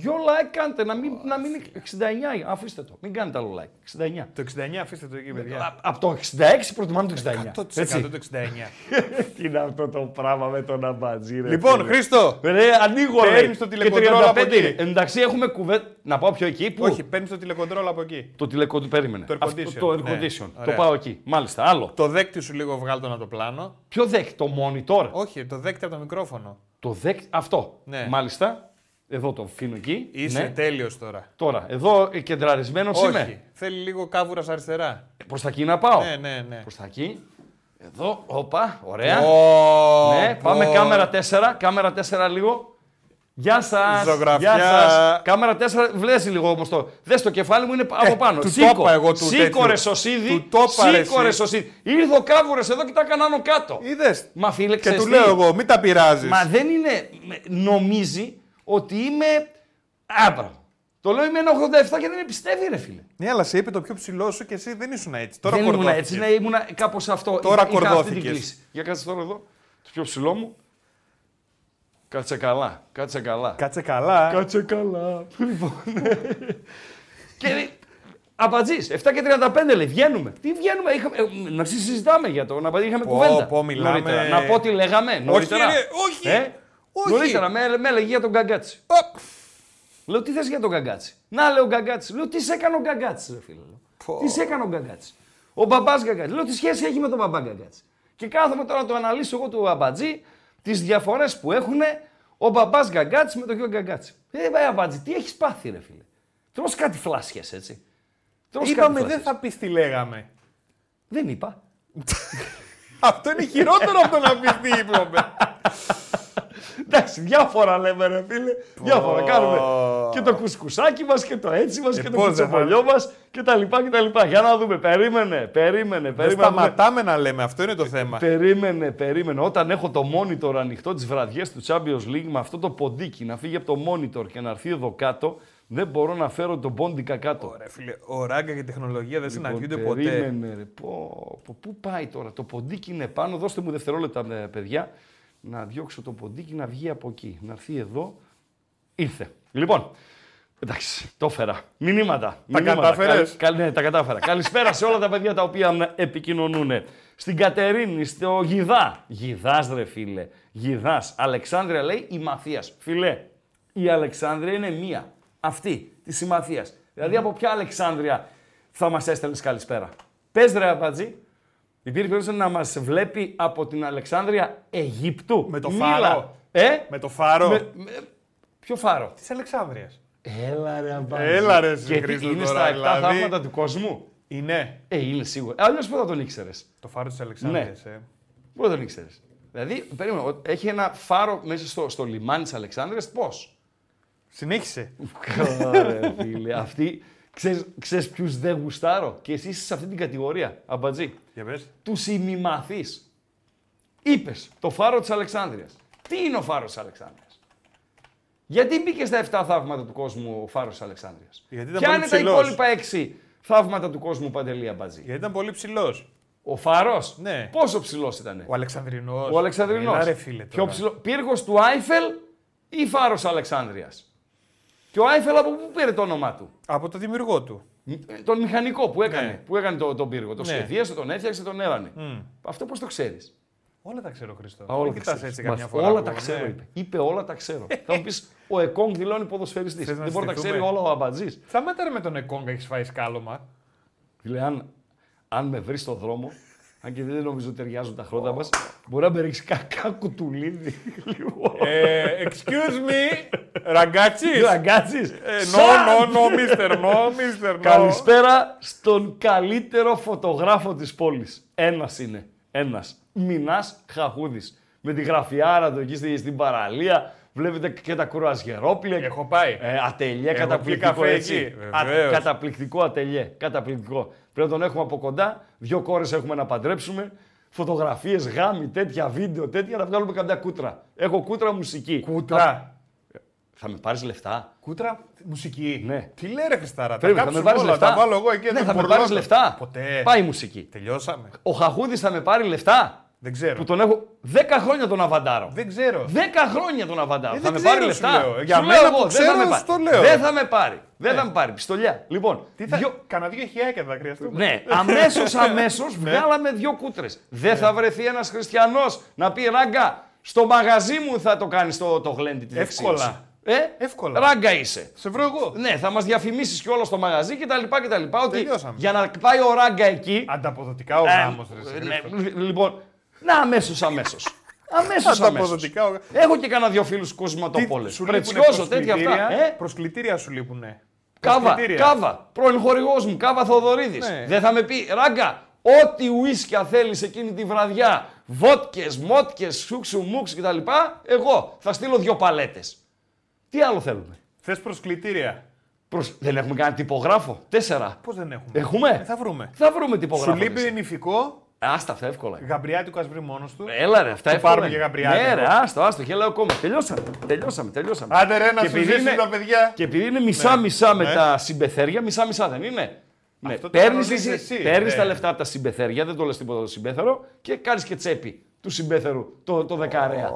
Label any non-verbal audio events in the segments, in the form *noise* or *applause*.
Δυο like κάντε, να μην, να μην είναι 69. Αφήστε το. Μην κάνετε άλλο like. 69. Το 69 αφήστε το εκεί, παιδιά. Από το 66 προτιμάμε το 69. 100% Έτσι. το 69. *laughs* Τι είναι αυτό το πράγμα με τον αμπατζή, ρε. λοιπόν, φίλε. Χρήστο. Ρε, ανοίγω ρε. Παίρνεις το Και τηλεκοντρόλ 35 από εκεί. είναι. Εντάξει, έχουμε κουβέντα. Να πάω πιο εκεί. Πού; Όχι, παίρνεις το τηλεκοντρόλ από εκεί. Το τηλεκοντρόλ. Περίμενε. Το air Αυτό, condition. το air Ναι. condition. Το Ωραία. πάω εκεί. Μάλιστα. Άλλο. Το δέκτη σου λίγο βγάλει το να το πλάνο. Ποιο δέκ, το monitor; Όχι, το δέκτη από το μικρόφωνο. Το δέκ, αυτό. Ναι. Μάλιστα. Εδώ το αφήνω εκεί. Είσαι Ναι. τέλειος τώρα. Τώρα, εδώ ε, κεντραρισμένος Όχι. είμαι. Θέλει λίγο κάβουρας αριστερά. Προς τα εκεί να πάω. Ναι, ναι, ναι. Προς τα εκεί. Εδώ, όπα, ωραία. Ω, ναι, πάμε πω. κάμερα 4. Κάμερα 4 λίγο. Γεια σας. Ζωγραφιά. Γεια σας. Κάμερα 4, βλέπει λίγο όμως το. Δες το κεφάλι μου είναι από πάνω. Ε, του Σήκω. το είπα εγώ του Σήκω τέτοιου. ρε σωσίδι. Του το είπα, ρε, Σήκω ρε εσύ. σωσίδι. Ήρθε ο κάβουρε εδώ και τα έκανα άνω κάτω. Είδες. Μα φίλε, Και ξέρεις του τι; λέω εγώ, μην τα πειράζεις. Μα δεν είναι. Νομίζει ότι είμαι. Άμπρα. Το λέω είμαι 1,87 και δεν με πιστεύει, ρε φίλε. Ναι, αλλά σε είπε το πιο ψηλό σου και εσύ δεν ήσουν έτσι. Τώρα δεν ήμουν κορδόθηκες. έτσι, ναι, ήμουν κάπως αυτό. Τώρα Είχα- είχα αυτή την κορδόθηκες. κλίση. Για κάτσε τώρα εδώ. Το πιο ψηλό μου. Κάτσε καλά. Κάτσε καλά. Κάτσε καλά. Κάτσε καλά. Λοιπόν. και Απατζή, 7 και 35 λέει, βγαίνουμε. Τι βγαίνουμε, είχαμε, ε, να συζητάμε για το, να πα- είχαμε Πω, κουβέντα. πω, μιλάμε- Νωρίτερα. Να πω τι λέγαμε νωρίτερα. ρε, όχι, Ε; Όχι. Νωρίτερα, με, με έλεγε για τον Γκαγκάτσι. Οπ. Λέω, τι θες για τον Γκαγκάτσι; Να, λέω Γκαγκάτσι. Λέω, τι σε έκανε ο Γκαγκάτσι, ρε φίλε. Λέω. Πω. Τι σε έκανε ο Γκαγκάτσι; Ο μπαμπάς Γκαγκάτσι. Λέω, τι σχέση έχει με τον μπαμπά Γκαγκάτσι; Και κάθομαι τώρα να το αναλύσω εγώ του αμπατζή, τις διαφορές που έχουν ο μπαμπάς Γκαγκάτσι με τον γιο Γκαγκάτσι. Ε, βάει αμπατζή, τι έχεις πάθει, ρε φίλε; Τρως κάτι φλάσιες, έτσι. Τρως Είπαμε κάτι δεν φλάσιες. θα πεις τι λέγαμε. Δεν είπα. Αυτό είναι χειρότερο από το να πεις τι είπαμε. *laughs* Εντάξει, διάφορα λέμε ρε φίλε. Διάφορα κάνουμε. Και το κουσκουσάκι μας και το έτσι μας Ε, και το πώς δεν κουτσοπολιό μας και τα λοιπά και τα λοιπά. Για να δούμε. Περίμενε, περίμενε, Δεν περίμενε. σταματάμε να λέμε, αυτό είναι το θέμα. Περίμενε, περίμενε. Όταν έχω το monitor ανοιχτό τις βραδιές του Champions League με αυτό το ποντίκι να φύγει από το monitor και να έρθει εδώ κάτω, δεν μπορώ να φέρω τον πόντικα κάτω. Ρε φίλε, ο Ράγκα και η τεχνολογία δεν συναντιούνται Λοιπόν, ποτέ. Περίμενε, ρε. Πω, πω, πού πάει τώρα; Το ποντίκι είναι πάνω. Δώστε μου δευτερόλεπτα, ε, παιδιά, να διώξω το ποντίκι να βγει από εκεί. Να έρθει εδώ. Ήρθε. Λοιπόν, εντάξει, το έφερα. Μηνύματα. μηνύματα. κατάφερες; Καλ- καλ- ναι, τα κατάφερα. *laughs* Καλησπέρα σε όλα τα παιδιά τα οποία επικοινωνούν. Στην Κατερίνη, στο Γιδά. Γιδάς ρε φίλε. Γιδάς. Αλεξάνδρεια λέει η Μαθίας. Φίλε, η Αλεξάνδρεια είναι μία. Αυτή, της Συμμαθίας. Δηλαδή από ποια Αλεξάνδρεια θα μας έστελνες καλησπέρα; Πες ρε Αμπατζή, υπήρχε περίπτωση να μας βλέπει από την Αλεξάνδρεια Αιγύπτου. Με το Μίλα. φάρο. Ε, Με το φάρο με- με- ποιο φάρο; της Αλεξάνδρεια. Έλα ρε Αμπατζή. Έλα, ρε, εσύ, Γιατί Χρήστο, είναι τώρα, στα 7 δηλαδή. θαύματα του κόσμου. Είναι Ε, είναι σίγουρα. Αλλιώς πού θα τον ήξερες; το φάρο της Αλεξάνδρεια. Ναι. Ε. Πού θα τον ήξερες; Δηλαδή, περίμενε, ο- έχει ένα φάρο μέσα στο, στο λιμάνι της Αλεξάνδρειας. Πώς; Συνέχισε. *laughs* Ωραία, φίλε. Αυτή. Ξέρεις ποιους δεν γουστάρω; Και εσύ είσαι σε αυτή την κατηγορία. Αμπατζή. Για πες. Τους ημιμαθείς. Είπες το φάρο της Αλεξάνδρεια. Τι είναι ο φάρος της Αλεξάνδρεια. Γιατί μπήκε στα 7 θαύματα του κόσμου ο φάρος της Αλεξάνδρεια. Γιατί ήταν Ποια πολύ είναι τα ψηλός. υπόλοιπα 6 θαύματα του κόσμου παντελή αμπατζή; Γιατί ήταν πολύ ψηλός. Ο φάρος; Ναι. Πόσο ψηλός ήταν. Ο Αλεξανδρινός. Ο Αλεξανδρινός. Έλα, ρε φίλε. Πιο τώρα. ψηλό. Πύργος του Άιφελ ή φάρος Αλεξάνδρεια. Και ο Άιφελ από πού πήρε το όνομά του; Από το δημιουργό του. Ε, Τον μηχανικό που έκανε, Ναι. που έκανε το, τον πύργο. Το Ναι. σχεδίασε, τον έφτιαξε, τον έβανε. Μμ. Αυτό πώς το ξέρεις; Όλα τα ξέρω, Χριστό. όλα Δεν τα κοιτάς ξέρω. έτσι Μας- καμιά φορά. Όλα που- τα ναι. ξέρω, είπε. Είπε όλα τα ξέρω. *laughs* Θα μου πεις, ο Εκόνγκ δηλώνει ποδοσφαιριστής. Θες να Δεν μπορεί να τα ξέρει συστηθούμε; όλα ο Αμπατζής. Σταμάτα ρε με τον Εκόγκα, έχεις φάει σκάλωμα. Λέει, αν, αν με βρεις στον δρόμο, αν και δεν νομίζω ότι ταιριάζουν τα χρόνια μας, μπορεί να με ρίξει κακά κουτουλίδι. Λοιπόν. ε, excuse me, ραγκάτσις. Ραγκάτσις. Ε, no, no, no, mister, no, mister, no. Καλησπέρα στον καλύτερο φωτογράφο της πόλης. Ένας είναι. Ένας. Μινάς Χαχούδης. Με τη γραφιάρα του εκεί στη- στην παραλία, Βλέπετε και τα κουραζιερόπλια. Έχω πάει. Ε, ατελιέ, Έχω καταπληκτικό πει καφέ έτσι. εκεί, Α, βεβαίως. καταπληκτικό ατελιέ. Καταπληκτικό. Πρέπει να τον έχουμε από κοντά. Δύο κόρες έχουμε να παντρέψουμε. Φωτογραφίες, γάμοι, τέτοια βίντεο, τέτοια να βγάλουμε καμιά κούτρα. Έχω κούτρα μουσική. Κούτρα; Θα με πάρεις λεφτά; Κούτρα μουσική; Ναι. Τι λέει ρε Χριστάρα, Πρέπει, τα θα με κάψουμε πάρεις όλα, λεφτά; τα βάλω εγώ εκεί. Ναι, δεν θα με πουρλώνω. πάρεις λεφτά. Ποτέ. Πάει η μουσική. Τελειώσαμε. Ο Χαχούδης θα με πάρει λεφτά. Δεν ξέρω. Που τον έχω 10 χρόνια τον αβαντάρω. Δεν ξέρω. 10 χρόνια τον αβαντάρω. Ε, θα δεν με πάρει ξέρω, λεφτά. σου λέω. Για Σου μένα λέω που εγώ, δεν θα ξέρω, με πάρει. στο λέω. Δεν θα με πάρει. Δεν Ναι. θα με πάρει. Πιστολιά. Λοιπόν, Τι θα... δυο- Κανα δύο χιλιάκια θα χρειαστούμε. Ναι, αμέσως *laughs* αμέσως Ναι. βγάλαμε δύο κούτρες. Δεν θα βρεθεί ένας χριστιανός να πει ράγκα, στο μαγαζί μου θα το κάνεις το, το γλέντι της Εύκολα. δεξίωσης». Ε, Εύκολα. Ράγκα είσαι. Σε βρω εγώ. Ναι, θα μας διαφημίσεις κιόλα στο μαγαζί κτλ. κτλ. Ότι Τελειώσαμε. για να πάει ο ράγκα εκεί. Ανταποδοτικά ο ε, γάμος ρε. ναι, Χρήστο. λι- λοιπόν, να αμέσως αμέσως. *laughs* Αμέσως αμέσως. Ανταποδοτικά ο Έχω και κανένα δυο φίλους Τι, κοσματοπόλε. σου λείπουνε Πρετσιόζο, τέτοια αυτά. προσκλητήρια. Ε, Προσκλητήρια σου λείπουνε. Κάβα, Προσκλητήρια. κάβα. Πρώην χορηγός μου, κάβα Θοδωρίδης. Ναι. Δεν θα με πει, ράγκα, ό,τι ουίσκια θέλεις εκείνη τη βραδιά, βότκες, μότκες, σούξου, μουξ κτλ. Εγώ θα στείλω δύο παλέτες. Τι άλλο θέλουμε. Θες προσκλητήρια; Προς... Δεν έχουμε κάνει τυπογράφο. Τέσσερα. Πώς δεν έχουμε; Έχουμε; Ε, θα βρούμε. Θα βρούμε Σου τυπογράφο. λείπει εσύ. νηφικό. Άστα αυτά εύκολα. Γαμπριάτικο ας βρει μόνος του. Έλα ρε, αυτά Το εύκολα. πάρουμε είναι. για γαμπριάτικο. Ναι, ρε, άστο, άστο, και λέω ακόμα. Τελειώσαμε, τελειώσαμε, τελειώσαμε. Άντε ρε να Και σου επειδή ζήσουν είναι- τα παιδιά. Και επειδή είναι μισά-μισά με ναι. τα συμπεθέρια, μισά-μισά δεν είναι. Ναι, Αυτό το παίρνεις, κανονίζεις εσύ, εσύ, παίρνεις ναι. τα λεφτά από τα συμπεθέρια, δεν το λες τίποτα το συμπέθερο και κάνεις και τσέπη του συμπέθερου το, το δεκαρέα.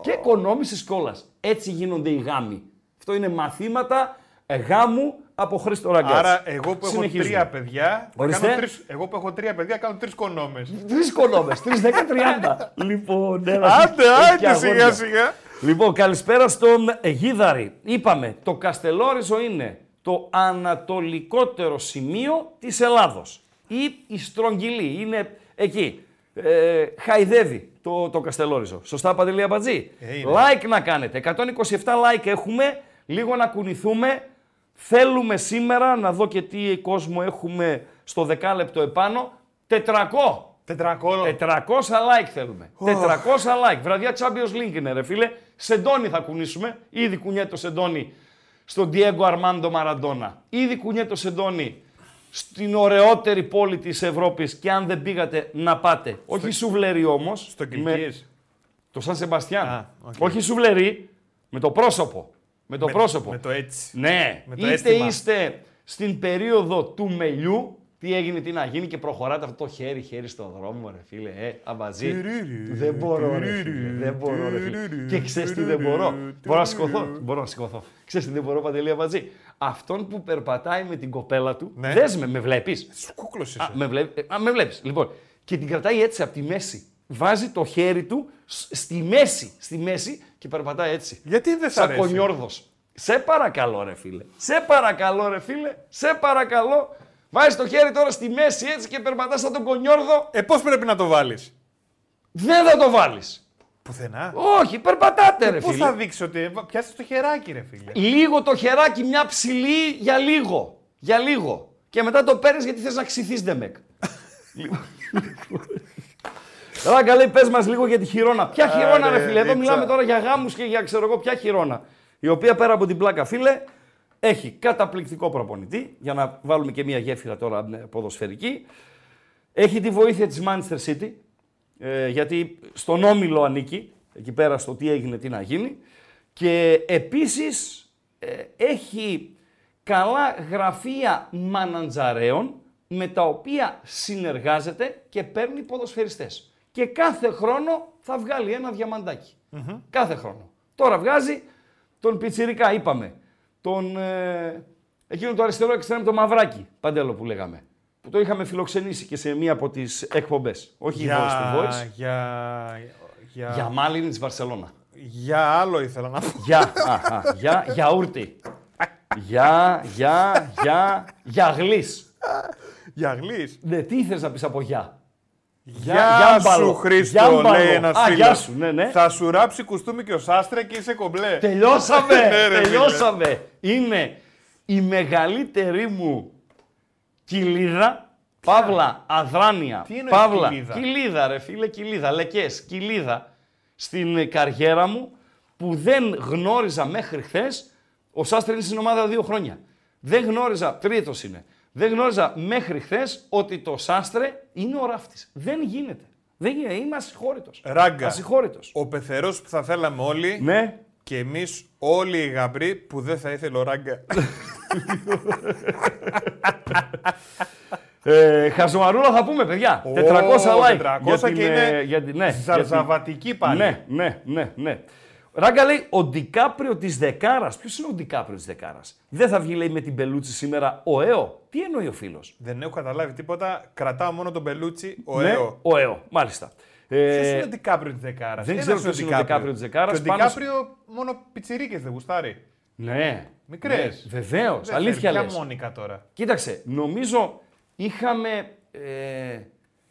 Και οικονόμησης κιόλας. Έτσι γίνονται οι γάμοι. Αυτό είναι μαθήματα ε, γάμου από Χρήστο Ραγκάτση. Άρα εγώ που έχω Συνεχίζουμε. τρία παιδιά, θα Ορίστε. κάνω τρεις, εγώ που έχω τρία παιδιά κάνω τρεις κονόμες. Τρεις κονόμες, τρεις δέκα τριάντα. *laughs* λοιπόν, έλα. Άντε, έχει και άντε σιγά αγόρια. σιγά. Λοιπόν, καλησπέρα στον Γίδαρη. Είπαμε, το Καστελόριζο είναι το ανατολικότερο σημείο της Ελλάδος. Ή η Στρογγυλή, είναι εκεί. Ε, χαϊδεύει το, το Καστελόριζο. Σωστά, Παντελή Αμπατζή; Ε, είναι. like να κάνετε. 127 like έχουμε. Λίγο να κουνηθούμε. Θέλουμε σήμερα να δω και τι κόσμο έχουμε στο δεκάλεπτο επάνω. 400. Τετρακόλο. 400 like θέλουμε. 400 like. Βραδιά Champions League είναι, ρε φίλε. Σεντόνι θα κουνήσουμε. Ήδη κουνιέται το Σεντόνι στον Diego Armando Maradona. Ήδη κουνιέται το Σεντόνι στην ωραιότερη πόλη της Ευρώπης και αν δεν πήγατε να πάτε. Όχι σουβλερί όμως. Στο με- Κιλκίες. Το Σαν Σεμπαστιάν. Α, οκ. Όχι σουβλερί, με το πρόσωπο. Με το πρόσωπο. Με το έτσι. Ναι, Με το είτε αίσθημα. είστε στην περίοδο του μελιού, τι έγινε, τι να γίνει και προχωράτε αυτό το χέρι-χέρι στον δρόμο, ρε φίλε. Ε, αμπαζί. δεν μπορώ, ρε φίλε. Δεν μπορώ, ρε φίλε. Και ξέρεις τι δεν μπορώ; Μπορώ να σηκωθώ. Μπορώ να σηκωθώ. Ξέρεις τι δεν μπορώ, Παντελή αμπαζί. Αυτόν που περπατάει με την κοπέλα του. Ναι. Δες με, με βλέπεις. Σου κούκλος Α, είσαι. με, βλέπ, ε, α, με βλέπεις. Λοιπόν, και την κρατάει έτσι από τη μέση. Βάζει το χέρι του σ- στη μέση, στη μέση και περπατάει έτσι. Γιατί δεν σ' Σαν αρέσει; κονιόρδος. Σε παρακαλώ ρε φίλε. Σε παρακαλώ ρε φίλε. Σε παρακαλώ. Βάζεις το χέρι τώρα στη μέση έτσι και περπατάς σαν τον κονιόρδο. Ε, πώς πρέπει να το βάλεις; Δεν θα το βάλεις. Πουθενά. Όχι, περπατάτε ρε Πώς φίλε. θα δείξει ότι πιάσεις το χεράκι ρε φίλε. Λίγο το χεράκι, μια ψηλή για λίγο. Για λίγο. Και μετά το παίρνεις γιατί θες να ξυθείς Ντεμεκ. *laughs* Ράγκα λέει, πες μας λίγο για τη χειρόνα. Ποια χειρόνα, ρε Άρε, φίλε. Εδώ Λίτσα. μιλάμε τώρα για γάμους και για ξέρω εγώ ποια χειρόνα. Η οποία πέρα από την πλάκα, φίλε, έχει καταπληκτικό προπονητή. Για να βάλουμε και μια γέφυρα τώρα ε, ποδοσφαιρική. Έχει τη βοήθεια της Manchester City. Ε, γιατί στον Όμιλο ανήκει. Εκεί πέρα στο τι έγινε, τι να γίνει. Και επίσης ε, έχει καλά γραφεία μαναντζαρέων με τα οποία συνεργάζεται και παίρνει ποδοσφαιριστές. Και κάθε χρόνο θα βγάλει ένα διαμαντάκι. Κάθε χρόνο. Τώρα βγάζει τον Πιτσιρικά, είπαμε. Τον, ε, εκείνο το αριστερό εξτρέμ, το Μαυράκι, Παντέλο που λέγαμε. Που το είχαμε φιλοξενήσει και σε μία από τις εκπομπές. Όχι εδώ στη Voice. για, για, Για Μάλινη της Βαρσελώνα. για άλλο ήθελα να πω. Για, αχα, για, γιαούρτι. Για, για, για, για γλύς. Για γλύς. Ναι, τι ήθελες να πεις από για; Γεια, γιάμπαλο. σου Χρήστο, Γιάμπαλο. λέει ένας Α, φίλος. γεια σου, ναι, ναι. Θα σου ράψει κουστούμι και ο Σάστρε και είσαι κομπλέ. Τελειώσαμε, *laughs* Ναι, ρε, τελειώσαμε. Είναι η μεγαλύτερη μου κοιλίδα, παύλα, αδράνεια, Τι εννοείς παύλα, κοιλίδα; κοιλίδα ρε φίλε, κοιλίδα, λεκές, κοιλίδα στην καριέρα μου που δεν γνώριζα μέχρι χθες. Ο Σάστρε είναι στην ομάδα δύο χρόνια. Δεν γνώριζα, τρίτος είναι. Δεν γνώριζα μέχρι χθες ότι το Σάστρε είναι ο ράφτης. Δεν γίνεται. Δεν γίνεται. Είμαι ασυγχώρητος. Ράγκα. Ασυγχώρητος. Ο πεθερός που θα θέλαμε όλοι Ναι. και εμείς όλοι οι γαμπροί που δεν θα ήθελε ο Ράγκα. *laughs* Ε, χαζομαρούλα θα πούμε, παιδιά. Ω, 400 like. 400 και είναι ε, για την- ναι, για την- Ζαρζαβατική πάλι. Ναι, ναι, ναι, ναι. Ράγκα λέει ο Ντικάπριο της Δεκάρας. Ποιος είναι ο Ντικάπριο της Δεκάρας; Δεν θα βγει λέει με την πελούτσι σήμερα ο ΕΟ; Τι εννοεί ο φίλος; Δεν έχω καταλάβει τίποτα. Κρατάω μόνο τον Πελούτσι, ο ναι, ΕΟ. Ο ΕΟ, μάλιστα. Ποιος Ε, είναι ο Ντικάπριο της Δεκάρας; δεν ξέρω ποιος είναι ο Ντικάπριο της Δεκάρας, Και ο πάνω Ντικάπριο μόνο πιτσιρίκες δεν γουστάρει. ναι. Μικρές. Βεβαίως. Δεν Αλήθεια θέλει. λες. Ποια Μόνικα τώρα. Κοίταξε, νομίζω είχαμε. Ε,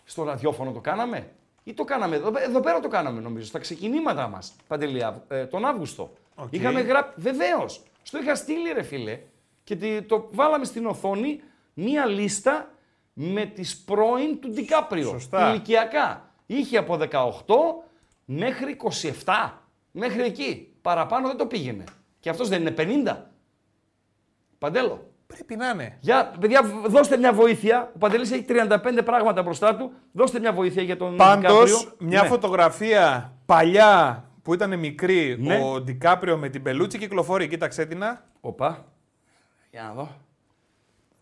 στο ραδιόφωνο το κάναμε. Ή το κάναμε, εδώ, εδώ πέρα το κάναμε νομίζω, στα ξεκινήματά μας, Παντελή, Αύ- ε, τον Αύγουστο. Οκ. Είχαμε γράψει, βεβαίως. Στο είχα στείλει ρε φίλε και τη- το βάλαμε στην οθόνη μία λίστα με τις πρώην του Ντικάπριο. Σωστά. Ηλικιακά. Είχε από 18 μέχρι 27. Μέχρι εκεί. Παραπάνω δεν το πήγαινε. Και αυτός δεν είναι 50. Παντέλο. Πρέπει να είναι. Για, παιδιά, β- δώστε μια βοήθεια. Ο Παντελής έχει 35 πράγματα μπροστά του. Δώστε μια βοήθεια για τον Πάντως, Ντικάπριο. μια Ναι. φωτογραφία παλιά που ήταν μικρή, Ναι. ο Ντικάπριο με την πελούτσι κυκλοφορεί. Κοίταξε την. να. Οπα. Για να δω.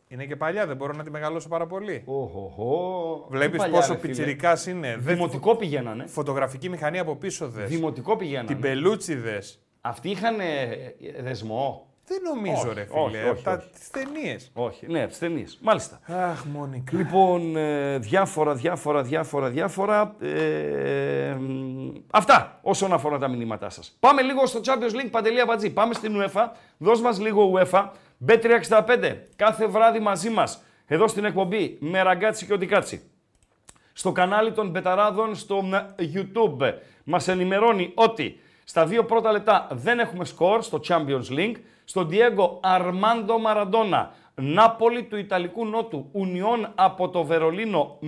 Είναι και παλιά, δεν μπορώ να τη μεγαλώσω πάρα πολύ. Οχοχο. Βλέπεις Τι παλιά, πόσο ρε φίλε. πιτσιρικάς είναι. Δεν- Δημοτικό πηγαίνανε. Φωτογραφική μηχανή από πίσω δες. Δημοτικό πηγαίνανε. Την πελούτσι δες. Αυτοί είχαν ε, ε, δεσμό. Δεν νομίζω, Όχι, ρε φίλε. όχι, όχι, από τα όχι. ταινίε. Όχι, ναι, στενή. Μάλιστα. Αχ, Μόνικα. Λοιπόν, ε, διάφορα, διάφορα, διάφορα, διάφορα. Ε, μ, αυτά όσον αφορά τα μηνύματά σας. Πάμε λίγο στο Champions League, Παντελή Αμπατζή. Πάμε στην UEFA. Δώσ' μας λίγο UEFA. Bet365. Κάθε βράδυ μαζί μας. Εδώ στην εκπομπή. Με ραγκάτσι και οτικάτσι. Στο κανάλι των Μπεταράδων στο YouTube μας ενημερώνει ότι στα δύο πρώτα λεπτά δεν έχουμε σκορ στο Champions League. Στον Diego Armando Maradona, Νάπολη του Ιταλικού Νότου, Ουνιόν από το Βερολίνο 0-0.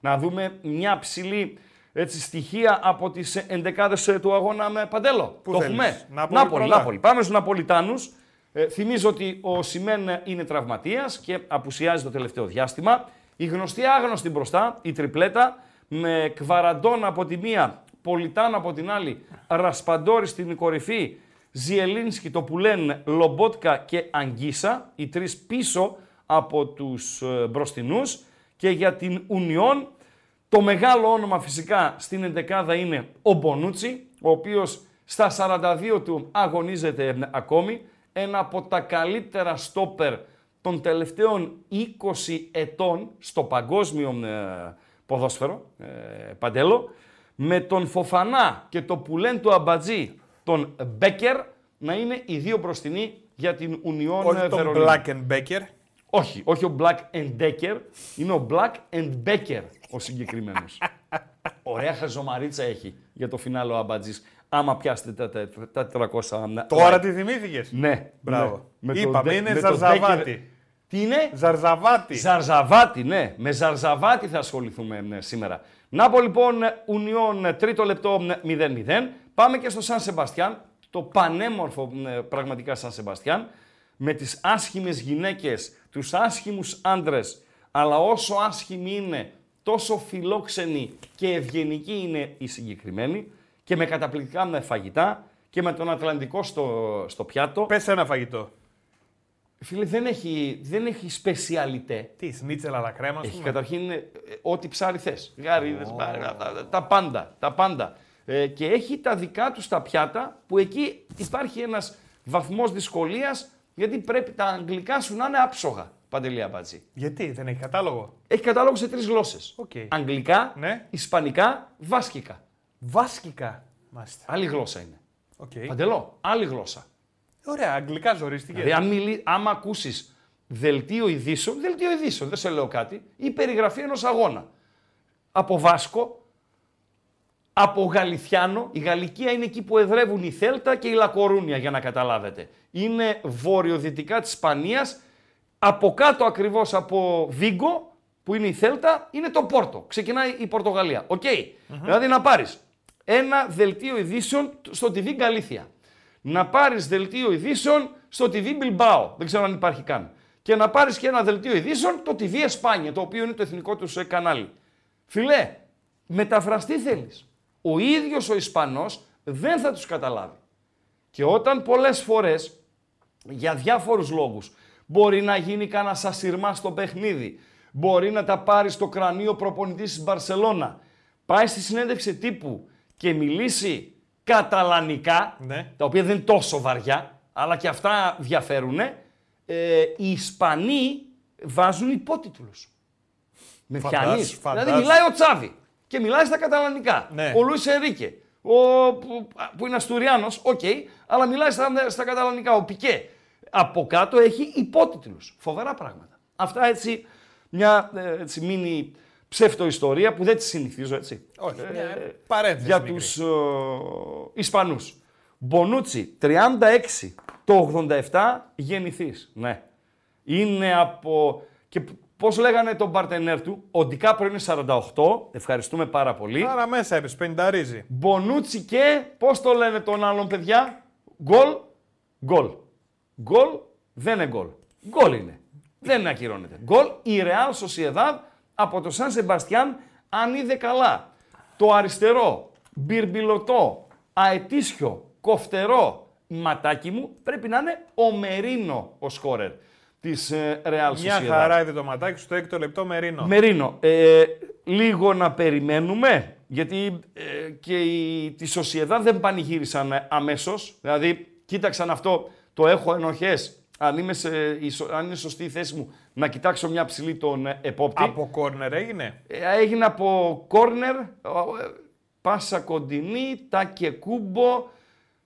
Να δούμε μια ψηλή έτσι, στοιχεία από τις ενδεκάδες ε, του αγώνα με Παντέλο. Πού το θέλεις; έχουμε. Νάπολη Νάπολη, πρώτα. Νάπολη. Πάμε στους Ναπολιτάνους. Ε, θυμίζω ότι ο Σιμέν είναι τραυματίας και απουσιάζει το τελευταίο διάστημα. Η γνωστή άγνωστη μπροστά, η τριπλέτα, με Κβαραντών από τη μία, Πολιτάν από την άλλη, Ρασπαντόρη στην κορυφή, Ζιελίνσκι, το που λένε Λομπότκα και Αγγίσα, οι τρεις πίσω από τους ε, μπροστινούς. Και για την Ουνιόν, το μεγάλο όνομα φυσικά στην εντεκάδα είναι ο Μπονούτσι, ο οποίος στα 42 του αγωνίζεται ε, ακόμη. Ένα από τα καλύτερα στόπερ των τελευταίων 20 ετών στο παγκόσμιο ε, ποδόσφαιρο, ε, Παντέλο, με τον Φοφανά και το πουλέν του Αμπατζή, τον Μπέκερ, να είναι οι δύο μπροστινοί για την Ουνιόν Όχι τον Βερολίνου. Black and Becker. Όχι, όχι ο Black and Decker, είναι ο Black and Becker ο συγκεκριμένος. *laughs* Ωραία χαζομαρίτσα έχει για το φινάλο ο Αμπατζής, άμα πιάσετε τα, τα, τα 400. Τώρα like. τι θυμήθηκες; Ναι. Μπράβο. ναι. το Είπαμε, Ντε- είναι με το Ζαρζαβάτη. Decker. Τι είναι; Ζαρζαβάτη. Ζαρζαβάτη, ναι. Με Ζαρζαβάτη θα ασχοληθούμε ναι, σήμερα. Νάπο λοιπόν, Ουνιόν, τρίτο λεπτό 0-0. Πάμε και στο Σαν Σεμπαστιάν, το πανέμορφο ε, πραγματικά Σαν Σεμπαστιάν, με τις άσχημες γυναίκες, τους άσχημους άντρες, αλλά όσο άσχημοι είναι, τόσο φιλόξενοι και ευγενικοί είναι οι συγκεκριμένοι και με καταπληκτικά με φαγητά και με τον Ατλαντικό στο, στο πιάτο. Πες ένα φαγητό. Φίλε, δεν έχει, δεν έχει σπεσιαλιτέ. Τι, σνίτσελ αλλά κρέμας, ας Έχει πούμε. καταρχήν ε, ό,τι ψάρι θες. Γαρίδες, μπάρι, τα, τα- τα πάντα, τα πάντα. Ε, και έχει τα δικά του τα πιάτα που εκεί υπάρχει ένας βαθμός δυσκολίας γιατί πρέπει τα αγγλικά σου να είναι άψογα, Παντελή Αμπατζή. Γιατί, δεν έχει κατάλογο; Έχει κατάλογο σε τρεις γλώσσες. Οκ. Αγγλικά, Ναι. Ισπανικά, Βάσκικα. Βάσκικα. Μάλιστα. Άλλη γλώσσα είναι. Οκ. Παντελό, άλλη γλώσσα. Ωραία, αγγλικά ζορίστηκε. Δηλαδή, αν μιλεί, άμα ακούσεις δελτίο ειδήσεων, δελτίο ειδήσεων, δεν σε λέω κάτι, ή περιγραφή ενός αγώνα. Από Βάσκο, από Γαλιθιάνο, η Γαλικία είναι εκεί που εδρεύουν η Θέλτα και η Λακορούνια, για να καταλάβετε. Είναι βορειοδυτικά της Ισπανίας, από κάτω ακριβώς από Βίγκο, που είναι η Θέλτα, είναι το Πόρτο. Ξεκινάει η Πορτογαλία. Οκ. Δηλαδή να πάρεις ένα δελτίο ειδήσεων στο TV Γκαλίθια. Να πάρεις δελτίο ειδήσεων στο TV Bilbao, δεν ξέρω αν υπάρχει καν. Και να πάρεις και ένα δελτίο ειδήσεων το TV Εσπάνια, το οποίο είναι το εθνικό τους ε, κανάλι. Φιλέ, μεταφραστή θέλεις. Ο ίδιος ο Ισπανός δεν θα τους καταλάβει. Και όταν πολλές φορές, για διάφορους λόγους, μπορεί να γίνει κανένα σασυρμά στο παιχνίδι, μπορεί να τα πάρει στο κρανίο προπονητής της Μπαρσελώνα, πάει στη συνέντευξη τύπου και μιλήσει καταλανικά, Ναι. τα οποία δεν είναι τόσο βαριά, αλλά και αυτά διαφέρουν, ε, οι Ισπανοί βάζουν υπότιτλους. Με Φαντάσου, πιάνεις. φαντάσου. Δηλαδή μιλάει ο Τσάβη και μιλάει στα καταλανικά. Ναι. Ο Λούις Ενρίκε, ο, που, που είναι Αστουριάνος, οκ, αλλά μιλάει στα, στα καταλανικά. Ο Πικέ. Από κάτω έχει υπότιτλους. Φοβερά πράγματα. Αυτά έτσι, μια ε, έτσι, μίνι ψευτοϊστορία που δεν τη συνηθίζω έτσι. Όχι, μια παρένθεση Για μικρή. τους ε, Ισπανούς. Μπονούτσι, 36 το 87 γεννηθής. Ναι. Είναι από... Και πώς λέγανε τον παρτενέρ του, ο Ντικάπρο είναι 48, ευχαριστούμε πάρα πολύ. Άρα μέσα είναι, πενταρίζει. Μπονούτσι και, πώς το λένε τον άλλον παιδιά, γκολ, γκολ. Γκολ δεν είναι γκολ. Γκολ είναι. Δεν ακυρώνεται. Γκολ η Real Sociedad από το Σαν Σεμπαστιάν αν είδε καλά. Το αριστερό, μπυρμπιλωτό, αετήσιο, κοφτερό ματάκι μου πρέπει να είναι ο Μερίνο ο σκόρερ της ε, Real Sociedad. Μια χαρά είδε το ματάκι στο έκτο λεπτό Μερίνο. Μερίνο, ε, λίγο να περιμένουμε, γιατί ε, και οι, τη Σοσιεδά δεν πανηγύρισαν ε, αμέσως. Δηλαδή, κοίταξαν αυτό, το έχω ενοχές, αν, είμαι σε, η σο- αν είναι σωστή η θέση μου, να κοιτάξω μια ψηλή τον ε, επόπτη. Από κόρνερ έγινε; Ε, έγινε από κόρνερ, ε, πάσα κοντινή, τάκε κούμπο,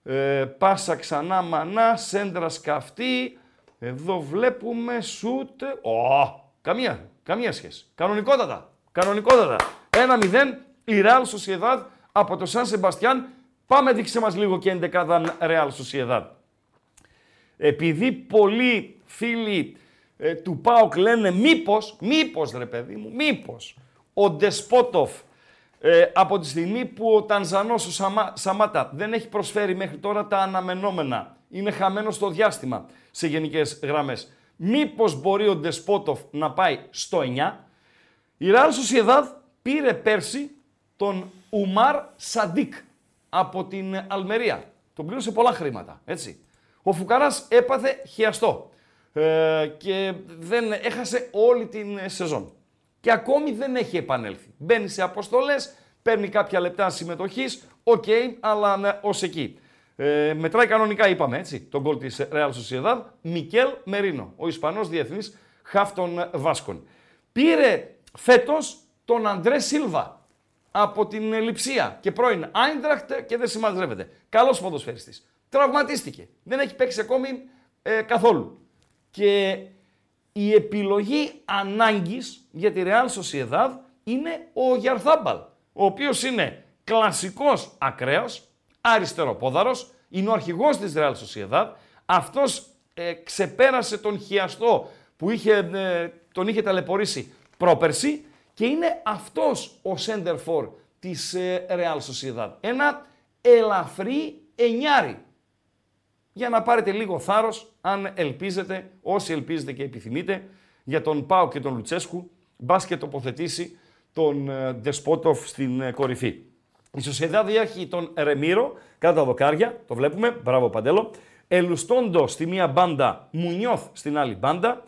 ε, πάσα ξανά μανά, σέντρα σκαφτή. Εδώ βλέπουμε σούτ. Ω, καμία, καμία σχέση. Κανονικότατα, κανονικότατα. 1-0 η Real Sociedad από το Σαν Σεμπαστιάν. Πάμε δείξε μας λίγο και εντεκάδαν Real Sociedad. Επειδή πολλοί φίλοι ε, του ΠΑΟΚ λένε μήπως, μήπως ρε παιδί μου, μήπως ο Ντεσπότοφ ε, από τη στιγμή που ο Τανζανός, ο Σαμα, Σαμάτα δεν έχει προσφέρει μέχρι τώρα τα αναμενόμενα, είναι χαμένος στο διάστημα σε γενικές γραμμές, μήπως μπορεί ο Ντεσπότοφ να πάει στο 9, η Real Sociedad πήρε πέρσι τον Ουμάρ Σαντίκ από την Αλμερία. Τον πλήρωσε πολλά χρήματα, έτσι. Ο Φουκαράς έπαθε χιαστό ε, και δεν έχασε όλη την ε, σεζόν. Και ακόμη δεν έχει επανέλθει. Μπαίνει σε αποστολές, παίρνει κάποια λεπτά συμμετοχής, οκ, αλλά ναι, ως εκεί. Ε, μετράει κανονικά, είπαμε έτσι, το γκολ της Real Sociedad, Μικέλ Μερίνο, ο Ισπανός διεθνής χαφ των Βάσκων. Πήρε φέτος τον Αντρέ Σίλβα από την Λιψία και πρώην Άιντραχτ και δεν συμμαζεύεται. Καλός ποδοσφαιριστής. Τραυματίστηκε. Δεν έχει παίξει ακόμη ε, καθόλου. Και η επιλογή ανάγκης για τη Real Sociedad είναι ο Γιαρθάμπαλ, ο οποίος είναι κλασικός ακραίος, αριστεροπόδαρος, είναι ο αρχηγός της Real Sociedad, αυτός ε, ξεπέρασε τον χιαστό που είχε, ε, τον είχε ταλαιπωρήσει πρόπερση και είναι αυτός ο center for της ε, Real Sociedad. Ένα ελαφρύ εννιάρι για να πάρετε λίγο θάρρος αν ελπίζετε, όσοι ελπίζετε και επιθυμείτε, για τον Πάο και τον Λουτσέσκου, μπας και τοποθετήσει τον ε, Ντεσπότοφ στην ε, κορυφή. Η Σοσιαδά έχει τον Ρεμίρο κάτω τα δοκάρια, το βλέπουμε, μπράβο Παντέλο. Ελουστόντο στη μία μπάντα, Μουνιώθ στην άλλη μπάντα.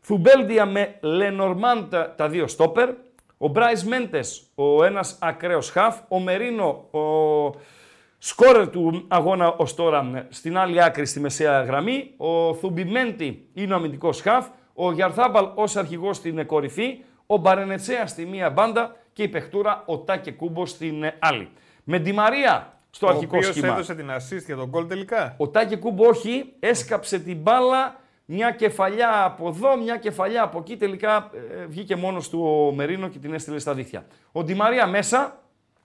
Θουμπέλντια με Λενορμάντ τα δύο στόπερ. Ο Μπράις Μέντες, ο ένας ακραίος χαφ. Ο Μερίνο, ο σκόρερ του αγώνα ως τώρα στην άλλη άκρη στη μεσαία γραμμή. Ο Θουμπιμέντι είναι ο αμυντικός χαφ. Ο Γιαρθάμπαλ ως αρχηγός στην κορυφή. Ο Μπαρενετσέα στη μία μπάντα και η παιχτούρα ο Τάκε Κούμπο στην άλλη. Με Ντι Μαρία στο Ο αρχικό οποίος σχήμα. έδωσε την assist για τον γκολ τελικά. Ο Τάκε Κούμπο όχι, έσκαψε την μπάλα, μια κεφαλιά από εδώ, μια κεφαλιά από εκεί. Τελικά ε, βγήκε μόνος του ο Μερίνο και την έστειλε στα δίχτυα. Ο Ντι Μαρία μέσα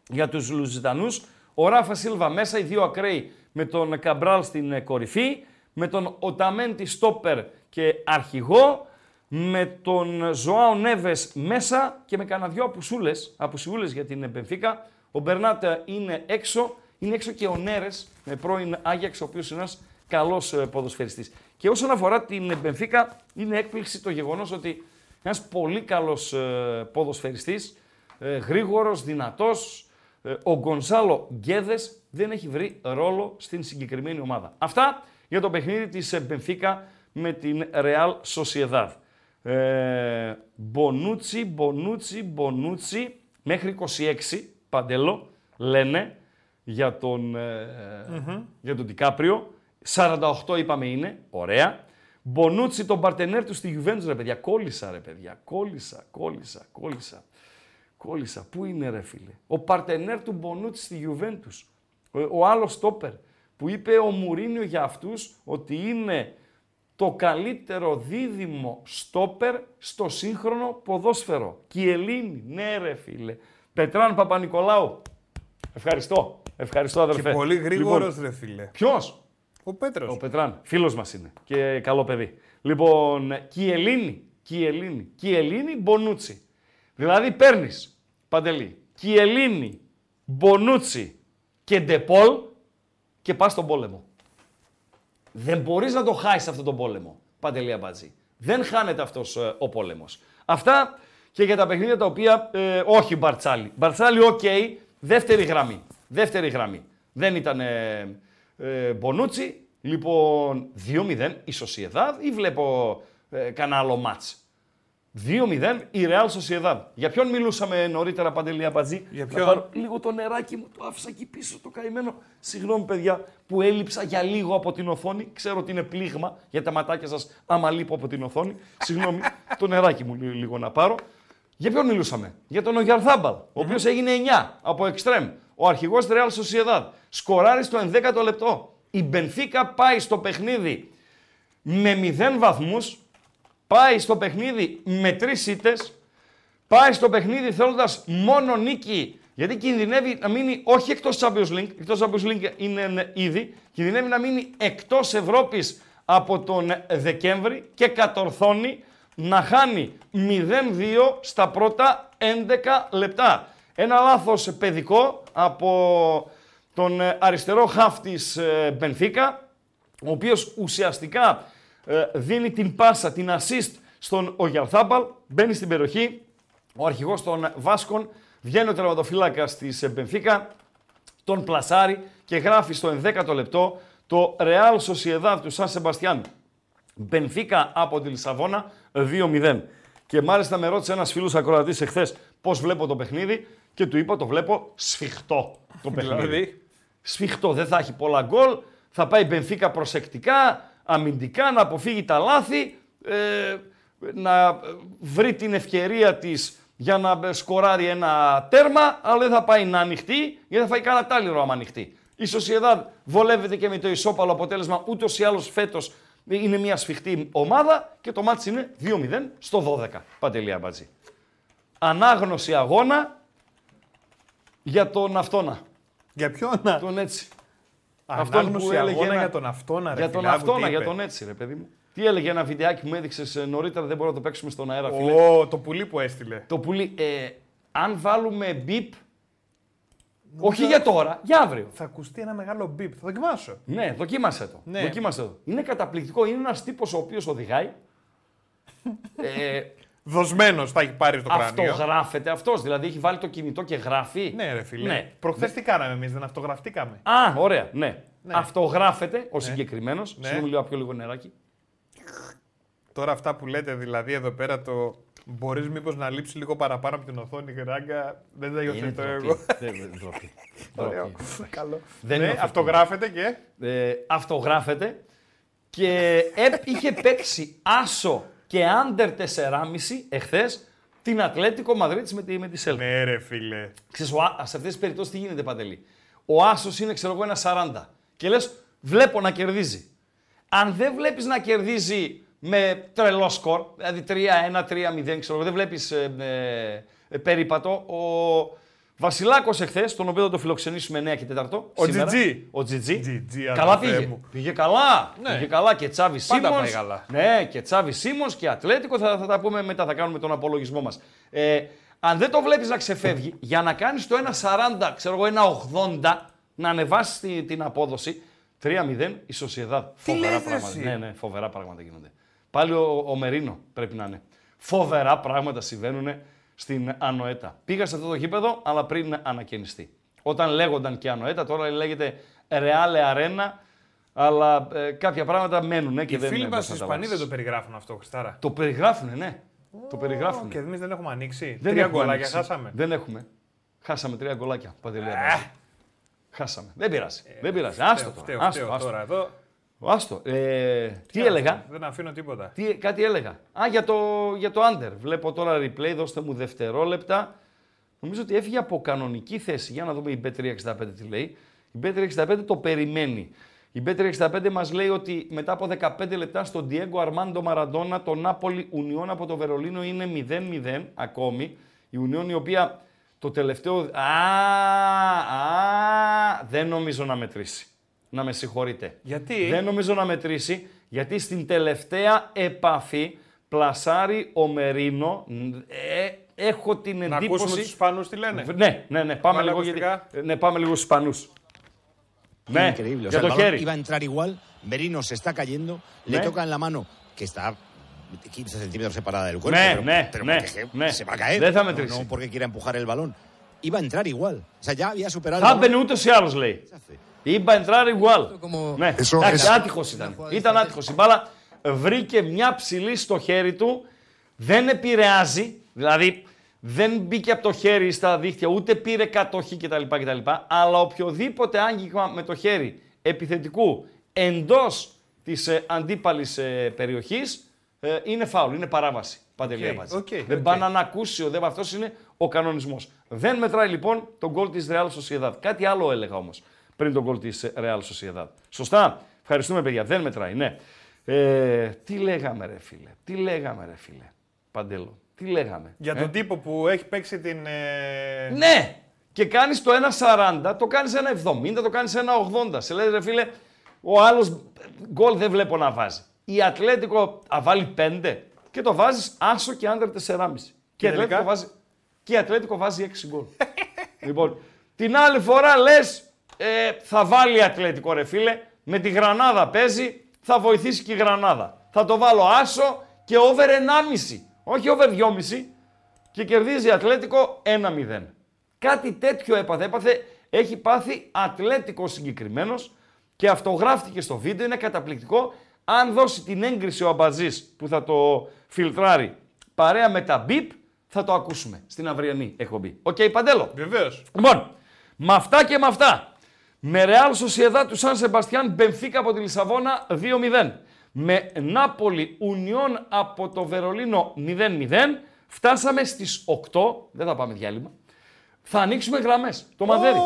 για τους Λουζιτανούς. Ο Ράφα Σίλβα μέσα, οι δύο ακραίοι με τον Καμπράλ στην ε, κορυφή. Με τον Οταμέντι Στόπερ και αρχηγό. Με τον Ζωάο Νέβες μέσα και με κανένα δυο απουσούλες απουσιούλες για την Μπενφίκα. Ο Μπερνάτ ε, είναι έξω, είναι έξω και ο Νέρες, με πρώην Άγιαξ, ο οποίος είναι ένας καλός ποδοσφαιριστής. Και όσον αφορά την Μπενφίκα, είναι έκπληξη το γεγονός ότι ένας πολύ καλός ποδοσφαιριστής, γρήγορος, δυνατός, ο Γκονσάλο Γκέδες δεν έχει βρει ρόλο στην συγκεκριμένη ομάδα. Αυτά για το παιχνίδι της Μπενφίκα με την Real Sociedad. Ε, Μπονούτσι, Μπονούτσι, Μπονούτσι, μέχρι 26, Παντέλο, λένε για τον, ε, για τον Τικάπριο. 48 είπαμε είναι, ωραία. Μπονούτσι τον παρτενέρ του στη Juventus, ρε παιδιά. Κόλλησα, ρε παιδιά. Κόλλησα, κόλλησα, κόλλησα. Κόλλησα. Πού είναι, ρε φίλε; Ο παρτενέρ του Μπονούτσι στη Juventus. Ο, ο άλλος στόπερ. Που είπε ο Μουρίνιο για αυτούς ότι είναι το καλύτερο δίδυμο στόπερ στο σύγχρονο ποδόσφαιρο. Κιελίνη, ναι ρε φίλε. Πετράν Παπα-Νικολάου. Ευχαριστώ. Ευχαριστώ αδερφέ. Και πολύ γρήγορος Λοιπόν, ρε φίλε. Ποιος; Ο Πέτρος. Ο Πετράν. Φίλος μας είναι. Και καλό παιδί. Λοιπόν, Κιελίνη. Κιελίνη. Κιελίνη Μπονούτσι. Δηλαδή παίρνεις, Παντελή, Κιελίνη, Μπονούτσι και Ντεπόλ και πας στον πόλεμο. Δεν μπορείς να το χάσεις αυτό τον πόλεμο. Παντελή Αμπατζή. Δεν χάνεται αυτός ε, ο πόλεμος. Αυτά και για τα παιχνίδια τα οποία ε, όχι Μπαρτσάλι. Μπαρτσάλι, οκ, δεύτερη γραμμή. Δεύτερη γραμμή. Δεν ήταν ε, ε, Μπονούτσι. Λοιπόν, 2-0 η Σοσιεδάδ ή βλέπω ε, κανένα άλλο μάτς. 2-0 η Real Sociedad. Για ποιον μιλούσαμε νωρίτερα, Παντελή Αμπατζή. Για Να ποιον; πάρω λίγο το νεράκι μου, το άφησα εκεί πίσω το καημένο. Συγγνώμη, παιδιά, που έλειψα για λίγο από την οθόνη. Ξέρω ότι είναι πλήγμα για τα ματάκια σας άμα λείπω από την οθόνη. Συγγνώμη, *laughs* το νεράκι μου λί- λίγο να πάρω. Για ποιον μιλούσαμε; Για τον Ογιαρθάμπαλ, ο οποίος έγινε 9 από εξτρέμ. Ο αρχηγός της Real Sociedad. Σκοράρει στο 11ο λεπτό. Η Μπενφίκα πάει στο παιχνίδι με 0 βαθμούς, πάει στο παιχνίδι με τρεις ήττες, πάει στο παιχνίδι θέλοντας μόνο νίκη, γιατί κινδυνεύει να μείνει όχι εκτός Champions League, εκτός Champions League είναι ναι, ήδη, κινδυνεύει να μείνει εκτός Ευρώπης από τον Δεκέμβρη και κατορθώνει να χάνει 0-2 στα πρώτα 11 λεπτά. Ένα λάθος παιδικό από τον ε, αριστερό χαφ της ε, Μπενφίκα, ο οποίος ουσιαστικά ε, δίνει την πάσα, την assist στον Ογιαρθάμπαλ, μπαίνει στην περιοχή, ο αρχηγός των Βάσκων, βγαίνει ο τερματοφύλακας της ε, Μπενφίκα, τον πλασάρει και γράφει στο 11ο λεπτό το Real Sociedad του Σαν Σεμπαστιάν. Μπενφίκα από τη Λισαβόνα 2-0. Και μάλιστα με ρώτησε ένας φίλος ακροατής εχθές πώς βλέπω το παιχνίδι; Και του είπα το βλέπω σφιχτό το παιχνίδι. Δηλαδή, Σφιχτό, δεν θα έχει πολλά γκολ, θα πάει η Μπενφίκα προσεκτικά, αμυντικά, να αποφύγει τα λάθη, ε, να βρει την ευκαιρία της για να ε, σκοράρει ένα τέρμα, αλλά δεν θα πάει να ανοιχτεί, γιατί θα φάει κανένα τάλιρο άμα ανοιχτεί. Η Σοσιεδάδ βολεύεται και με το ισόπαλο αποτέλεσμα, ούτως ή άλλως φέτος είναι μια σφιχτή ομάδα και το μάτς είναι 2-0 στο 12. Παντελία Μπατζή. Ανάγνωση αγώνα για τον αυτόνα. για ποιον να. Τον έτσι. Αυτόν Ανάγνωση που έλεγε αγώνα ένα- για τον αυτόνα, ρε Για τον φιλά μου, τι αυτόνα, για είπε; τον έτσι, ρε παιδί μου. Τι έλεγε ένα βιντεάκι που μου έδειξε νωρίτερα, δεν μπορώ να το παίξουμε στον αέρα, φίλε. Ω, το πουλί που έστειλε. Το πουλί. Ε, αν βάλουμε μπιπ. Όχι για τώρα, για αύριο. Θα ακουστεί ένα μεγάλο μπιπ. Θα δοκιμάσω. Ναι, δοκίμασε το. Ναι. Δοκίμασε το. Είναι καταπληκτικό. Είναι ένας τύπος ο οποίος οδηγάει. *laughs* ε, Δοσμένος θα έχει πάρει στο κράνιο. αυτογράφεται αυτός. Δηλαδή έχει βάλει το κινητό και γράφει. Ναι, ρε φίλε. Ναι. Προχθές τι κάναμε εμείς, δεν αυτογραφτήκαμε. Α, ωραία, ναι. Ναι. Αυτογράφεται ο συγκεκριμένος. Ναι. Συγγνώμη, λέω πιο λίγο νεράκι. Τώρα αυτά που λέτε δηλαδή εδώ πέρα το. Μπορείς μήπως να λείψεις λίγο παραπάνω από την οθόνη, γράγκα. Δεν τα Είναι υιοθετώ ντροπή. εγώ. Δεν- δεν- ντροπή. *laughs* Ωραίο. Ντροπή. Καλό. Δεν ναι, είναι αυτό. αυτογράφεται και; ε, αυτογράφεται και επ- είχε παίξει άσο και άντερ 4,5 εχθές την Ατλέτικο Μαδρίτης με τη, με τη Σέλτα. Ναι, ρε φίλε. Ξέρεις, ο, Α- σε αυτές τις περιπτώσεις τι γίνεται Παντελή; Ο άσος είναι ξέρω εγώ ένα 40 και λες βλέπω να κερδίζει. Αν δεν βλέπεις να κερδίζει με τρελό σκορ, δηλαδή 3-1, 3-0, ξέρω εγώ, δεν βλέπεις ε, ε, ε, περίπατο, ο Βασιλάκος εχθές, τον οποίο θα το φιλοξενήσουμε 9 και 4. Ο σήμερα. Τζιτζί. Ο Τζιτζί. Τζιτζί, καλά αδερφέ πήγε. μου. Πήγε καλά. Ναι. Πήγε καλά και Τσάβη Πάντα Σίμονς. πάει καλά. Ναι, και Τσάβη Σίμονς και Ατλέτικο θα, θα τα πούμε μετά, θα κάνουμε τον απολογισμό μας. Ε, Αν δεν το βλέπεις να ξεφεύγει, για να κάνεις το 1,40, ξέρω εγώ, 1,80, να ανεβάσεις την απόδοση, 3-0 η Σοσιεδάδ. Τι Φοβερά λες, ρε, πράγματα. εσύ; Ναι, ναι, φοβερά πράγματα γίνονται. Πάλι ο, ο Μερίνο πρέπει να είναι. Φοβερά πράγματα συμβαίνουν στην Ανοέτα. Πήγα σε αυτό το γήπεδο, αλλά πριν ανακαινιστεί. Όταν λέγονταν και Ανοέτα, τώρα λέγεται Reale Arena, αλλά ε, κάποια πράγματα μένουν ε, και Οι δεν φίλοι είναι μας πώς οι να τα Ισπανοί δεν βάλεις. το περιγράφουν αυτό, Χριστάρα. Το περιγράφουνε, ναι. Το περιγράφουνε. Και εμείς δεν έχουμε ανοίξει. Δεν Τρία έχουμε γκολάκια ανοίξει. χάσαμε. Δεν έχουμε. Χάσαμε τρία γκολάκια. Παντελή Ε. Αμπάζη. Χάσαμε. Δεν πειράζει. δεν πειράζει. Άστο Φταίω, τώρα. φταίω, Άστο, φταίω άστο. τώρα εδώ. Άστο. Ε, τι έλεγα; Δεν αφήνω τίποτα. Τι, κάτι έλεγα. Α, για το, για το under. Βλέπω τώρα replay, δώστε μου δευτερόλεπτα. Νομίζω ότι έφυγε από κανονική θέση. Για να δούμε η Bet365 τι λέει. Η Bet365 το περιμένει. Η Bet365 μας λέει ότι μετά από 15 λεπτά στον Diego Armando Maradona το Νάπολη Ουνιόν από το Βερολίνο είναι 0-0 ακόμη. Η Ουνιόν η οποία το τελευταίο... Α, α, δεν νομίζω να μετρήσει. Να με συγχωρείτε. Γιατί; Δεν νομίζω να μετρήσει, γιατί στην τελευταία επαφή πλασάρει ο Μερίνο. Ε, έχω την Να εντύπωση... ακούσουμε τους Ισπανούς τι λένε. Ναι, ναι, ναι, πάμε Βάλε λίγο, γιατί... ακουστικά. ναι, πάμε λίγο στους Ισπανούς. Ναι, Increíble. O για sea, el το balón χέρι. iba a entrar igual, Merino se está cayendo, le ¿Eh? toca en la mano, que está 15 centímetros separada del cuerpo, Ναι, pero, ναι, pero ναι, porque ναι. se va a caer. Δεν θα no, μετρήσει. no porque quiera empujar el balón. Iba a entrar igual. O sea, ya había superado Θα el balón. έμπαινε ούτως ή άλλως, λέει. Ήμπα εντράρει igual. Como- Ναι, Eso- εντάξει, eso- άτυχος ήταν. Ήταν άτυχος. Η μπάλα βρήκε μια ψηλή στο χέρι του, δεν επηρεάζει, δηλαδή δεν μπήκε από το χέρι στα δίχτυα, ούτε πήρε κατοχή κτλ. κτλ αλλά οποιοδήποτε άγγιγμα με το χέρι επιθετικού εντός της ε, αντίπαλης ε, περιοχής ε, είναι φάουλ, είναι παράβαση. Παντελή Οκ, Αμπατζή. οκ, δεν οκ. πάνε να ανακούσει ο ΔΕΒ, αυτός είναι ο κανονισμός. Δεν μετράει λοιπόν το γκολ της Real Sociedad. Κάτι άλλο έλεγα όμως πριν το γκολ της ε, Real Sociedad. Σωστά; Ευχαριστούμε παιδιά. Δεν μετράει, ναι. Ε, τι λέγαμε ρε φίλε; Τι λέγαμε ρε φίλε; Παντέλο. Τι λέγαμε. Για ε; τον τύπο που έχει παίξει την. ε, Ναι! Και κάνεις το 1,40, το κάνεις 1,70, το κάνεις 1,80. Σε λέει ρε φίλε, ο άλλος γκολ δεν βλέπω να βάζει. Η Ατλέτικο θα βάλει 5 και το βάζεις άσο και άντερ 4,5. Και, η τελικά; Ατλέτικο βάζει, και η Ατλέτικο βάζει 6 γκολ. *laughs* λοιπόν, την άλλη φορά λες, ε, θα βάλει η Ατλέτικο ρε φίλε, με τη Γρανάδα παίζει, θα βοηθήσει και η Γρανάδα. Θα το βάλω άσο και over 1,5. Όχι over 2,5 και κερδίζει Ατλέτικο 1-0. Κάτι τέτοιο έπαθε. Έπαθε, έχει πάθει Ατλέτικο συγκεκριμένος και αυτό γράφτηκε στο βίντεο. Είναι καταπληκτικό. Αν δώσει την έγκριση ο Αμπαζής που θα το φιλτράρει παρέα με τα μπιπ, θα το ακούσουμε στην αυριανή εκπομπή. Οκ, Παντέλο; Βεβαίως. Λοιπόν, με αυτά και με αυτά. Με Real Sociedad του Σαν Σεμπαστιάν Μπενφίκα από τη Λισαβόνα 2-0. Με Νάπολη Ουνιόν από το Βερολίνο 0-0. Φτάσαμε στις 8. Δεν θα πάμε διάλειμμα. Θα ανοίξουμε γραμμές. Το μαδέρι.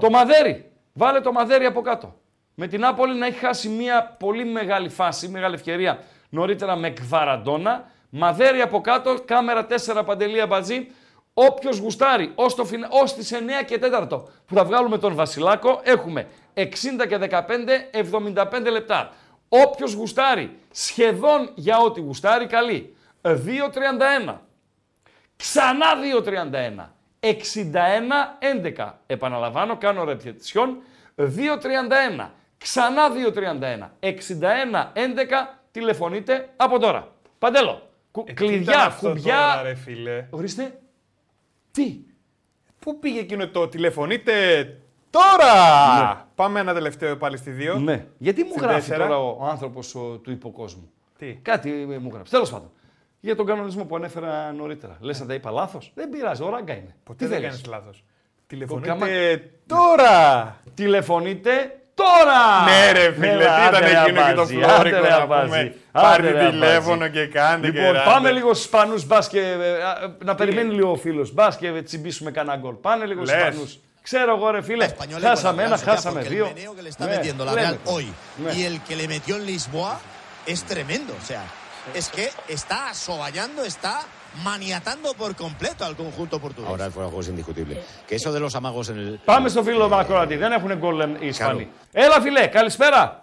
Το μαδέρι. Βάλε το μαδέρι από κάτω. Με την Νάπολη να έχει χάσει μια πολύ μεγάλη φάση, μεγάλη ευκαιρία νωρίτερα με Κβαραντόνα. Μαδέρι από κάτω, κάμερα 4 παντελία μπατζή. Όποιος γουστάρει ως, το, φινα- ως τις 9 και 4 που θα βγάλουμε τον Βασιλάκο, έχουμε 60 και 15, 75 λεπτά. Όποιος γουστάρει σχεδόν για ό,τι γουστάρει, καλή. 2.31. Ξανά 2.31. 61-11. Επαναλαμβάνω, κάνω ρεπιετησιόν. 2.31. Ξανά 2.31. 61-11. Τηλεφωνείτε από τώρα. Παντέλο. Κου- Ε, τι ήταν κλειδιά, αυτό κουμπιά. Τώρα, ρε φίλε; Ορίστε. Τι; Πού πήγε εκείνο το τηλεφωνείτε τώρα! Πάμε ένα τελευταίο πάλι στη 2. Ναι. Γιατί μου Στην γράφει τέσσερα. τώρα ο άνθρωπος του υποκόσμου; Τι; Κάτι ε, μου γράφει. Τέλος πάντων. Για τον κανονισμό που ανέφερα νωρίτερα. Λες να τα είπα λάθος; Δεν πειράζει, ο ράγκα είναι. Ποτέ Τι δεν θέλεις; κάνεις λάθος. κάμα- Τηλεφωνείτε τώρα! Τηλεφωνείτε τώρα! Ναι, ρε φίλε, τι Έλα, ήταν άντε, ρε, εκείνο και το αμπάτζι, φλόρικο άντε, ρε, να αμπάτζι, πούμε. άντε, Πάρτε ρε, τηλέφωνο αμπάτζι. και κάντε και Λοιπόν, ράντε. πάμε λίγο στου Ισπανού μπα και. ε, α, να περιμένει λίγο ο φίλο. Μπα και τσιμπήσουμε κανένα γκολ. Πάνε λίγο στου Λες. Ισπανού. Ξέρω εγώ, ρε φίλε. Español le Χάσαμε con la ένα, Real Sociedad, χάσαμε porque δύο. El meneo que le está Ναι, metiendo la λέμε Real το. hoy Ναι. y el que le metió en Lisboa es tremendo. O sea, es que está asoballando, está maniatando por completo al conjunto portugués. Ahora el fuera de juego es indiscutible. Que eso de los amagos en el. Πάμε στο φίλο μα ακροατή. Δεν έχουν γκολ ε, οι Ισπανοί. Έλα, φιλέ, καλησπέρα.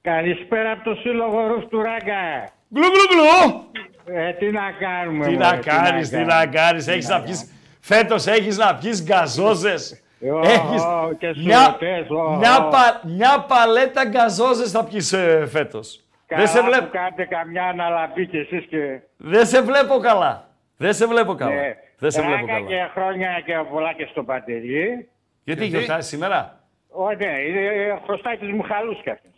Καλησπέρα από το Σύλλογο Ρους του Ράγκα. Γκλου γκλου γκλου. Ε, τι να κάνουμε. Τι να κάνεις, τι να κάνεις. Έχεις να πιεις... Φέτος έχεις να πιεις γκαζόζες. Έχεις μια, μια, μια παλέτα γκαζόζες θα πιεις ε, φέτος. Δεν σε βλέπω. Κάντε καμιά αναλαπή κι εσείς και... Δεν σε βλέπω καλά. Δεν σε βλέπω καλά. Ναι. Δεν σε βλέπω καλά. και χρόνια και πολλά και στο Παντελή. Γιατί γιορτάζει σήμερα; Όχι, ναι, είναι χρωστάει της Μουχαλούς κι αυτές.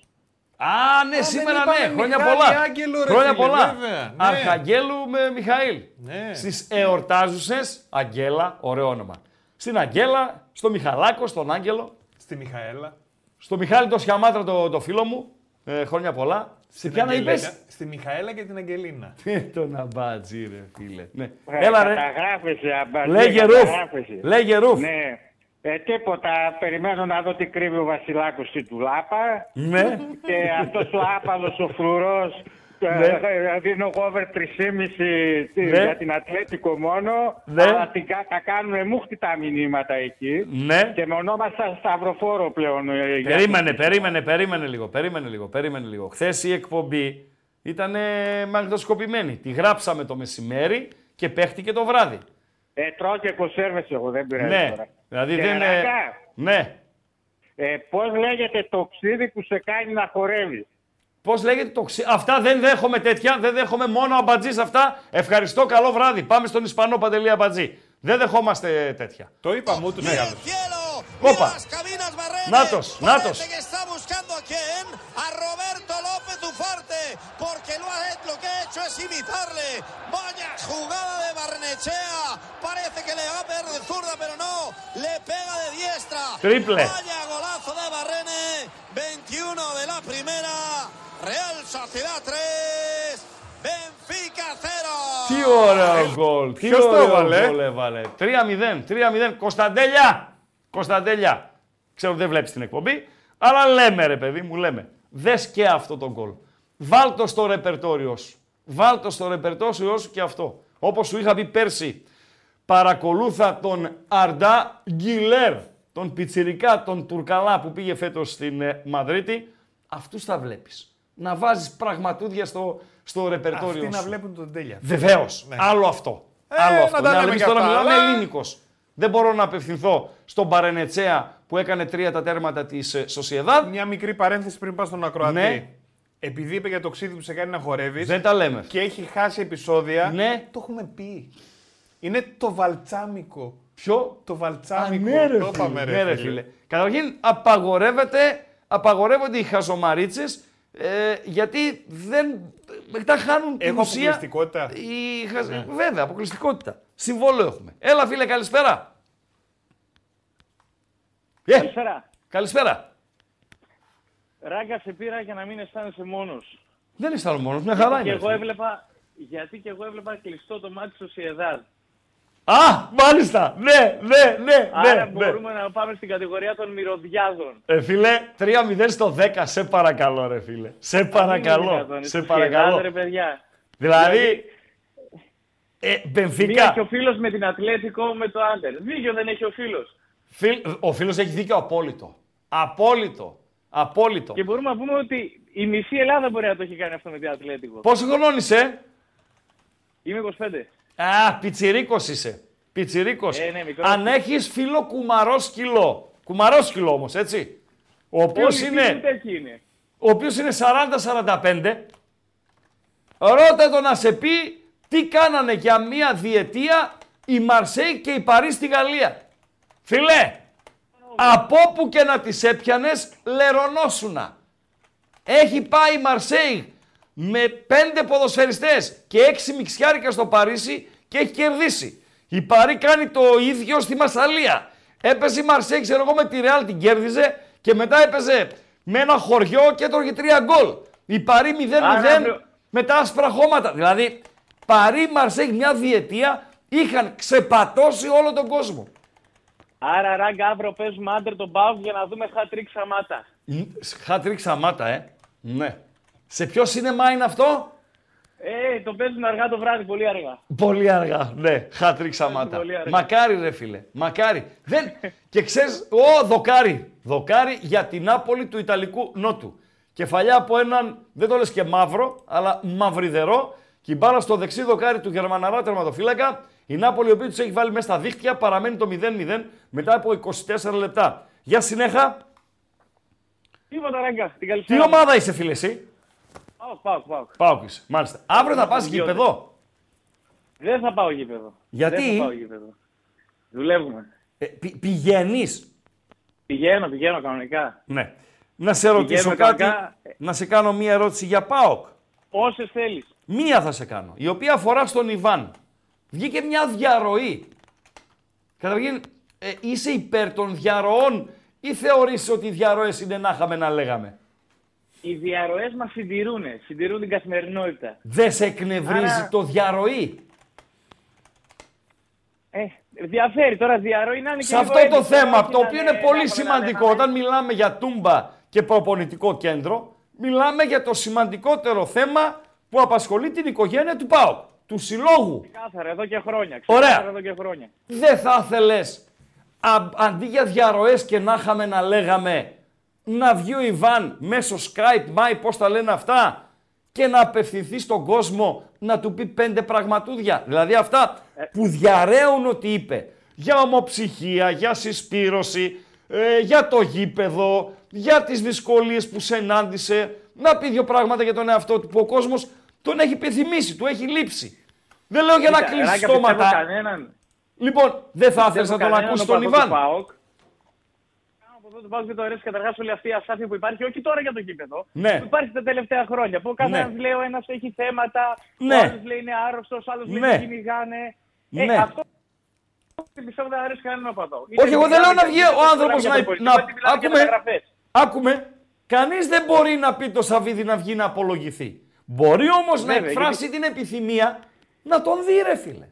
Α, ναι, σήμερα ναι, χρόνια πολλά. Άγγελο, ρε, χρόνια φίλε, πολλά. Βέβαια, ναι. Αρχαγγέλου με Μιχαήλ. Ναι. Στις εορτάζουσες, Αγγέλα, ωραίο όνομα. Στην Αγγέλα, στο Μιχαλάκο, στον Άγγελο. Στη Μιχαέλα. Στο Μιχάλη το Σιαμάτρα το, το φίλο μου. Ε, χρόνια πολλά. Στην ποια να είπες; Στη Μιχαέλα και την Αγγελίνα. Τι *laughs* το αμπάτζι ρε φίλε. Ναι. Ε, Έλα ρε. Καταγράφεσαι αμπάτζι. Λέγε ρούφ. Λέγε ρούφ. Ναι. Ε, τίποτα. Περιμένω να δω τι κρύβει ο Βασιλάκος στην τουλάπα. Ναι. Και αυτός ο άπαλος ο φρουρός ναι. Ε, δίνω εγώ over 3,5 ναι. για την Ατλέτικο μόνο. Ναι. Αλλά την, θα κάνουν μούχτη τα μηνύματα εκεί. Ναι. Και με ονόμασα Σταυροφόρο πλέον. Ε, περίμενε, περίμενε, περίμενε λίγο. Περίμενε λίγο, περίμενε λίγο. Χθες η εκπομπή ήταν μαγνητοσκοπημένη. Τη γράψαμε το μεσημέρι και παίχτηκε το βράδυ. Ε, τρώω και κονσέρβες εγώ, δεν πειράζει ναι. τώρα. Δηλαδή δεν είναι... Ναι. Ε, πώς λέγεται το ξύδι που σε κάνει να χορεύεις; Πώς λέγεται το ξύ... Αυτά δεν δέχομαι τέτοια, δεν δέχομαι μόνο αμπατζής αυτά. Ευχαριστώ, καλό βράδυ. Πάμε στον Ισπανό Παντελή Αμπατζή. Δεν δεχόμαστε τέτοια. Το είπαμε ούτω ή άλλω. Όπα. Νάτο, Νάτο. porque lo, ha, lo que ha hecho es imitarle. Vaya jugada de Barnechea. Parece que le va a pegar de zurda, pero no. Le pega de diestra. Triple. Vaya golazo de Barrene. 21 de la primera. Real Sociedad 3. Benfica 0. Τι ωραίο γκολ. Τι ωραίο γκολ έβαλε. 3-0. 3-0. Κωνσταντέλια. Κωνσταντέλια. Ξέρω δεν βλέπεις την εκπομπή. Αλλά λέμε ρε παιδί μου, λέμε. Δες και αυτό το γκολ. Βάλτο στο ρεπερτόριο σου. Βάλτο στο ρεπερτόριο σου και αυτό. Όπως σου είχα πει πέρσι, παρακολούθα τον Αρντά Γκιλέρ, τον πιτσιρικά, τον Τουρκαλά που πήγε φέτος στην ε, Μαδρίτη. Αυτούς θα βλέπεις να βάζεις πραγματούδια στο, στο ρεπερτόριο Αυτοί να βλέπουν τον τέλεια. Βεβαίως. Ναι. Άλλο αυτό. Ε, Άλλο αυτό. Να τα λέμε τώρα μιλάμε ελληνικός. Δεν μπορώ να απευθυνθώ στον Παρενετσέα που έκανε τρία τα τέρματα της ε, Σοσιεδάδ. Μια μικρή παρένθεση πριν πα στον Ακροατή. Ναι. Επειδή είπε για το ξύδι που σε κάνει να χορεύεις. Δεν τα λέμε. Και έχει χάσει επεισόδια. Ναι. Το έχουμε πει. Είναι το βαλτσάμικο. Ποιο; Το βαλτσάμικο. Α, ναι, ρε, το είπαμε, ρε, φίλε. φίλε. Καταρχήν απαγορεύεται, απαγορεύονται οι χαζομαρίτσες ε, γιατί δεν. Μετά χάνουν την ουσία. αποκλειστικότητα. Η... Ναι. Βέβαια, αποκλειστικότητα. Συμβόλαιο έχουμε. Έλα, φίλε, καλησπέρα. Yeah. Καλησπέρα. Καλησπέρα. Ράγκα σε πήρα για να μην αισθάνεσαι μόνος. Δεν αισθάνομαι μόνος, μια χαρά είναι. εγώ έβλεπα, γιατί και εγώ έβλεπα κλειστό το μάτι στο Σιεδάδ. Α, μάλιστα. Ναι, ναι, ναι. Άρα ναι, μπορούμε ναι. να πάμε στην κατηγορία των μυρωδιάδων. Ε, φίλε, 3-0 στο 10. Σε παρακαλώ, ρε φίλε. Σε παρακαλώ. Σε παρακαλώ. Ρε, παιδιά. Δηλαδή, ε, Μπενφίκα. και ο φίλος με την Ατλέτικο με το Άντερ. Δίκιο δεν έχει ο φίλος. Φίλ, ο φίλος έχει δίκιο απόλυτο. Απόλυτο. Απόλυτο. Και μπορούμε να πούμε ότι η μισή Ελλάδα μπορεί να το έχει κάνει αυτό με την Ατλέτικο. Πόσο χρονών είσαι, Είμαι 25. Α, πιτσιρίκος είσαι. Πιτσιρίκος. Ε, ναι, Αν έχεις φίλο κουμαρός σκυλό. Κουμαρός σκυλό όμως, έτσι. Ο οποίος είναι. είναι. Ο οποίος είναι 40-45. Ρώτα το να σε πει τι κάνανε για μία διετία η Μαρσέη και η Παρή στη Γαλλία. Φιλέ, από που και να τις έπιανες, λερονόσουνα. Έχει πάει η Μαρσέη με πέντε ποδοσφαιριστές και έξι μιξιάρικα στο Παρίσι και έχει κερδίσει. Η Παρή κάνει το ίδιο στη Μασαλία. Έπεσε η Μαρσέη, ξέρω εγώ, με τη Ρεάλ την κέρδιζε και μετά έπαιζε με ένα χωριό και έτρωγε τρία γκολ. Η Παρή 0-0 με τα άσπρα χώματα. Δηλαδή, Παρή Μαρσέη μια διετία είχαν ξεπατώσει όλο τον κόσμο. Άρα, ράγκα, αύριο παίζουμε under τον ΠΑΟΚ για να δούμε χατρίκ Σαμάτα. Χατρίκ Σαμάτα, ε. Ναι. Σε ποιο σινεμά είναι αυτό; Ε, το παίζουν αργά το βράδυ, πολύ αργά. Πολύ αργά, ναι. Χάτρικ Σαμάτα. Μακάρι ρε φίλε, μακάρι. Δεν... και ξέρεις, ο δοκάρι. Δοκάρι για την Νάπολη του Ιταλικού Νότου. Κεφαλιά από έναν, δεν το λες και μαύρο, αλλά μαυριδερό Και η μπάλα στο δεξί δοκάρι του Γερμαναρά τερματοφύλακα. Η Νάπολη, η οποία τους έχει βάλει μέσα στα δίχτυα, παραμένει το 0-0 μετά από 24 λεπτά. Για συνέχα. Τίποτα, ράγκα. Τι ομάδα είσαι, φίλε, εσύ; Πάω, πάω, πάω. μάλιστα. Αύριο θα πας γήπεδο; Δεν θα πάω γήπεδο. Γιατί; Δεν θα πάω γήπεδο. Δουλεύουμε. Ε, πη, Πηγαίνεις; Πηγαίνω, πηγαίνω κανονικά. Ναι. Να σε ρωτήσω κάτι. Να σε κάνω μία ερώτηση για ΠΑΟΚ. Όσες θέλεις. Μία θα σε κάνω. Η οποία αφορά στον Ιβάν. Βγήκε μια διαρροή. Καταρχήν, ε, είσαι υπέρ των διαρροών ή θεωρείς ότι οι διαρροές είναι να είχαμε να λέγαμε; Οι διαρροές μας συντηρούν, συντηρούν την καθημερινότητα. Δεν σε εκνευρίζει το διαρροή; Ε, διαφέρει τώρα διαρροή να είναι Σε αυτό το θέμα, το οποίο είναι πολύ σημαντικό, όταν μιλάμε για τούμπα και προπονητικό κέντρο, μιλάμε για το σημαντικότερο θέμα που απασχολεί την οικογένεια του ΠΑΟΚ, του συλλόγου. Ξεκάθαρα, εδώ και χρόνια. Ωραία. Εδώ και χρόνια. Δεν θα ήθελες, αντί για διαρροές και να είχαμε να λέγαμε, να βγει ο Ιβάν μέσω Skype, Μάη, πώς τα λένε αυτά, και να απευθυνθεί στον κόσμο να του πει πέντε πραγματούδια. Δηλαδή αυτά ε. που διαρρέουν ότι είπε για ομοψυχία, για συσπήρωση, ε, για το γήπεδο, για τις δυσκολίες που σε ενάντησε, να πει δύο πράγματα για τον εαυτό του που ο κόσμος τον έχει επιθυμήσει, του έχει λείψει. Δεν λέω για να κλείσει στόματα. Λοιπόν, δεν θα ήθελε να τον ακούσει τον Ιβάν του βάζω και το αρέσει καταρχάς όλη αυτή η ασάφεια που υπάρχει, όχι τώρα για το κήπεδο. Ναι. Που υπάρχει τα τελευταία χρόνια. Που κάθε ναι. λέει ο ένας έχει θέματα, ναι. ο άλλος λέει είναι άρρωστος, ο άλλος λέει ναι. κυνηγάνε. Ε, ναι. αυτό πιστεύω δεν αρέσει κανένα από εδώ. Όχι, εγώ δεν λέω να βγει ο άνθρωπος να. να... Άκουμε, άκουμε. Κανείς δεν μπορεί να πει το Σαββίδι να βγει να απολογηθεί. Μπορεί όμως να εκφράσει την επιθυμία να τον δει, ρε φίλε.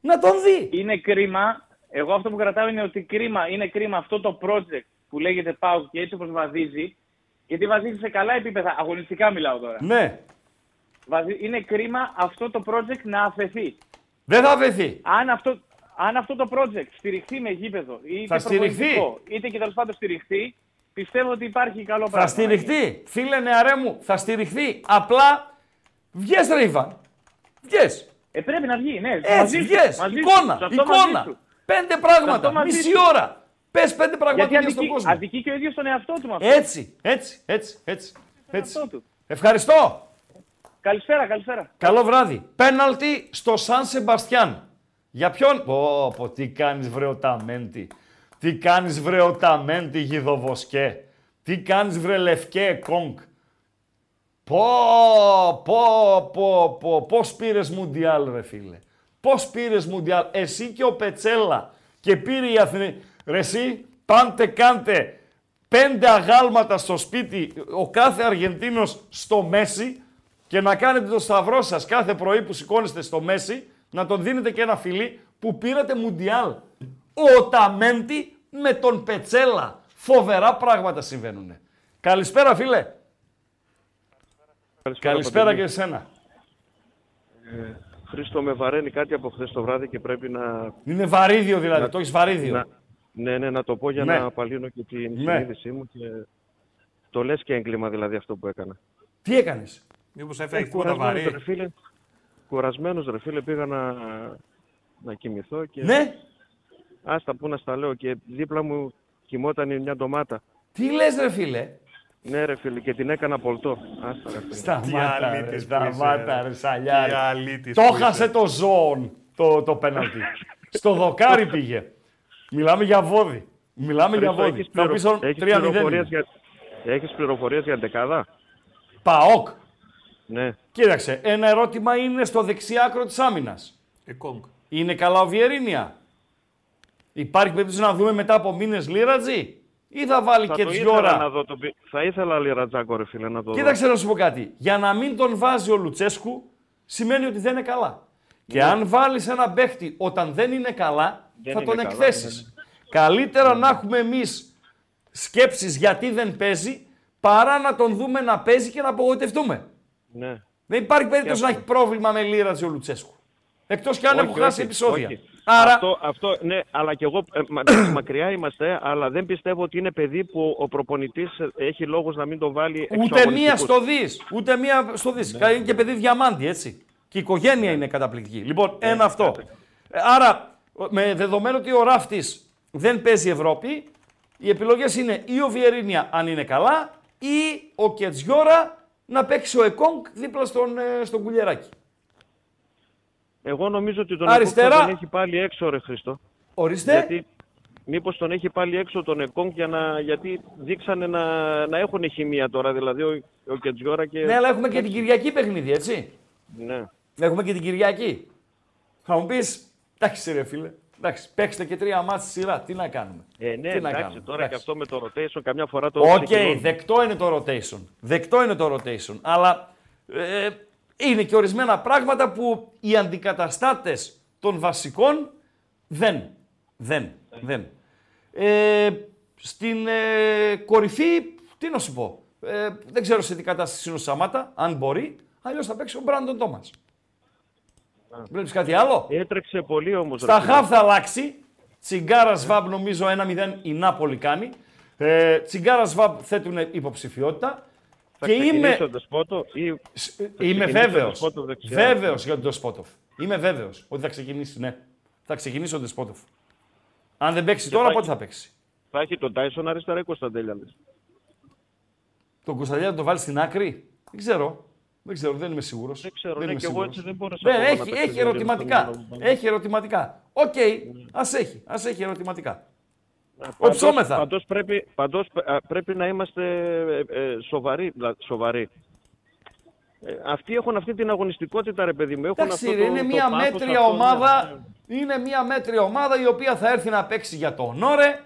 Να τον δει. Είναι κρίμα εγώ αυτό που κρατάω είναι ότι κρίμα, είναι κρίμα αυτό το project που λέγεται PAUK και έτσι όπως βαδίζει, γιατί βαδίζει σε καλά επίπεδα, αγωνιστικά μιλάω τώρα. Ναι. Είναι κρίμα αυτό το project να αφαιθεί. Δεν θα αφαιθεί. Αν αυτό, αν αυτό το project στηριχθεί με γήπεδο, είτε θα στηριχθεί. είτε και τέλος πάντων στηριχθεί, πιστεύω ότι υπάρχει καλό πράγμα. Θα στηριχθεί. Φίλε νεαρέ μου, θα στηριχθεί. Απλά βγες ρε Ιβάν. Βγες. Ε, πρέπει να βγει, ναι. Έτσι, βγες. Εικόνα, εικόνα. Πέντε πράγματα, μισή ώρα. Πες πέντε πράγματα για στον κόσμο. Αδικεί και ο ίδιος τον εαυτό του αυτό. Έτσι, έτσι, έτσι. έτσι, έτσι. Ευχαριστώ. Καλησπέρα, καλησπέρα. Καλό βράδυ. Πέναλτι στο Σαν Σεμπαστιάν. Για ποιον. Πω, πω, τι κάνεις βρε Ταμέντι. Τι κάνεις βρε Ταμέντι γιδοβοσκέ. Τι κάνεις βρε Λευκέ Κόγκ. Πω, πω, πω, πω, πώς πήρες Μουντιάλ ρε φίλε. Πώς πήρες Μουντιάλ, εσύ και ο Πετσέλα και πήρε η Αθηνή. Ρε, εσύ, πάντε κάντε πέντε αγάλματα στο σπίτι, ο κάθε Αργεντίνος στο Μέση και να κάνετε το σταυρό σας κάθε πρωί που σηκώνεστε στο Μέση, να τον δίνετε και ένα φιλί που πήρατε Μουντιάλ. Ο Ταμέντι με τον Πετσέλα. Φοβερά πράγματα συμβαίνουν. Καλησπέρα φίλε. Καλησπέρα, Καλησπέρα και εσένα. Ε, Χρήστο, με βαραίνει κάτι από χθες το βράδυ και πρέπει να. Είναι βαρύδιο δηλαδή, να... το έχεις βαρύδιο. Να... Ναι, ναι, να το πω για ναι. να απαλύνω και την ναι. συνείδησή μου. Και... Το λες και έγκλημα δηλαδή αυτό που έκανα. Τι έκανες, Μήπως έφερε τίποτα βαρύ; Κουρασμένος ρε φίλε, πήγα να, να κοιμηθώ και. Ναι. Άστα που να στα λέω και δίπλα μου κοιμόταν μια ντομάτα. Τι λες ρε φίλε; Ναι, ρε φίλε, και την έκανα πολτό. Σταμάτα, ρε, σταμάτα, ρε, σαλιάρι. Το χάσε το ζώον το, το πέναλτι. Στο δοκάρι πήγε. Μιλάμε για βόδι. Μιλάμε για βόδι. Θα πεις 3-0. Έχεις πληροφορίες για δεκάδα. Παόκ. Ναι. Κοίταξε, ένα ερώτημα είναι στο δεξιάκρο της άμυνας. Εκόγκ. Είναι καλά ο Βιερίνια; Υπάρχει περίπτωση να δούμε μετά από μήνες Λίρατζι ή θα βάλει θα και της ώρα. Να δω το... Θα ήθελα Λιρατζάκο, ρε φίλε, να το Κοίταξε να σου πω κάτι. Για να μην τον βάζει ο Λουτσέσκου, σημαίνει ότι δεν είναι καλά. Και ναι. αν βάλεις ένα παίχτη όταν δεν είναι καλά, θα τον εκθέσεις. Ναι, ναι. Καλύτερα να έχουμε εμείς σκέψεις γιατί δεν παίζει, παρά να τον δούμε να παίζει και να απογοητευτούμε. Ναι. Δεν υπάρχει περίπτωση να έχει πρόβλημα με Λίρατζι ο Λουτσέσκου. Εκτός κι αν έχουν χάσει επεισόδια. Όχι. Άρα... Αυτό, αυτό, ναι, αλλά και εγώ ε, *clears throat* μακριά είμαστε, αλλά δεν πιστεύω ότι είναι παιδί που ο προπονητής έχει λόγο να μην το βάλει Ούτε μία στο δις. Ούτε μία στο δις. Ναι. Είναι και παιδί διαμάντη, έτσι. Και η οικογένεια είναι καταπληκτική. Λοιπόν, ναι, ένα αυτό. Άρα, με δεδομένο ότι ο ράφτης δεν παίζει Ευρώπη, οι επιλογές είναι ή ο Βιερίνια αν είναι καλά, ή ο Κετζιόρα να παίξει ο Εκόνγκ δίπλα στον, ε, στον Κουλιεράκη. Εγώ νομίζω ότι τον Αριστερά... τον έχει πάλι έξω, ρε Χριστό. Ορίστε. Γιατί μήπως τον έχει πάλι έξω τον Εκόνγκ για να, γιατί δείξανε να, να έχουν χημεία τώρα, δηλαδή ο, ο Κετζιόρα και... Ναι, αλλά έχουμε και την Κυριακή παιχνίδι, έτσι. Ναι. Έχουμε και την Κυριακή. Θα μου πεις, εντάξει ρε φίλε, Εντάξει, παίξτε και τρία ματς στη σειρά. Τι να κάνουμε; Ε, ναι, Τι εντάξει, να κάνουμε; τώρα εντάξει. και αυτό με το rotation, καμιά φορά το. OK, okay, δεκτό είναι το rotation. Δεκτό είναι το rotation. Αλλά ε, είναι και ορισμένα πράγματα που οι αντικαταστάτες των βασικών δεν. Δεν. δεν. Ε, στην ε, κορυφή, τι να σου πω. Ε, δεν ξέρω σε τι κατάσταση είναι ο Σαμάτα, αν μπορεί. Αλλιώς θα παίξει ο Μπράντον Τόμας. Βλέπεις κάτι άλλο; Έτρεξε πολύ όμως. Στα χαφ θα αλλάξει. Τσιγκάρα Σβάμπ νομίζω 1-0 η Νάπολη κάνει. Ε, Τσιγκάρα Σβάμπ θέτουν υποψηφιότητα. Θα και είμαι. Τον Δεσπότο, ή... Είμαι βέβαιος. Βέβαιος για τον Δεσπότοφ. Είμαι βέβαιος ότι θα ξεκινήσει, ναι. Θα ξεκινήσει ο Δεσπότοφ. Αν δεν παίξει τώρα, πότε θα παίξει; Θα έχει τον Τάισον αριστερά ή Κωνσταντέλια. Τον Κωνσταντέλια θα το βάλει στην άκρη; Δεν ξέρω. Δεν ξέρω, δεν είμαι σίγουρος. Δεν ξέρω, δεν ναι, και εγώ έτσι δεν μπορώ να ναι, έχει, έχει ερωτηματικά. Έχει ερωτηματικά. OK, okay, ας έχει, ας έχει ερωτηματικά. Ε, Οψόμεθα. Παντός πρέπει, παντός πρέπει να είμαστε ε, ε, σοβαροί. σοβαροί. Ε, αυτοί έχουν αυτή την αγωνιστικότητα, ρε παιδί μου. Έχουν Εντάξει, αυτό το, είναι μια μέτρια ομάδα. Είναι μια μέτρια ομάδα η οποία θα έρθει να παίξει για το ωραίο.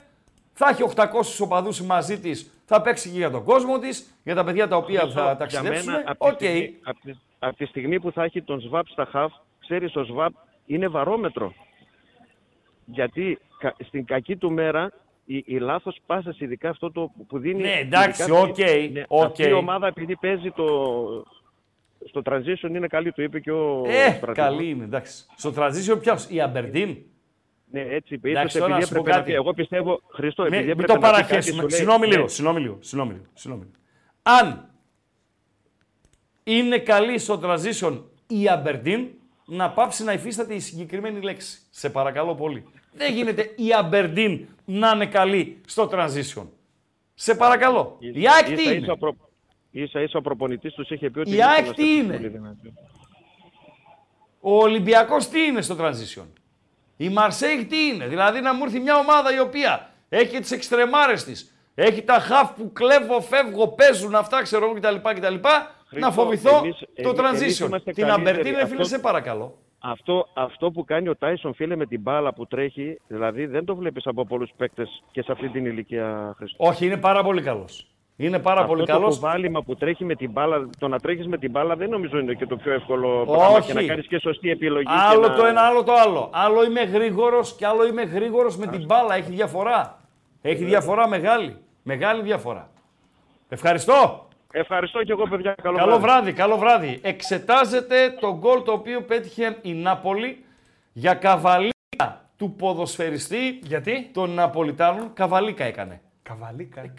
Θα έχει 800 οπαδούς μαζί της θα παίξει και για τον κόσμο της, για τα παιδιά τα οποία θα ταξιδέψουν. Από okay. τη, τη στιγμή που θα έχει τον Σβαμπ στα χαφ, ξέρεις ο Σβαμπ είναι βαρόμετρο. Γιατί στην κακή του μέρα η, η λάθος πάσας, ειδικά αυτό το που δίνει. Ναι, εντάξει, OK. Okay, ναι, okay. Αυτή η ομάδα επειδή παίζει το. Στο transition είναι καλή, το είπε και ο. Ε, καλή είναι, εντάξει. Στο transition ποιο, η Αμπερντίν; Ναι, έτσι είπε. Εντάξει, επειδή έπρεπε να πει. Εγώ πιστεύω, Χριστό, επειδή μην, έπρεπε μην το παραχέσουμε. Συγγνώμη λίγο, ναι. συγγνώμη λίγο, Αν είναι καλή στο transition η Αμπερντίν, να πάψει να υφίσταται η συγκεκριμένη λέξη. Σε παρακαλώ πολύ. Δεν γίνεται η Αμπερντίν να είναι καλή στο transition. Σε παρακαλώ. Η ΑΕΚ τι είναι; Ίσα ίσα ο προπονητής τους είχε πει ότι... Η ΑΕΚ τι είναι; Ο Ολυμπιακός τι είναι στο transition; Η Μαρσέιγ τι είναι, δηλαδή να μου έρθει μια ομάδα η οποία έχει τις εξτρεμάρες της, έχει τα χαφ που κλέβω, φεύγω, παίζουν αυτά, ξέρω εγώ κτλ. κτλ να φοβηθώ εμείς, το transition. Την Αμπερτίνε, φίλε, σε παρακαλώ. Αυτό, αυτό που κάνει ο Τάισον, φίλε, με την μπάλα που τρέχει, δηλαδή δεν το βλέπεις από πολλούς παίκτες και σε αυτή την ηλικία, Χριστό. Όχι, είναι πάρα πολύ καλός. Είναι πάρα Αυτό πολύ καλός. Το βάλιμα που τρέχει με την μπάλα, το να τρέχεις με την μπάλα δεν νομίζω είναι και το πιο εύκολο πράγμα και να κάνεις και σωστή επιλογή. Άλλο να... το ένα, άλλο το άλλο. Άλλο είμαι γρήγορος και άλλο είμαι γρήγορος με την μπάλα. Έχει διαφορά. Έχει διαφορά μεγάλη. Μεγάλη διαφορά. Ευχαριστώ. Ευχαριστώ και εγώ, παιδιά. Καλό, καλό βράδυ. Καλό βράδυ. Εξετάζεται το γκολ το οποίο πέτυχε η Νάπολη για καβαλίκα του ποδοσφαιριστή Γιατί; των Ναπολιτάνων. Καβαλίκα έκανε. Καβαλίκα. Ε,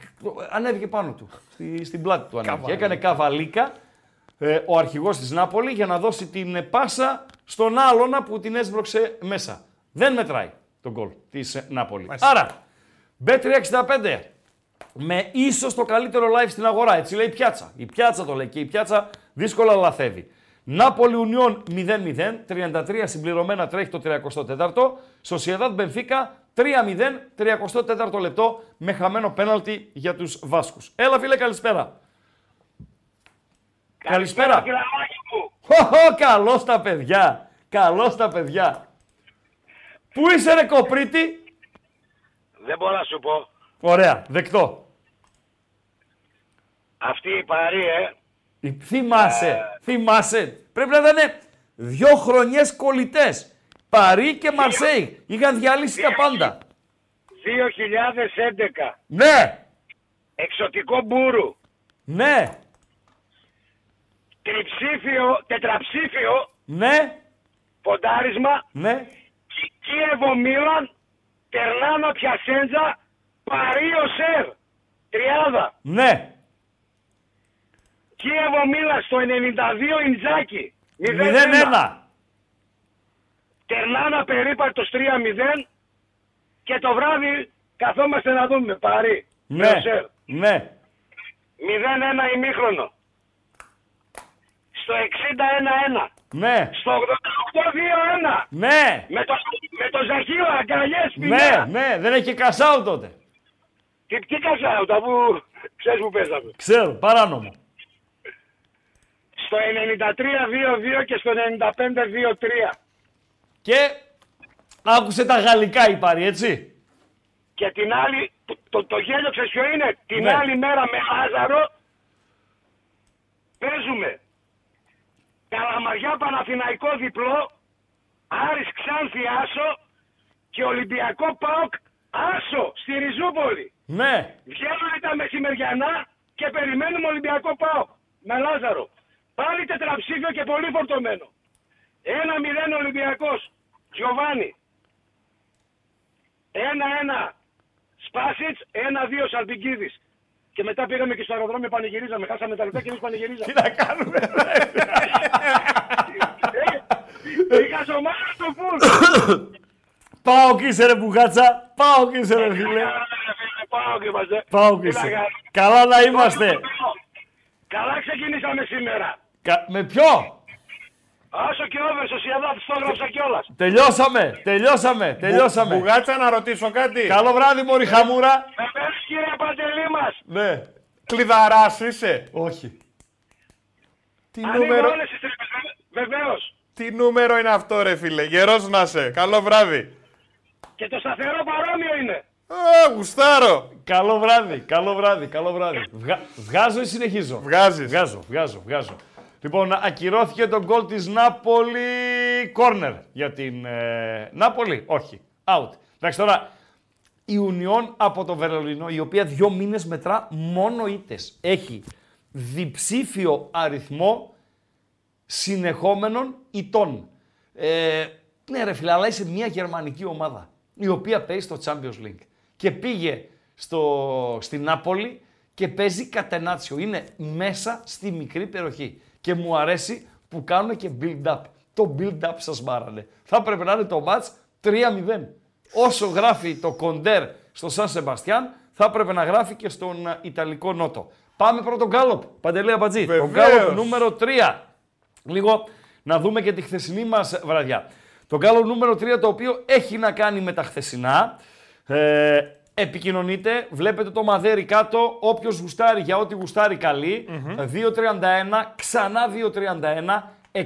ανέβηκε πάνω του, στη, στην πλάτη του ανέβηκε. Έκανε καβαλίκα ε, ο αρχηγός της Νάπολη για να δώσει την πάσα στον άλλονα που την έσβρωξε μέσα. Δεν μετράει τον γκολ της ε, Νάπολη. Άρα, B365 με ίσως το καλύτερο live στην αγορά. Έτσι λέει η πιάτσα. Η πιάτσα το λέει και η πιάτσα δύσκολα λαθεύει. Νάπολη Ουνιών 0-0, 33 συμπληρωμένα τρέχει το 34ο. Σοσιαδάδ Μπενφίκα 3-0, 34ο λεπτό με χαμένο πέναλτι για τους Βάσκους. Έλα φίλε καλησπέρα. Καλησπέρα. καλησπέρα. Καλώς τα παιδιά. Καλώς τα παιδιά. Πού είσαι ρε κοπρίτη; Δεν μπορώ να σου πω. Ωραία, δεκτό. Αυτή η παρή, ε. Θυμάσαι, ε... θυμάσαι. Πρέπει να ήταν δύο χρονιές κολλητές. Παρί και Μαρσέη. Είχαν διαλύσει τα πάντα. 2011. Ναι. Εξωτικό μπούρου. Ναι. Τριψήφιο, τετραψήφιο. Ναι. Ποντάρισμα. Ναι. Κίεβο Μίλαν, Τερνάνο Πιασέντζα, Παρίο Σερ. Τριάδα. Ναι. Κίεβο Μίλαν στο 92 Ιντζάκι. 0-1. Τερνάνα περίπατος 3-0 και το βράδυ καθόμαστε να δούμε Παρί. Ναι. Ναι. 0-1 ημίχρονο. Στο 61-1. Ναι. Στο 88-2-1. Ναι. Με το, με το Ζαχείο αγκαλιές Ναι, ναι, δεν έχει κασάου τότε. Τι, τι κασάου, αφού ξέρεις που παίζαμε. Ξέρω, παράνομο. Στο 93-2-2 και στο 95-2-3. Και άκουσε τα γαλλικά η Πάρη, έτσι. Και την άλλη, το, το, το γέλιο ξέρεις ποιο είναι, την Ναι. άλλη μέρα με Άζαρο παίζουμε Καλαμαριά Παναθηναϊκό διπλό, Άρης Ξάνθη Άσο και Ολυμπιακό ΠΑΟΚ Άσο στη Ριζούπολη. Ναι. Βγαίνουν τα μεσημεριανά και περιμένουμε Ολυμπιακό ΠΑΟΚ με Λάζαρο. Πάλι τετραψήφιο και πολύ φορτωμένο. Ένα μηδέν Ολυμπιακός. Γιωβάνι. Ένα-ένα Σπάσιτς, ένα-δύο Σαλπικίδης. Και μετά πήγαμε και στο αεροδρόμιο πανηγυρίζαμε. Χάσαμε τα λεπτά και εμείς πανηγυρίζαμε. Τι να κάνουμε. Ε, Είχα σωμάρα στο φουλ. Πάω και είσαι ρε μπουγάτσα. Πάω και είσαι ρε φίλε. Πάω και είμαστε. Πάω και Τι να είσαι. κάνουμε. Καλά να είμαστε. Καλά ξεκινήσαμε σήμερα. Κα- Με ποιο; Άσο και over, Σοσιαδά, το έγραψα κιόλας. Τελειώσαμε, τελειώσαμε, τελειώσαμε. Μπουγάτσα να ρωτήσω κάτι. Καλό βράδυ, Μωρή Χαμούρα. Βεβαίω, κύριε Παντελή μας; Ναι. Κλειδαράς είσαι. Όχι. Τι Ανοίγω νούμερο, όλες τις τρύπες. Βεβαίως. τι νούμερο είναι αυτό ρε φίλε. Γερός να είσαι. Καλό βράδυ. Και το σταθερό παρόμοιο είναι. Α, γουστάρω. Καλό βράδυ, καλό βράδυ, καλό βράδυ. Βγα... Βγάζω ή συνεχίζω; Βγάζεις. Βγάζω, βγάζω, βγάζω. Λοιπόν, ακυρώθηκε το γκολ της Νάπολη κόρνερ για την ε, Νάπολη; Όχι, out. Εντάξει, τώρα η Ουνιόν από το Βερολίνο, η οποία δύο μήνες μετρά μόνο ήττες. Έχει διψήφιο αριθμό συνεχόμενων ητών. Ε, ναι ρε φίλε, αλλά είσαι μια γερμανική ομάδα, η οποία παίζει στο Champions League. Και πήγε στο, στην Νάπολη και παίζει κατενάτσιο. Είναι μέσα στη μικρή περιοχή. Και μου αρέσει που κάνουν και build-up. Το build-up σας μάρανε. Θα πρέπει να είναι το match 3-0. Όσο γράφει το Κοντέρ στο Σαν Σεμπαστιάν, θα έπρεπε να γράφει και στον α, Ιταλικό Νότο. Πάμε πρώτο γκάλοπ. Παντελέα Μπατζή. Το Βεβαίως. γκάλοπ νούμερο 3. Λίγο να δούμε και τη χθεσινή μας βραδιά. Το γκάλοπ νούμερο 3 το οποίο έχει να κάνει με τα χθεσινά. Ε, επικοινωνείτε, βλέπετε το μαδέρι κάτω, όποιος γουστάρει για ό,τι γουστάρει καλή. 2.31, ξανά 2.31,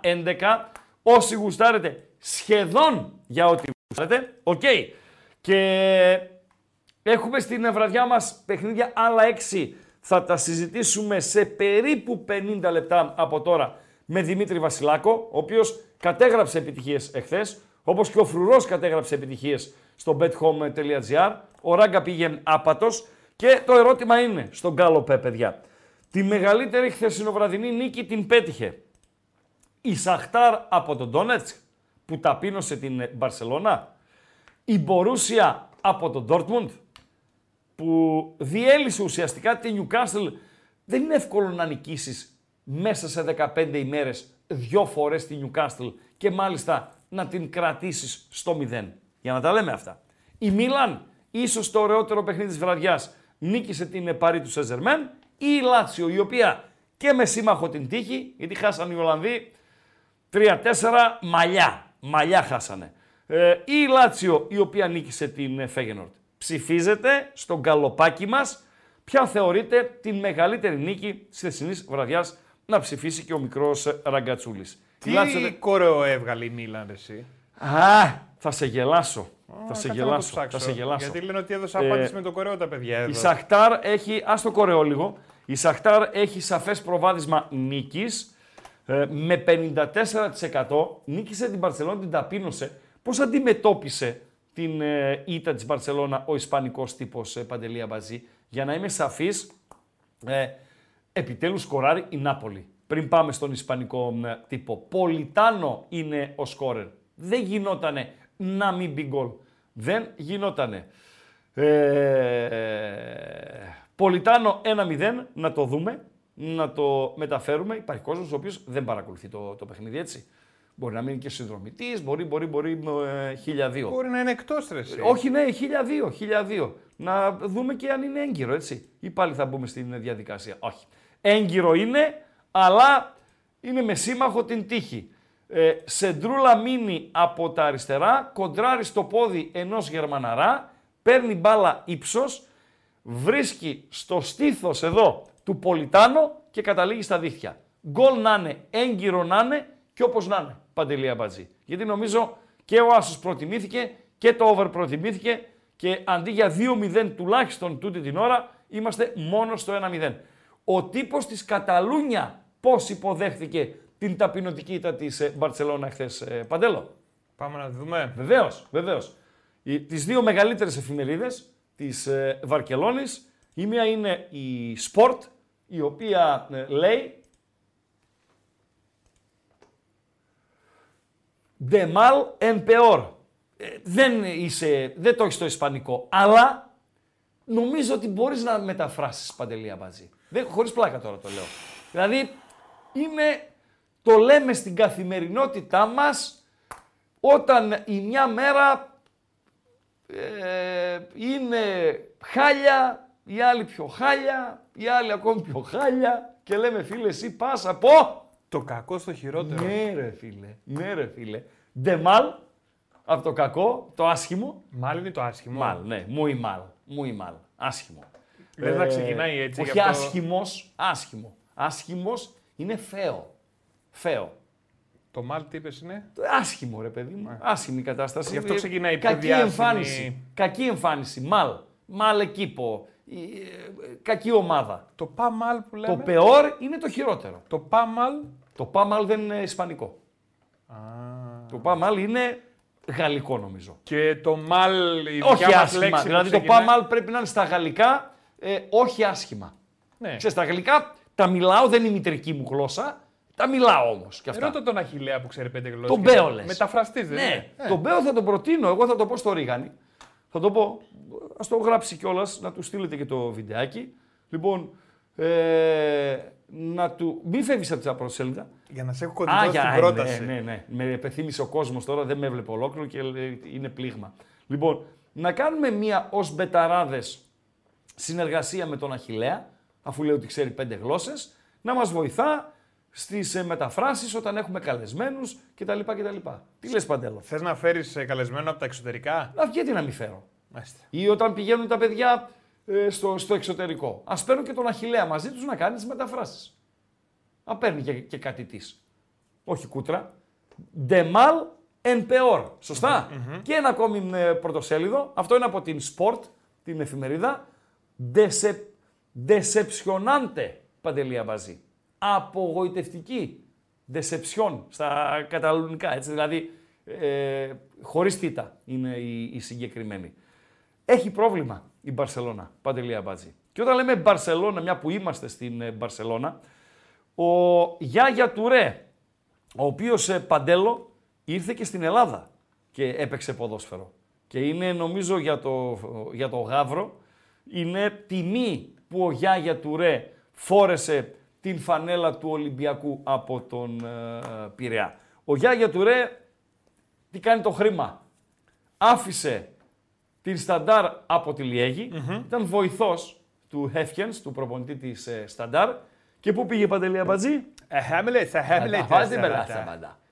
61-11. Όσοι γουστάρετε σχεδόν για ό,τι γουστάρετε. Οκ. Και έχουμε στην βραδιά μας παιχνίδια άλλα 6. Θα τα συζητήσουμε σε περίπου 50 λεπτά από τώρα με Δημήτρη Βασιλάκο, ο οποίος κατέγραψε επιτυχίες εχθές, όπως και ο Φρουρός κατέγραψε επιτυχίες στο bethome.gr. Ο Ράγκα πήγε άπατος και το ερώτημα είναι στον Γκάλοπε, παιδιά. Τη μεγαλύτερη χθεσινοβραδινή νίκη την πέτυχε η Σαχτάρ από τον Ντόνετσκ που ταπείνωσε την Μπαρσελώνα, η Μπορούσια από τον Ντόρτμουντ που διέλυσε ουσιαστικά τη Νιουκάστλ. Δεν είναι εύκολο να νικήσεις μέσα σε 15 ημέρες δυο φορές τη Νιουκάστλ και μάλιστα να την κρατήσεις στο 0. Για να τα λέμε αυτά. Η Μίλαν, ίσως το ωραιότερο παιχνίδι της βραδιάς, νίκησε την Παρή του Σεζερμέν ή η Λάτσιο, η οποία και με σύμμαχο την τύχη, γιατί χάσαν οι Ολλανδοί 3-4 μαλλιά. Μαλλιά χάσανε. Ε, ή η Λάτσιο η οποία νίκησε την Φέγενορτ. Ψηφίζετε στο γκαλοπάκι μας ποια θεωρείτε την μεγαλύτερη νίκη της θεσινής βραδιάς να ψηφίσει και ο μικρός Ραγκατσούλης. Τι Λάτσιο- κορεό έβγαλε η Μίλαν ρε, εσύ; Α, θα σε γελάσω. θα Κάτσε σε να το γελάσω. ψάξω. Θα σε γελάσω. Γιατί λένε ότι έδωσε Ε, απάντηση με το κορεό τα παιδιά εδώ. Η Σαχτάρ έχει, ας το κορεό λίγο, η Σαχτάρ έχει σαφές προβάδισμα νίκης ε, με 54% νίκησε την Μπαρσελόνα, την ταπείνωσε. Πώς αντιμετώπισε την ε, ήττα της Μπαρσελόνα ο ισπανικός τύπος ε, Παντελία Μπαζή. Για να είμαι σαφής, ε, επιτέλους σκοράρει η Νάπολη. Πριν πάμε στον ισπανικό ε, τύπο. Πολιτάνο είναι ο σκόρερ. Δεν γινότανε να μην μπει γκολ. Δεν γινότανε. Ε, Πολιτάνο 1-0, να το δούμε, να το μεταφέρουμε. Υπάρχει κόσμος ο οποίος δεν παρακολουθεί το, το παιχνίδι έτσι. Μπορεί να μείνει και συνδρομητής, μπορεί, μπορεί, μπορεί ε, Μπορεί να είναι εκτός ρε. Όχι, ναι, χιλιαδίο, χιλιαδίο. Να δούμε και αν είναι έγκυρο, έτσι. Ή πάλι θα μπούμε στην διαδικασία. Όχι. Έγκυρο είναι, αλλά είναι με σύμμαχο την τύχη. Ε, σεντρούλα μείνει από τα αριστερά, κοντράρει στο πόδι ενός Γερμαναρά, παίρνει μπάλα ύψος, βρίσκει στο στήθος εδώ του Πολιτάνο και καταλήγει στα δίχτυα. Γκολ να είναι, έγκυρο να είναι και όπως να είναι, Παντελία Μπατζή. Γιατί νομίζω και ο Άσος προτιμήθηκε και το over προτιμήθηκε και αντί για 2-0 τουλάχιστον τούτη την ώρα, είμαστε μόνο στο 1-0. Ο τύπος της Καταλούνια πώς υποδέχθηκε την ταπεινωτική ήττα της ε, Μπαρτσελώνα χθες Παντέλο; Πάμε να δούμε. Βεβαίως, βεβαίως. Τις δύο μεγαλύτερες εφημερίδες της ε, Βαρκελόνης, η μία είναι η Sport, η οποία ε, λέει De mal en peor. δεν, είσαι, δεν το έχεις στο ισπανικό, αλλά νομίζω ότι μπορείς να μεταφράσεις Παντελία Μπατζή. Δεν, χωρίς πλάκα τώρα το λέω. Δηλαδή, είναι, το λέμε στην καθημερινότητά μας, όταν η μια μέρα ε, είναι χάλια, η άλλη πιο χάλια, η άλλη ακόμη πιο χάλια και λέμε φίλε εσύ πας από... Το κακό στο χειρότερο. Ναι ρε φίλε, ναι ρε φίλε. Ντεμάλ, από το κακό, το άσχημο. Μάλλον είναι το άσχημο. Μάλ, ναι, μου ή μάλ, μου ή μάλ, άσχημο. Δεν θα ξεκινάει έτσι. Όχι αυτό... άσχημος, άσχημο. Άσχημος είναι φαίο. Φαίο. Το μάλ τι είπες είναι; Άσχημο ρε παιδί μου. Άσχημη κατάσταση. Γι' αυτό ξεκινάει η Κακή εμφάνιση. Κακή εμφάνιση. Μάλ. Μάλ εκείπο. Ε, κακή ομάδα. Το παμάλ που λέμε. Το πεόρ είναι το χειρότερο. Το παμάλ. Το παμάλ δεν είναι ισπανικό. Α. Το παμάλ είναι γαλλικό νομίζω. Και το μάλ, η όχι άσχημα. Λέξη δηλαδή το παμάλ πρέπει να είναι στα γαλλικά ε, όχι άσχημα. Ναι. Ξέρεις, στα γαλλικά τα μιλάω, δεν είναι η μητρική μου γλώσσα. Τα μιλάω όμως. Ρώτα τον Αχηλέα που ξέρει πέντε γλώσσες. Τον Μπέο λε. Μεταφραστή δεν ναι. είναι; Ε. Τον Μπέο θα τον προτείνω. Εγώ θα το πω στο Ρίγανη. Θα το πω. Α το γράψει κιόλας, να του στείλετε και το βιντεάκι. Λοιπόν, ε, να του. Μην φεύγεις από την πρωτοσέλιδα. Για να σε έχω κοντινό στην πρόταση. Ναι, ναι, ναι. Με επεθύμησε ο κόσμος τώρα, δεν με έβλεπε ολόκληρο και είναι πλήγμα. Λοιπόν, να κάνουμε μία ως μπεταράδες συνεργασία με τον Αχηλέα, αφού λέει ότι ξέρει πέντε γλώσσες, να μας βοηθά στις ε, μεταφράσεις όταν έχουμε καλεσμένους κτλ. κτλ. Τι λες, Παντέλο; Θες να φέρεις ε, καλεσμένο από τα εξωτερικά; Να γιατί να μην φέρω. Μάλιστα. Ή όταν πηγαίνουν τα παιδιά ε, στο, στο εξωτερικό. Α παίρνω και τον Αχηλέα μαζί τους να κάνει τις μεταφράσεις. Να παίρνει και, και κάτι της. Όχι κούτρα. Ντεμάλ εν πεόρ. σωστα Και ένα ακόμη ε, πρωτοσέλιδο. Αυτό είναι από την Sport, την εφημερίδα. Decepcionante, Παντελία Μπαζή απογοητευτική. Deception στα καταλουνικά, έτσι, δηλαδή ε, χωρίς τίτα είναι η, η συγκεκριμένη. Έχει πρόβλημα η Μπαρσελώνα, Παντελία Μπάτζη. Και όταν λέμε Μπαρσελώνα, μια που είμαστε στην ε, Μπαρσελώνα, ο Γιάγια Τουρέ, ο οποίος ε, Παντέλο ήρθε και στην Ελλάδα και έπαιξε ποδόσφαιρο. Και είναι νομίζω για το, για το Γαύρο, είναι τιμή που ο Γιάγια Τουρέ φόρεσε την φανέλα του Ολυμπιακού από τον ε, Πειραιά. Ο Γιάγια Τουρέ τι κάνει το χρήμα; Άφησε την Σταντάρ από τη λιεγη ήταν βοηθός του Χέφκενς, του προπονητή της ε, Σταντάρ. Και πού πήγε η Παντελία Μπατζή; Χάμιλε, σε χάμιλε.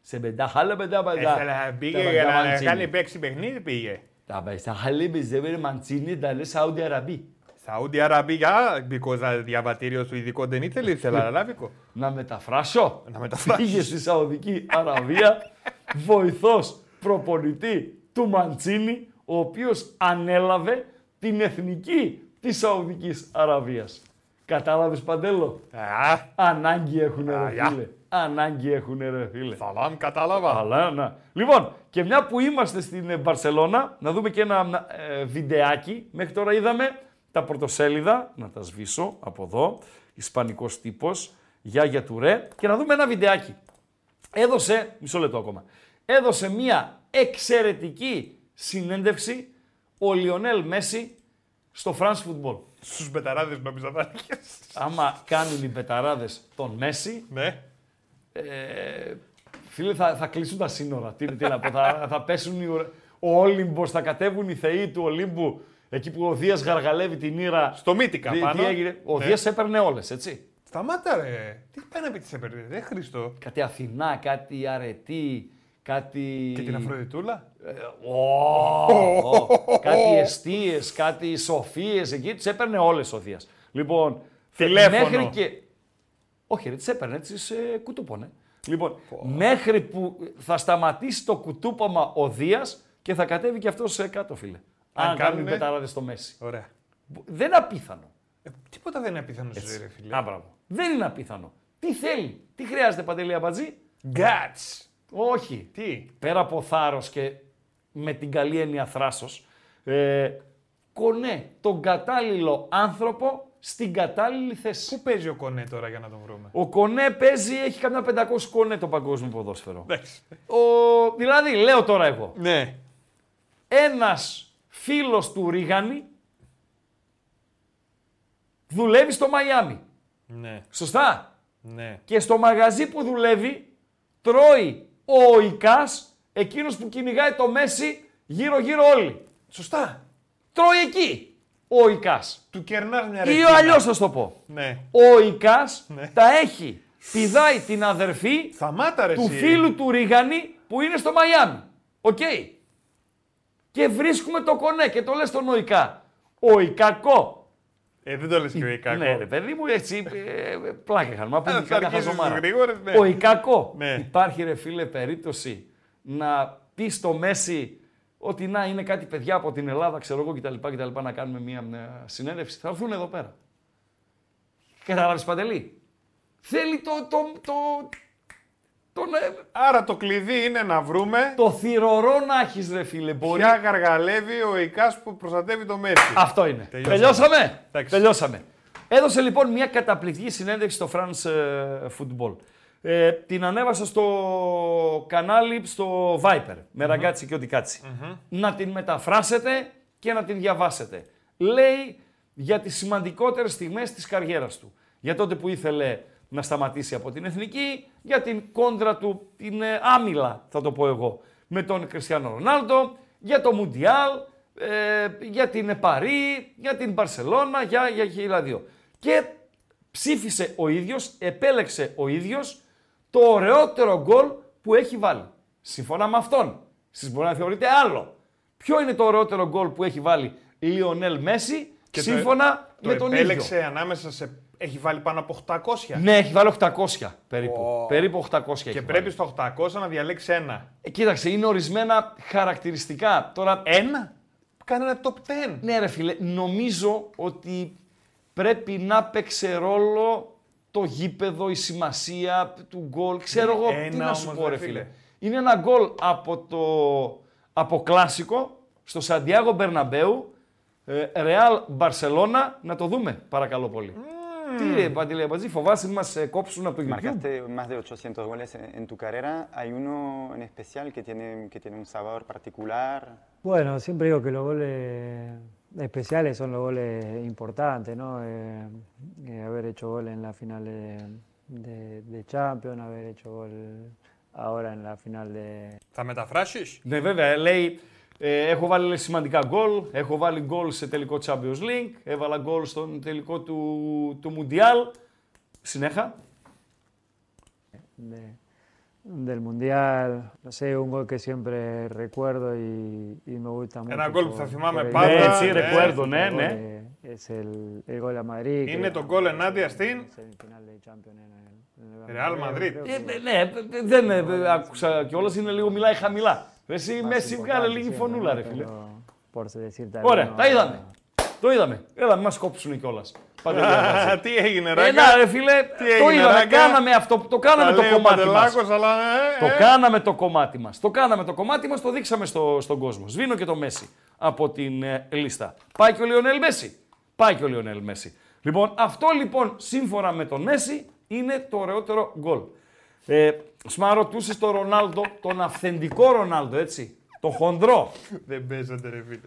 Σε πεντά χάλα πεντά πεντά. Πήγε για να κάνει παίξει παιχνίδι πήγε. Τα πεντά χάλα μπεζεύερ μαντσίνη τα λέει Σαούντι Αραβή. Saudi Arabia, because διαβατήριο σου ειδικό δεν ήθελε, ήθελα αραβικό. Να μεταφράσω. Να μεταφράσω. Πήγε στη Σαουδική Αραβία, βοηθός προπονητή του Μαντσίνη, ο οποίος ανέλαβε την εθνική της Σαουδικής Αραβίας. Κατάλαβες Παντέλο. Α, Ανάγκη έχουν ρε φίλε. Ανάγκη έχουν ρε φίλε. Σαλάμ, κατάλαβα. Αλλά, να. Λοιπόν, και μια που είμαστε στην Μπαρσελώνα, να δούμε και ένα ε, βιντεάκι. Μέχρι τώρα είδαμε τα πρωτοσέλιδα, να τα σβήσω από εδώ, ισπανικός τύπος, του Τουρέ, και να δούμε ένα βιντεάκι. Έδωσε, μισό λεπτό ακόμα, έδωσε μία εξαιρετική συνέντευξη ο Λιονέλ Μέση στο France Football. Στους μπεταράδες νόμιζα θα Άμα κάνουν οι μπεταράδες τον Μέση. Ναι. Ε, φίλε, θα, θα κλείσουν τα σύνορα. Τι, τι να πω, θα, θα πέσουν οι, ο Όλυμπος, θα κατέβουν οι θεοί του Ολύμπου εκεί που ο Δίας γαργαλεύει την ήρα. Στο Μύτικα Τι- πάνω. Τι έγινε; Ο Ναι. Δίας έπαιρνε όλες, έτσι. Σταμάτα ρε. Τι πάει να πει τι έπαιρνε, ρε Χριστό. Κάτι Αθηνά, κάτι αρετή, κάτι... Και την Αφροδιτούλα. Ω, κάτι εστίες, κάτι σοφίες, εκεί τις έπαιρνε όλες ο Δίας. Λοιπόν, Τηλέφωνο. μέχρι και... Όχι ρε, τις έπαιρνε, τις ε, κουτούπωνε. Λοιπόν, μέχρι που θα σταματήσει το κουτούπομα ο Δίας και θα κατέβει και αυτός ε, κάτω, φίλε. Αν Αν, κάνουν οι κάνουνε- πεταράδες στο Μέση. Ωραία. Δεν είναι απίθανο. Ε, τίποτα δεν είναι απίθανο στη ζωή, ρε φίλε. Α, μπράβο. Δεν είναι απίθανο. Τι θέλει, τι χρειάζεται Παντελή Αμπατζή; Guts. Όχι. Τι; Πέρα από θάρρος και με την καλή έννοια θράσος, ε, κονέ τον κατάλληλο άνθρωπο στην κατάλληλη θέση. Πού παίζει ο Κονέ τώρα για να τον βρούμε; Ο Κονέ παίζει, έχει καμιά 500 κονέ το παγκόσμιο ποδόσφαιρο. Εντάξει. Ο, δηλαδή, λέω τώρα εγώ, Ναι. ένας φίλος του Ρίγανη δουλεύει στο Μαϊάμι. Ναι. Σωστά; Ναι. Και στο μαγαζί που δουλεύει τρώει ο Ικάς, εκείνος που κυνηγάει το Μέσι γύρω-γύρω όλοι. Σωστά. Τρώει εκεί ο Ικάς. Του κερνά μια Ή ρεκίνα. αλλιώς θα σου το πω. Ναι. Ο Ικάς Ναι. τα έχει. Πηδάει την αδερφή Σταμάτα ρε του εσύ. φίλου του Ρίγανη που είναι στο Μαϊάμι. Οκ. Και βρίσκουμε το κονέ και το λες στον Οϊκά. Οϊκακό. Ε, δεν το λες και ο Ικάκο. Ναι, ρε παιδί μου, έτσι ε, πλάκα είχαν. Μα Ε, πούμε θα καμιά αρχίσεις χαζομάρα. τις γρήγορες, ναι. Ο Ικακό. Ναι. Υπάρχει ρε φίλε περίπτωση να πει στο Μέση ότι να είναι κάτι παιδιά από την Ελλάδα, ξέρω εγώ κτλ. κτλ να κάνουμε μια, μια συνέντευξη. Θα έρθουν εδώ πέρα. Κατάλαβες Παντελή; Θέλει το, το, το, τον, ε, Άρα το κλειδί είναι να βρούμε το θηρορό να έχεις, ρε φίλε. Μπορεί. ποια γαργαλεύει ο Ικάς που προστατεύει το Μέση. Αυτό είναι. Τελειώσαμε. Τελειώσαμε; Εντάξει. Τελειώσαμε. Έδωσε λοιπόν μια καταπληκτική συνέντευξη στο France ε, Football. Ε, την ανέβασα στο κανάλι στο Viper, με ραγκάτσι και ό,τι κάτσι. Να την μεταφράσετε και να την διαβάσετε. Λέει για τις σημαντικότερες στιγμές της καριέρας του. Για τότε που ήθελε να σταματήσει από την Εθνική, για την κόντρα του, την ε, άμυλα θα το πω εγώ, με τον Κριστιανό Ρονάλντο, για το Μουντιάλ, ε, για την Παρί, για την Μπαρσελώνα, για, για χίλια δύο. Και ψήφισε ο ίδιος, επέλεξε ο ίδιος το ωραιότερο γκολ που έχει βάλει. Σύμφωνα με αυτόν. Εσείς μπορεί να θεωρείτε άλλο. Ποιο είναι το ωραιότερο γκολ που έχει βάλει Λιονέλ Μέση, Και το- σύμφωνα το με τον επέλεξε ίδιο. ανάμεσα σε... Έχει βάλει πάνω από 800. Ναι, έχει βάλει 800 περίπου. Ω. Περίπου 800 έχει Και βάλει. πρέπει στο 800 να διαλέξει ένα. Ε, κοίταξε, είναι ορισμένα χαρακτηριστικά. Τώρα, Ένα; Κάνε ένα top 10. ναι ρε φίλε, νομίζω ότι πρέπει να παίξει ρόλο το γήπεδο, η σημασία του γκολ. Ξέρω εγώ τι Ένα να σου όμως, πω ρε ρε φίλε. φίλε. Είναι ένα γκολ από το από κλάσικο στο Σαντιάγο Μπερναμπέου, ε, Ρεάλ Μπαρσελώνα, να το δούμε παρακαλώ πολύ. Τι ρε Παντελή Αμπατζή, φοβάσαι μη μας ε, κόψουν από το YouTube; Marcaste más de 800 goles en, en tu carrera. ¿Hay uno en especial que tiene, que tiene un sabor particular? Bueno, siempre digo que los goles especiales son los goles importantes, ¿no? Eh, eh, haber hecho gol en la final de, de- de Champions, haber hecho gol ahora en la final de, Θα μεταφράσεις. Ναι, βέβαια. Λέει, ε, έχω βάλει λέει, σημαντικά γκολ. Έχω βάλει γκολ σε τελικό Champions League. Έβαλα γκολ στον τελικό του, του Mundial. Συνέχα. de- del Mundial. No sé, un gol que siempre recuerdo y, y me gusta mucho. Ένα γκολ που por- θα θυμάμαι por el πάντα. Ναι, gol. έτσι, ναι. recuerdo, ναι, El ναι. gol, eh, Es el, el gol a Madrid. que Είναι το ganamos γκολ ενάντια στην semifinal de Champions en el, en el Real Bernabéu, Madrid. creo Ε, que- ναι, ε, δεν ε, άκουσα κιόλα, είναι λίγο μιλάει χαμηλά. Εσύ, más Μέση, importante βγάλε λίγη siempre, φωνούλα, ¿no? ρε φίλε. Pero, por decirte Ωραία, alguno, τα είδαμε. Το είδαμε. Έλα, μην μας κόψουν κιόλας. Α, Τι έγινε, Ράγκα; Ένα, ρε φίλε, το έγινε, είδαμε. Ράγκα; Κάναμε αυτό, το κάναμε Τα το λέει ο κομμάτι μας. Παντελάκος, αλλά. ε, Το ε. κάναμε το κομμάτι μας. Το κάναμε το κομμάτι μας, το δείξαμε στο, στον κόσμο. Σβήνω και το Μέση από την ε, λίστα. Πάει και ο Λιονέλ Μέση. Πάει και ο Λιονέλ Μέση. Λοιπόν, αυτό λοιπόν σύμφωνα με τον Μέση είναι το ωραιότερο γκολ. Ε, Σμα ρωτούσες τον Ρονάλντο, τον αυθεντικό Ρονάλντο, έτσι; Το χοντρό. Δεν παίζονται, ρε φίλε.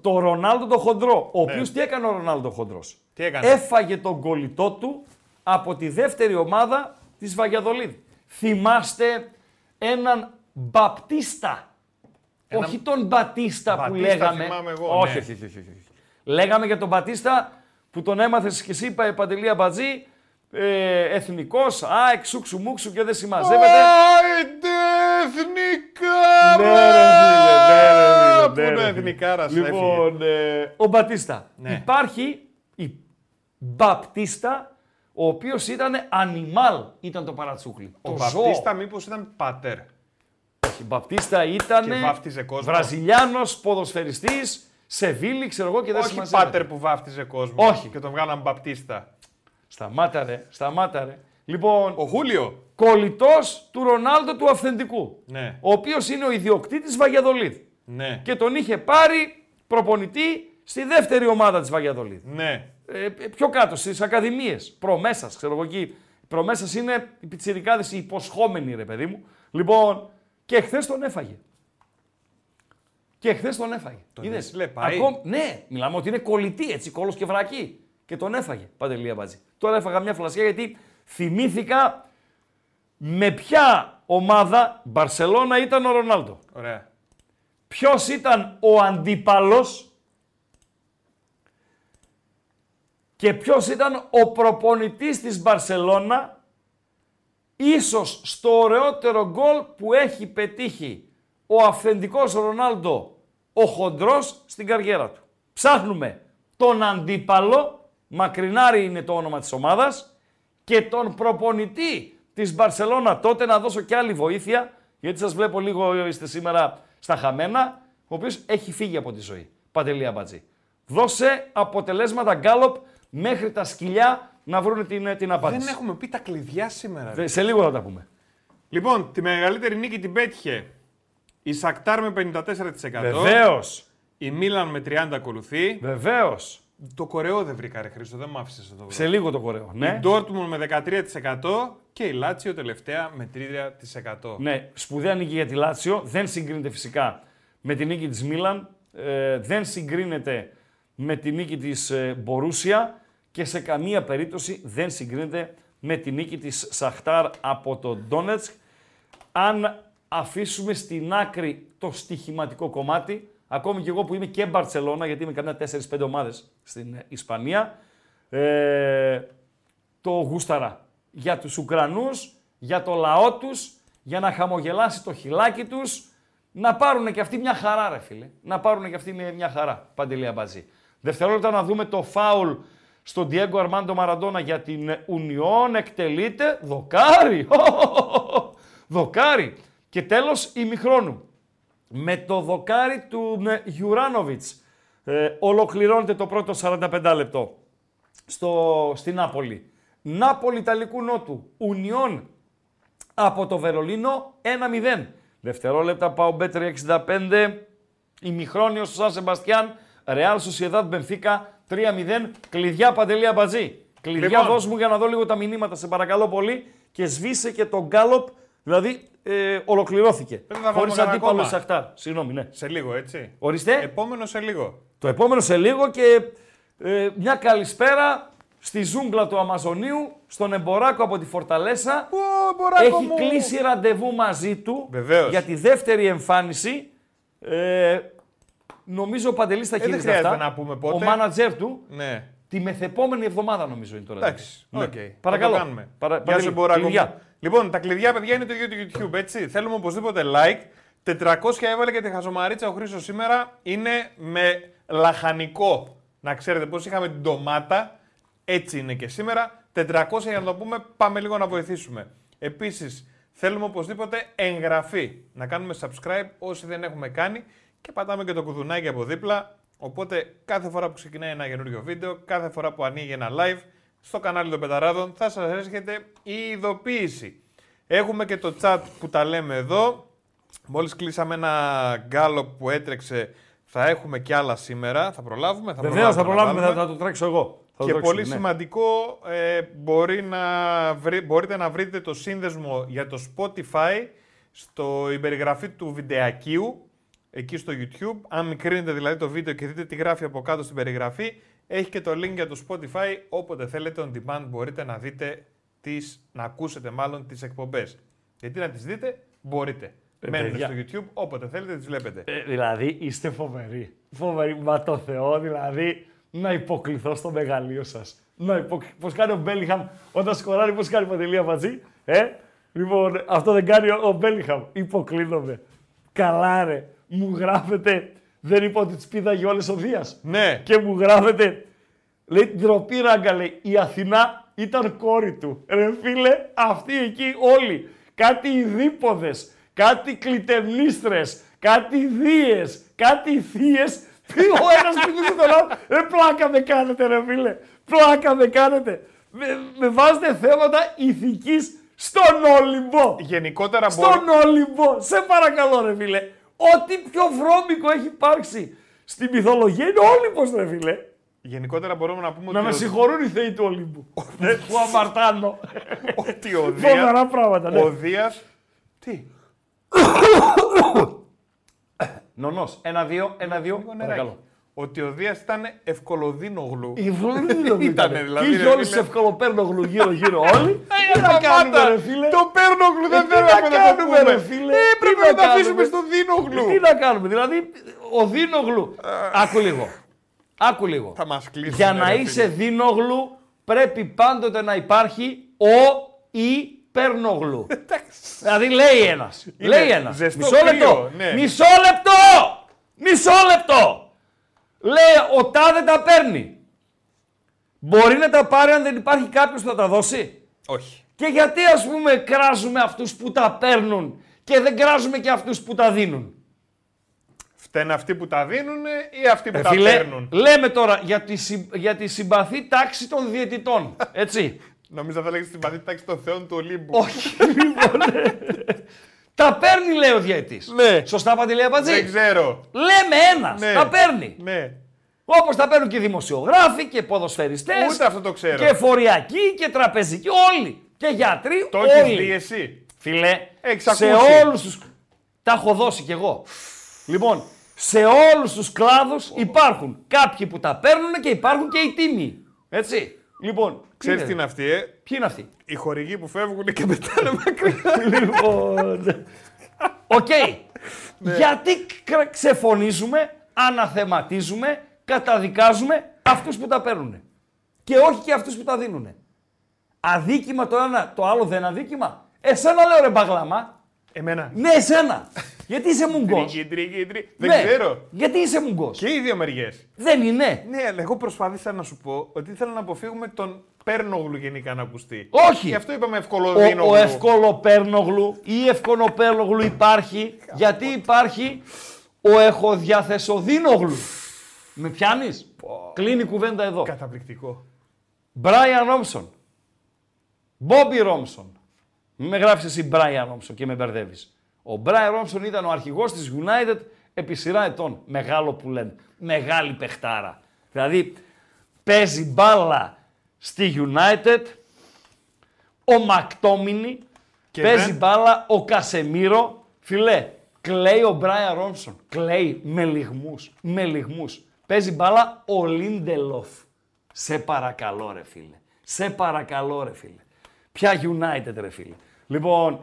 Το Ρονάλντο το χοντρό. Ο Ναι. οποίος τι έκανε ο Ρονάλντο χοντρός; Τι έκανε; Έφαγε τον κολλητό του από τη δεύτερη ομάδα της Βαγιαδολίδη. Θυμάστε έναν Μπαπτίστα. Ένα- Όχι τον Μπατίστα που Μπατίστα λέγαμε. θυμάμαι εγώ, όχι, ναι. όχι, όχι, όχι, όχι. Λέγαμε για τον Μπατίστα που τον έμαθες και εσύ, Πα- Παντελή Αμπατζή, ε, εθνικός, α, εξούξου μουξου και δεν συμμαζεύεται. Άιντε εθνικά! Ναι, ρε φίλε, ναι, ρε φίλε, Πού ναι, είναι ρε εθνικάρας, Λοιπόν, ε, ο Μπατίστα. Ναι. Υπάρχει η Μπαπτίστα, ο οποίος ήταν animal, ήταν το παρατσούκλι. Ο το Μπαπτίστα ζώο. μήπως ήταν πατέρ. Η Μπαπτίστα ήταν Και βάφτιζε κόσμο. Βραζιλιάνος ποδοσφαιριστής, Σεβίλη, ξέρω εγώ και δεν Όχι συμμαζεύεται. πάτερ που βάφτιζε κόσμο. Όχι. Και τον βγάλαν Μπαπτίστα. Σταμάτα ρε, σταμάτα ρε. Λοιπόν, Ο Χούλιο. Κολλητός του Ρονάλντο του αυθεντικού. Ναι. Ο οποίος είναι ο ιδιοκτήτης Βαγιαδολίδ. Ναι. Και τον είχε πάρει προπονητή στη δεύτερη ομάδα της Βαγιαδολίδ. Ναι. Ε, πιο κάτω, στις ακαδημίες. Προμέσας, ξέρω εγώ εκεί. Προμέσας είναι οι πιτσιρικάδες, οι υποσχόμενοι ρε παιδί μου. Λοιπόν, και χθες τον έφαγε. Και χθες τον έφαγε. Τον Είδες; έστειλε, πάει. Ακόμη- ναι, μιλάμε ότι είναι κολλητή έτσι, κόλος και βρακή. Και τον έφαγε. Παντελία Μπατζή. Τώρα έφαγα μια φλασιά γιατί θυμήθηκα με ποια ομάδα Μπαρσελώνα ήταν ο Ρονάλντο; Ωραία. Ποιος ήταν ο αντίπαλος και ποιος ήταν ο προπονητής της Μπαρσελώνα ίσως στο ωραιότερο γκολ που έχει πετύχει ο αυθεντικός Ρονάλντο, ο χοντρός στην καριέρα του. Ψάχνουμε τον αντίπαλο, μακρινάρι είναι το όνομα της ομάδας, και τον προπονητή της Μπαρσελώνα τότε να δώσω και άλλη βοήθεια, γιατί σας βλέπω λίγο είστε σήμερα στα χαμένα, ο οποίος έχει φύγει από τη ζωή. Παντελία Μπατζή. Δώσε αποτελέσματα γκάλοπ μέχρι τα σκυλιά να βρουν την, την απάντηση. Δεν έχουμε πει τα κλειδιά σήμερα. ρε. Δε- Σε λίγο θα τα πούμε. Λοιπόν, τη μεγαλύτερη νίκη την πέτυχε η Σακτάρ με 54%. Βεβαίως. Η Μίλαν με 30% ακολουθεί. Βεβαίως. Το Κορεό δεν βρήκα, ρε Χρήστο, δεν μ' άφησες να το βρω. Σε λίγο το κορέο. Ναι. Η Ντόρτμουν με 13% και η Λάτσιο τελευταία με 3%. Ναι, σπουδαία νίκη για τη Λάτσιο. Δεν συγκρίνεται φυσικά με τη νίκη της Μίλαν. Ε, δεν συγκρίνεται με τη νίκη της ε, Μπορούσια και σε καμία περίπτωση δεν συγκρίνεται με τη νίκη της Σαχτάρ από το Ντόνετσκ. Αν αφήσουμε στην άκρη το στοιχηματικό κομμάτι, ακόμη και εγώ που είμαι και Μπαρτσελώνα, γιατί είμαι καμιά 4-5 ομάδες στην ε, Ισπανία, ε, το γούσταρα για τους Ουκρανούς, για το λαό τους, για να χαμογελάσει το χιλάκι τους, να πάρουν και αυτοί μια χαρά ρε φίλε. Να πάρουν και αυτοί μια- μια χαρά, Παντελία Μπατζή. Δευτερόλεπτα να δούμε το φάουλ στον Diego Αρμάντο Μαραντόνα για την Ουνιόν, εκτελείται, δοκάρι, *laughs* δοκάρι. Και τέλος ημιχρόνου. Με το δοκάρι του ε, Γιουράνοβιτς ε, ολοκληρώνεται το πρώτο 45 λεπτό στο, στην Νάπολη. Νάπολη Ιταλικού Νότου. Ουνιόν από το Βερολίνο 1-0. Δευτερόλεπτα πάω Μπέτρι 65. Ημιχρόνιο στο Σαν Σεμπαστιάν. Ρεάλ Σοσιεδάδ Μπενφίκα 3-0. Κλειδιά Παντελή Αμπαζή. Κλειδιά Λοιπόν. δώσ' μου για να δω λίγο τα μηνύματα, σε παρακαλώ πολύ. Και σβήσε και το γκάλοπ, δηλαδή ε, ολοκληρώθηκε. Πρέπει να Χωρίς βάλουμε κανένα αντίπαλο ακόμα. Σαχτάρ. Συγγνώμη, ναι. Σε λίγο, έτσι. Ορίστε. Επόμενο σε λίγο. Το επόμενο σε λίγο και ε, μια καλησπέρα στη ζούγκλα του Αμαζονίου, στον Εμποράκο από τη Φορταλέσα. Εμποράκο Έχει μου! κλείσει ραντεβού μαζί του Βεβαίως. για τη δεύτερη εμφάνιση. Ε, νομίζω ο Παντελής θα Ε, δεν χειρίζεται χρειάζεται αυτά. να πούμε πότε. Ο μάνατζερ του Ναι. τη μεθεπόμενη εβδομάδα νομίζω είναι τώρα. Εντάξει, Ναι. οκ. Παρακαλώ. Θα το κάνουμε. Παρα, Γεια σου, Παντελή, Μποράκο μου. κλειδιά. Λοιπόν, τα κλειδιά, παιδιά, είναι το ίδιο του YouTube, έτσι. Θέλουμε οπωσδήποτε like. 400 έβαλε και τη χαζομαρίτσα ο Χρήστος σήμερα. Είναι με λαχανικό. Να ξέρετε πώς είχαμε την ντομάτα, έτσι είναι και σήμερα. 400 για να το πούμε, πάμε λίγο να βοηθήσουμε. Επίσης, θέλουμε οπωσδήποτε εγγραφή. Να κάνουμε subscribe όσοι δεν έχουμε κάνει και πατάμε και το κουδουνάκι από δίπλα. Οπότε κάθε φορά που ξεκινάει ένα καινούριο βίντεο, κάθε φορά που ανοίγει ένα live, στο κανάλι των Πεταράδων θα σας έρχεται η ειδοποίηση. Έχουμε και το chat που τα λέμε εδώ. Μόλις κλείσαμε ένα γκάλο που έτρεξε, θα έχουμε και άλλα σήμερα. Θα προλάβουμε. Θα Βεβαίως θα να προλάβουμε, θα, βάλουμε. θα το τρέξω εγώ. Θα το Και τρέξουμε, πολύ ναι. σημαντικό, ε, μπορεί να βρει- μπορείτε να βρείτε το σύνδεσμο για το Spotify στο η περιγραφή του βιντεακίου. εκεί στο YouTube. Αν μικρύνετε δηλαδή το βίντεο και δείτε τι γράφει από κάτω στην περιγραφή, έχει και το link για το Spotify. Όποτε θέλετε on demand μπορείτε να δείτε τις, να ακούσετε μάλλον τις εκπομπές. Γιατί να τις δείτε, μπορείτε. Ε, Μένετε παιδιά. στο YouTube, όποτε θέλετε τις βλέπετε. Ε, δηλαδή είστε φοβεροί. Φοβεροί. Μα το Θεό, δηλαδή να υποκληθώ στο μεγαλείο σας. Να υπο... Πώς κάνει ο Μπέλιχαμ όταν σκοράρει, πώς κάνει η Παντελία μαζί. Ε; Λοιπόν, αυτό δεν κάνει ο, ο Μπέλιχαμ. Υποκλίνομαι. Καλά, ρε. Μου γράφετε. Δεν είπα ότι της πήδαγε όλε ο Δίας. Ναι. Και μου γράφετε. Λέει ντροπή ράγκα, λέει. Η Αθηνά ήταν κόρη του. Ρε φίλε, αυτοί εκεί όλοι. Κάτι ειδήποδες, κάτι κλητεμνίστρες, κάτι δίες, κάτι θείες. Ο ένας πήγε τον άλλο. Ρε πλάκα με κάνετε ρε φίλε. Πλάκα με κάνετε. Με, με βάζετε θέματα ηθικής στον Όλυμπο. Γενικότερα μπορεί... Στον Όλυμπο. Σε παρακαλώ ρε φίλε. Ό,τι πιο βρώμικο έχει υπάρξει στη μυθολογία είναι ο Όλυμπος ρε φίλε. Γενικότερα μπορούμε να πούμε Να ότι, με ο- συγχωρούν οι θεοί του Ολύμπου. *laughs* Ναι, Που αμαρτάνω. ότι ο Φοβερά Δίας, πράγματα, ναι. ο Δίας... Τι, *coughs* Νονός. Ένα-δύο, ένα-δύο. λίγο νεράκι. Παρακαλώ. Ότι ο Δίας ήταν ευκολοδίνογλου. Η Βουλίδο *laughs* Ήτανε, δηλαδή, Και είχε ρε όλους φίλε. τους ευκολοπέρνογλου γύρω-γύρω όλοι. Τι να σταμάτα. κάνουμε ρε φίλε; Το Πέρνογλου δεν Ε, τι θέλαμε να να το κάνουμε, πούμε. ρε φίλε; Ε, Τι πρέπει να να το αφήσουμε κάνουμε. στο Δίνογλου. Τι να κάνουμε. Δηλαδή ο Δίνογλου. Άκου λίγο. Άκου λίγο. Θα μας κλείσουν. Για να είσαι Δίνογλου πρέπει πάντοτε να υπάρχει ο ή Πέρνογλου. *laughs* δηλαδή λέει ένας. Είναι Λέει ένας. ζεστό Μισό κρύο, λεπτό. ναι. Μισό λεπτό. Μισό λεπτό. Λέει ο τάδε τα παίρνει. Μπορεί να τα πάρει αν δεν υπάρχει κάποιος που θα τα δώσει; Όχι. Και γιατί ας πούμε κράζουμε αυτούς που τα παίρνουν και δεν κράζουμε και αυτούς που τα δίνουν; Φταίνε αυτοί που τα δίνουν ή αυτοί που Ε, τα φίλε, παίρνουν; λέμε τώρα για τη, συ- για τη συμπαθή τάξη των διαιτητών. Έτσι. Νομίζω θα λέγεις στην παθή τάξη των θεών του Ολύμπου. Όχι, *laughs* λοιπόν. Ε, τα παίρνει, λέει ο διαιτητής. Ναι. Σωστά, Παντελία Δεν Πατζή. ξέρω. Λέμε ένας. Ναι. Τα παίρνει. Ναι. Όπως τα παίρνουν και δημοσιογράφοι και ποδοσφαιριστές. Ούτε αυτό το ξέρω. Και φοριακοί και τραπεζικοί. Όλοι. Και γιατροί. Το έχεις όλοι. δει εσύ. Φιλέ, Έχεις σε ακούσει. όλους τους... Τα έχω δώσει κι εγώ. Λοιπόν, σε όλους τους κλάδους υπάρχουν κάποιοι που τα παίρνουν και υπάρχουν και οι τίμοι. Έτσι. Λοιπόν, Ξέρεις τι είναι; αυτή, ε; Ποιοι είναι αυτοί; Οι χορηγοί που φεύγουν και πετάνε μακριά. λοιπόν, οκ. Ναι. Γιατί κρ- ξεφωνίζουμε, αναθεματίζουμε, καταδικάζουμε αυτούς που τα παίρνουν. Και όχι και αυτούς που τα δίνουν. Αδίκημα το ένα, το άλλο δεν αδίκημα. Εσένα λέω ρε μπαγλάμα. Εμένα. Ναι, εσένα. Γιατί είσαι μουγκός; Τρίκι, τρίκι, τρίκι. Δεν Ναι. ξέρω. Γιατί είσαι μουγκός; Και οι δύο μεριές. Δεν είναι. Ναι, αλλά εγώ προσπάθησα να σου πω ότι ήθελα να αποφύγουμε τον Πέρνογλου γενικά να ακουστεί. Όχι. Γι' αυτό είπαμε Ο, ευκολοδίνογλου. ο ευκολοπέρνογλου ή ευκολοπέρνογλου υπάρχει γιατί υπάρχει ο εχοδιαθεσοδίνογλου. Με πιάνεις; Κλείνει η κουβέντα εδώ. Καταπληκτικό. Μπράιαν Ρόμπσον. Μπόμπι Ρόμψον. Μην με γράφεις εσύ Μπράιαν Ρόμψον και με μπερδεύεις. Ο Μπράιαν Ρόμψον ήταν ο αρχηγός της United επί σειρά ετών. Μεγάλο που λένε. Μεγάλη παιχτάρα. Δηλαδή παίζει μπάλα στη United ο Μακτόμινι, Και παίζει δεν- μπάλα ο Κασεμίρο. Φιλέ, κλαίει ο Μπράιαν Ρόμψον. Κλαίει με λιγμούς. Με λιγμούς. Παίζει μπάλα ο Λίντελοφ. Σε παρακαλώ ρε φίλε. Σε παρακαλώ ρε φίλε. Ποια United ρε φίλε. Λοιπόν,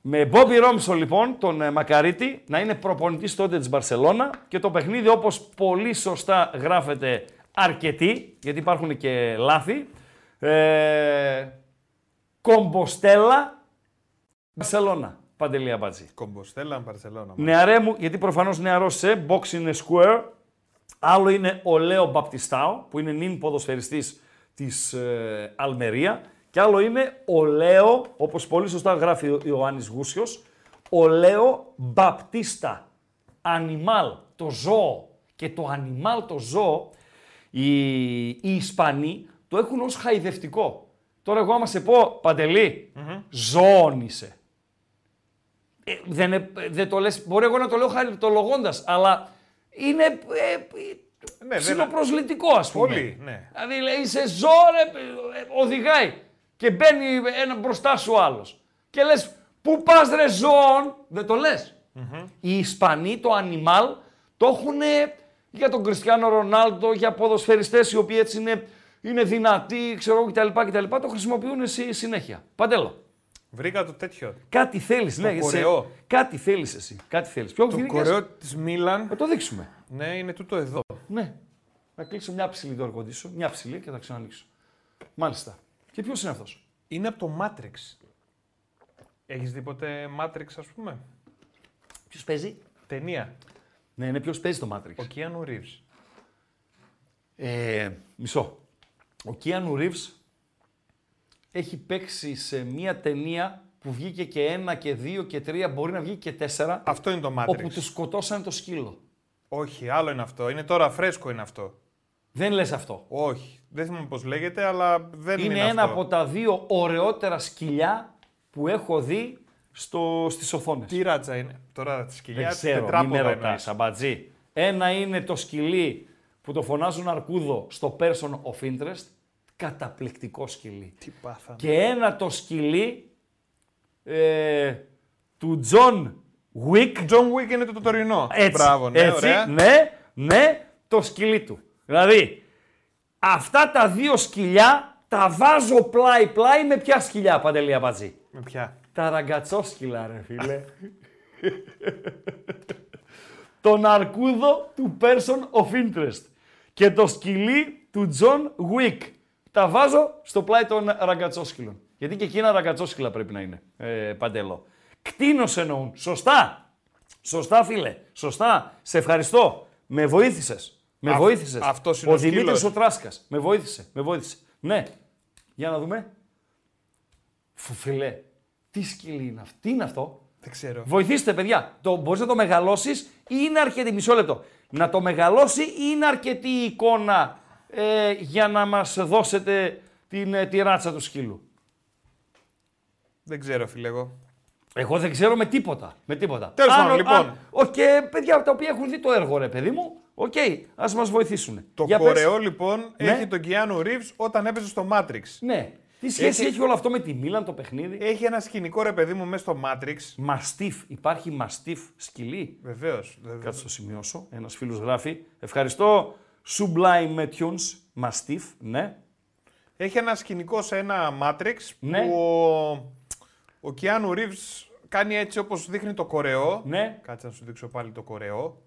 με Μπόμπι Ρόμψον λοιπόν, τον ε, Μακαρίτη, να είναι προπονητής τότε της Μπαρσελώνα και το παιχνίδι όπως πολύ σωστά γράφεται αρκετοί, γιατί υπάρχουν και λάθη, ε, Κομποστέλα, Μπαρσελώνα, Παντελή Αμπάτζη. Κομποστέλα, Μπαρσελόνα. Νεαρέ μου, γιατί προφανώς νεαρός σε, box είναι square. Άλλο είναι ο Λέο Μπαπτιστάο, που είναι νυν ποδοσφαιριστής της ε, Αλμερία. Και άλλο είναι ο Λέο, όπως πολύ σωστά γράφει ο Ιωάννης Γούσιος, ο Λέο Μπαπτίστα. Ανιμάλ, το ζώο. Και το ανιμάλ, το ζώο, οι, οι Ισπανοί το έχουν ως χαϊδευτικό. Τώρα εγώ άμα σε πω, Παντελή, ζώον είσαι. Ε, δεν, ε, δεν το λες, μπορεί εγώ να το λέω χαριτολογώντας, αλλά είναι ε, Ναι, ε, δεν- ψιλοπροσλητικό ας πούμε. Πολύ, ναι. Δηλαδή λέει είσαι ζώο, ρε, ε, οδηγάει και μπαίνει ένα μπροστά σου άλλος. Και λες, πού πας ρε ζώον, δεν το λες. Οι Ισπανοί το animal το έχουν για τον Κριστιανό Ρονάλντο, για ποδοσφαιριστές οι οποίοι έτσι είναι, είναι δυνατοί, ξέρω εγώ κτλ, κτλ. Το χρησιμοποιούν εσύ συνέχεια. Παντέλο. Βρήκα το τέτοιο. Κάτι θέλεις, ναι. κορεό. Κάτι θέλεις εσύ. Κάτι θέλεις. Ποιο Το κορεό της Μίλαν. Θα το δείξουμε. Ναι, είναι τούτο εδώ. Ναι. Θα κλείσω μια ψηλή το αir μια ψηλή και θα ξαναλήξω. Μάλιστα. Και ποιος είναι αυτός; Είναι από το Matrix. Έχεις δει ποτέ Matrix, ας πούμε; Ποιος παίζει; Ταινία. Ναι, είναι ποιος παίζει το Matrix; Ο Keanu Reeves. Ε, μισό. Ο Keanu Reeves έχει παίξει σε μία ταινία που βγήκε και ένα και δύο και τρία, μπορεί να βγει και τέσσερα. Αυτό είναι το Matrix. Όπου τους σκοτώσαν το σκύλο. Όχι, άλλο είναι αυτό. Είναι τώρα φρέσκο είναι αυτό. Δεν λες αυτό. Όχι. Δεν θυμάμαι πώς λέγεται, αλλά δεν είναι, είναι ένα αυτό. από τα δύο ωραιότερα σκυλιά που έχω δει στο, στις οθόνες. Τι ράτσα είναι; Τώρα τα σκυλιά Δεν ξέρω, μη με ρωτάς, αμπατζή. Ένα είναι το σκυλί που το φωνάζουν αρκούδο στο person of interest. Καταπληκτικό σκυλί. Τι πάθαμε. Και ένα το σκυλί ε, του John Wick. John Wick είναι το, το τωρινό. Έτσι, Μπράβο, ναι, έτσι, ωραία. ναι, ναι, το σκυλί του. Δηλαδή, αυτά τα δύο σκυλιά τα βάζω πλάι-πλάι με ποια σκυλιά, Παντελή Αμπατζή; Με ποια; Τα ραγκατσόσκυλα, ρε φίλε. *laughs* Τον αρκούδο του person of interest. Και το σκυλί του John Wick. Τα βάζω στο πλάι των ραγκατσόσκυλων. Γιατί και εκείνα ραγκατσόσκυλα πρέπει να είναι, ε, Παντέλο. Κτίνος εννοούν. Σωστά. Σωστά, φίλε. Σωστά. Σε ευχαριστώ. Με βοήθησες. Με Α- βοήθησες. αυτός είναι ο ο σκύλος. Δημήτρης ο Τράσκας. Με βοήθησε. Με βοήθησε. Ναι. Για να δούμε. Φου, φίλε, τι σκυλί είναι αυτό. Τι είναι αυτό; Δεν ξέρω. Βοηθήστε, παιδιά. Το, μπορείς να το μεγαλώσεις ή είναι αρκετή, μισό λεπτό. Να το μεγαλώσει ή είναι αρκετή η εικόνα ε, για να μας δώσετε την, ε, τη ράτσα του σκύλου; Δεν ξέρω, φίλε, εγώ. Εγώ δεν ξέρω με τίποτα. Με τίποτα. Τέλος Αν- πάντων, λοιπόν. αν- Οκ, και παιδιά τα οποία έχουν δει το έργο, ρε παιδί μου, οκ, ας μας βοηθήσουν. Το Για πες. κορεό, λοιπόν, Ναι. έχει τον Keanu Reeves όταν έπαιζε στο Matrix. Ναι. Τι σχέση Έχει- έχει όλο αυτό με τη Μίλαν το παιχνίδι; Έχει ένα σκηνικό, ρε παιδί μου, μέσα στο Matrix. Μαστίφ. Υπάρχει μαστίφ σκυλί. Βεβαίως. Κάτσε το σημειώσω. Ένας φίλος γράφει. Ευχαριστώ. Sublime Tunes. Μαστίφ. Ναι. Έχει ένα σκηνικό σε ένα Matrix Ναι. που ο, ο Keanu Reeves κάνει έτσι όπως δείχνει το κορεό. Ναι. Κάτσε να σου δείξω πάλι το κορεό.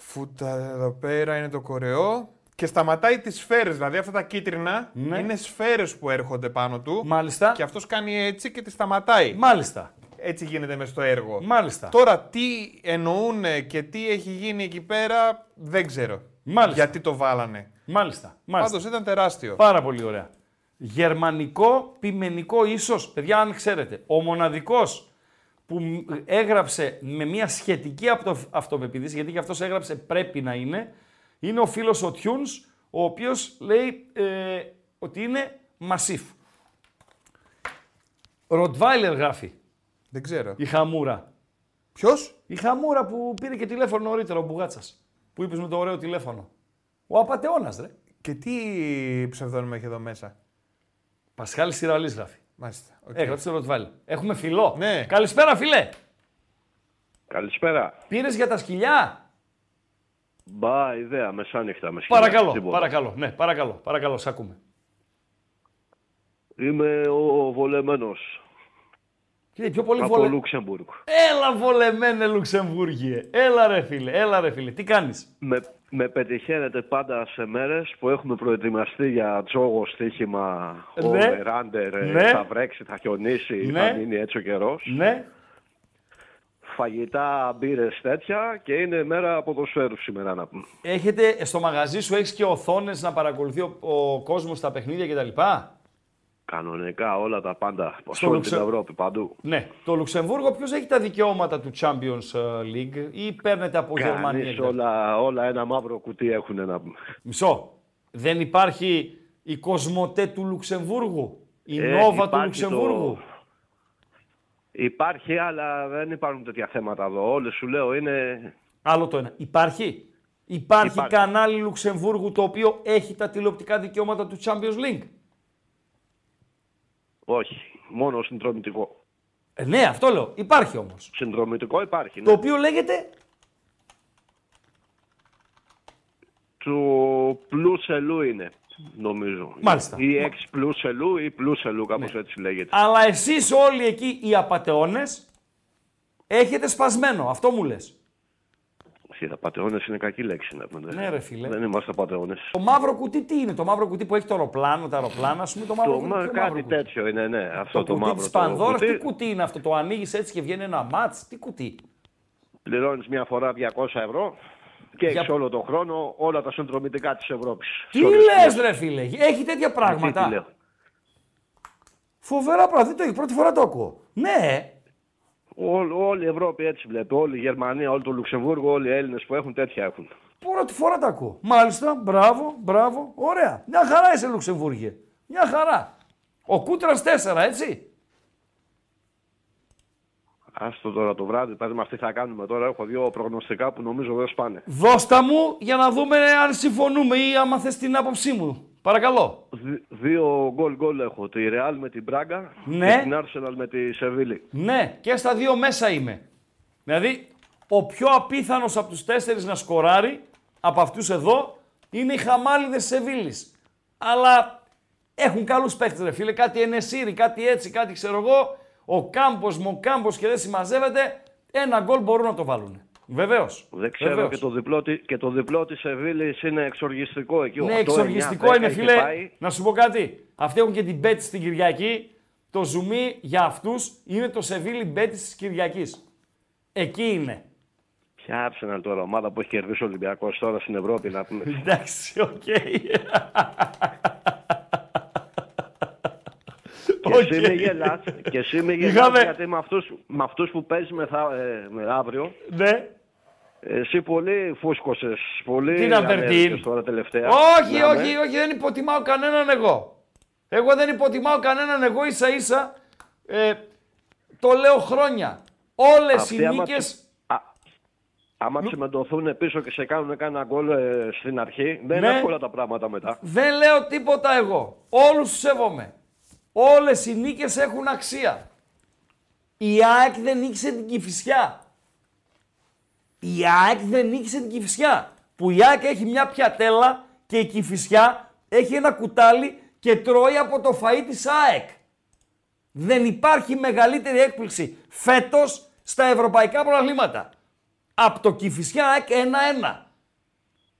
Φούτα εδώ πέρα είναι το κορεό. Και σταματάει τις σφαίρες, δηλαδή αυτά τα κίτρινα Ναι. είναι σφαίρες που έρχονται πάνω του. Μάλιστα. Και αυτός κάνει έτσι και τις σταματάει. Μάλιστα. Έτσι γίνεται μες στο έργο. Μάλιστα. Τώρα τι εννοούν και τι έχει γίνει εκεί πέρα δεν ξέρω. Μάλιστα. Γιατί το βάλανε. Μάλιστα. Μάλιστα. Πάντως ήταν τεράστιο. Πάρα πολύ ωραία. Γερμανικό πιμενικό ίσως, παιδιά αν ξέρετε, ο μοναδικός που μ- έγραψε με μια σχετική αυτο, αυτοπεποίθηση, γιατί και αυτός έγραψε πρέπει να είναι, είναι ο φίλος ο Tunes, ο οποίος λέει ε, ότι είναι μασίφ. Ροτβάιλερ γράφει, Δεν ξέρω. η χαμούρα. Ποιος; Η χαμούρα που πήρε και τηλέφωνο νωρίτερα, ο Μπουγάτσας, που είπες με το ωραίο τηλέφωνο. Ο απατεώνας, ρε. Και τι ψευδόνιμο έχει εδώ μέσα; Πασχάλης Σιραλής γράφει. Μάλιστα. οκ. Έγραψε Ροτβάιλερ. Έχουμε φιλό. Ναι. Καλησπέρα, φιλέ. Καλησπέρα. Πήρες για τα σκυλιά; Μπα, ιδέα, μεσάνυχτα με σκυλιά. Παρακαλώ, Τίποτα. παρακαλώ. Ναι, παρακαλώ, παρακαλώ, σ' ακούμε. Είμαι ο βολεμένος Κύριε, πιο πολύ από βολε... Λουξεμβούργ. Έλα βολεμένε Λουξεμβούργιε. Έλα ρε φίλε, έλα ρε φίλε. Τι κάνεις; Με, με πετυχαίνετε πάντα σε μέρες που έχουμε προετοιμαστεί για τζόγο στοίχημα, Ναι. over-under, ε, Ναι. θα βρέξει, θα χιονίσει, Ναι. θα μείνει έτσι ο καιρός. Ναι. Φαγητά, μπύρες τέτοια και είναι μέρα ποδοσφαίρου σήμερα να πούμε. Έχετε, στο μαγαζί σου έχεις και οθόνες να παρακολουθεί ο, ο κόσμος τα παιχνίδια κτλ. Κανονικά όλα τα πάντα, Στο σε όλη Λουξε- την Ευρώπη, παντού. Ναι. Το Λουξεμβούργο ποιος έχει τα δικαιώματα του Champions ε, League ή παίρνετε από Γερμανία. Κανείς κτλ. όλα, όλα ένα μαύρο κουτί έχουν να πούμε. Μισό. Δεν υπάρχει η Κοσμοτέ του Λουξεμβούργου; Η Ε, Νόβα του υπάρχει Λουξεμβούργου; το- Υπάρχει, αλλά δεν υπάρχουν τέτοια θέματα εδώ. Όλες σου λέω είναι. Άλλο το ένα. Υπάρχει; Υπάρχει, Υπάρχει. κανάλι Λουξεμβούργου το οποίο έχει τα τηλεοπτικά δικαιώματα του Champions League; Όχι, μόνο συνδρομητικό. Ε, ναι, αυτό λέω. Υπάρχει όμως. Συνδρομητικό υπάρχει. Ναι. Το οποίο λέγεται. Του πλούσελού είναι, νομίζω. Μάλιστα. Ή εξ πλούσελού ή πλούσελού, κάπως Ναι. έτσι λέγεται. Αλλά εσείς όλοι εκεί οι απατεώνες έχετε σπασμένο. Αυτό μου λες. Οι απαταιώνες είναι κακή λέξη να πούμε. Ναι, ρε φίλε. Δεν είμαστε απαταιώνες. Το μαύρο κουτί τι είναι, το μαύρο κουτί που έχει το αεροπλάνο, τα αεροπλάνα, ας πούμε, το μαύρο Το, κουτί. μα, ποιο μαύρο κάτι κουτί; τέτοιο είναι, ναι. Αυτό Το, το, κουτί μαύρο. της το Πανδώρας, κουτί. τι κουτί είναι αυτό, το ανοίγεις έτσι και βγαίνει ένα μάτς, τι κουτί. Πληρώνεις μια φορά 200 ευρώ και Για- έχεις όλο τον χρόνο όλα τα συνδρομητικά της Ευρώπης. Τι Σε όλες τις λες, ρε φίλε, έχει τέτοια Τι πράγματα. λέω. Φοβερά πράγματα, δεν το έχεις, πρώτη φορά το ακούω. Ναι, Όλη, όλη η Ευρώπη έτσι βλέπει. Όλη η Γερμανία, όλο το Λουξεμβούργο, όλοι οι Έλληνες που έχουν τέτοια έχουν. πρώτη φορά το ακούω. Μάλιστα, μπράβο, μπράβο, ωραία. Μια χαρά είσαι Λουξεμβούργε. Μια χαρά. Ο Κούτρας 4, έτσι. Άστο τώρα το βράδυ, παράδειγμα αυτή θα κάνουμε τώρα. Έχω δύο προγνωστικά που νομίζω δεν σπάνε. Δώστα μου για να δούμε αν συμφωνούμε ή άμα θες την άποψή μου. Παρακαλώ. Δι- δύο γκολ γκολ έχω. Τη Real με την Μπράγκα Ναι. και την Arsenal με τη Σεβίλη. Ναι, και στα δύο μέσα είμαι. Δηλαδή, ο πιο απίθανος από τους τέσσερις να σκοράρει, από αυτούς εδώ, είναι οι χαμάλιδες Σεβίλης. Αλλά έχουν καλούς παίχτες, ρε φίλε. Κάτι Ενεσύρι, κάτι έτσι, κάτι ξέρω εγώ. Ο Κάμπος, Μοκάμπος και δεν συμμαζεύεται. Ένα γκολ μπορούν να το βάλουν. Βεβαίως. Δεν ξέρω Βεβαίως. και το, διπλό, τη- και το διπλό της Σεβίλης είναι εξοργιστικό εκεί. Ναι, 8, 9, εξοργιστικό 10 είναι, έχει φίλε. πάει. Να σου πω κάτι. Αυτοί έχουν και την Μπέτη στην Κυριακή. Το ζουμί για αυτούς είναι το Σεβίλη Μπέτη της Κυριακής. Εκεί είναι. Ποια Arsenal τώρα, ομάδα που έχει κερδίσει ο Ολυμπιακός τώρα στην Ευρώπη να πούμε. Εντάξει, οκ. Και εσύ με γελάς, και εσύ με γελάς Είχαμε- γιατί με αυτούς, με αυτούς που παίζει μεθα, ε, με αύριο, Ναι. Εσύ πολύ φούσκωσες, πολύ Τι να ανέβηκες Μπερντίν. τώρα τελευταία. Όχι, Να όχι, με. όχι, δεν υποτιμάω κανέναν εγώ. Εγώ δεν υποτιμάω κανέναν εγώ ίσα ίσα. Ε, το λέω χρόνια. Όλες οι Αυτοί άμα νίκες... τσι- α- Άμα τσιμεντωθούν πίσω και σε κάνουν κάνα γκολ ε, στην αρχή, δεν Ναι. είναι εύκολα τα πράγματα μετά. Δεν λέω τίποτα εγώ. Όλους τους σέβομαι. Όλες οι νίκες έχουν αξία. Η ΑΕΚ δεν νίκησε την Κηφισιά. Η ΑΕΚ δεν νίκησε την Κηφισιά. Που η ΑΕΚ έχει μια πιατέλα και η Κηφισιά έχει ένα κουτάλι και τρώει από το φαΐ της ΑΕΚ. Δεν υπάρχει μεγαλύτερη έκπληξη φέτος στα ευρωπαϊκά προαθλήματα. Από το Κηφισιά ΑΕΚ 1-1.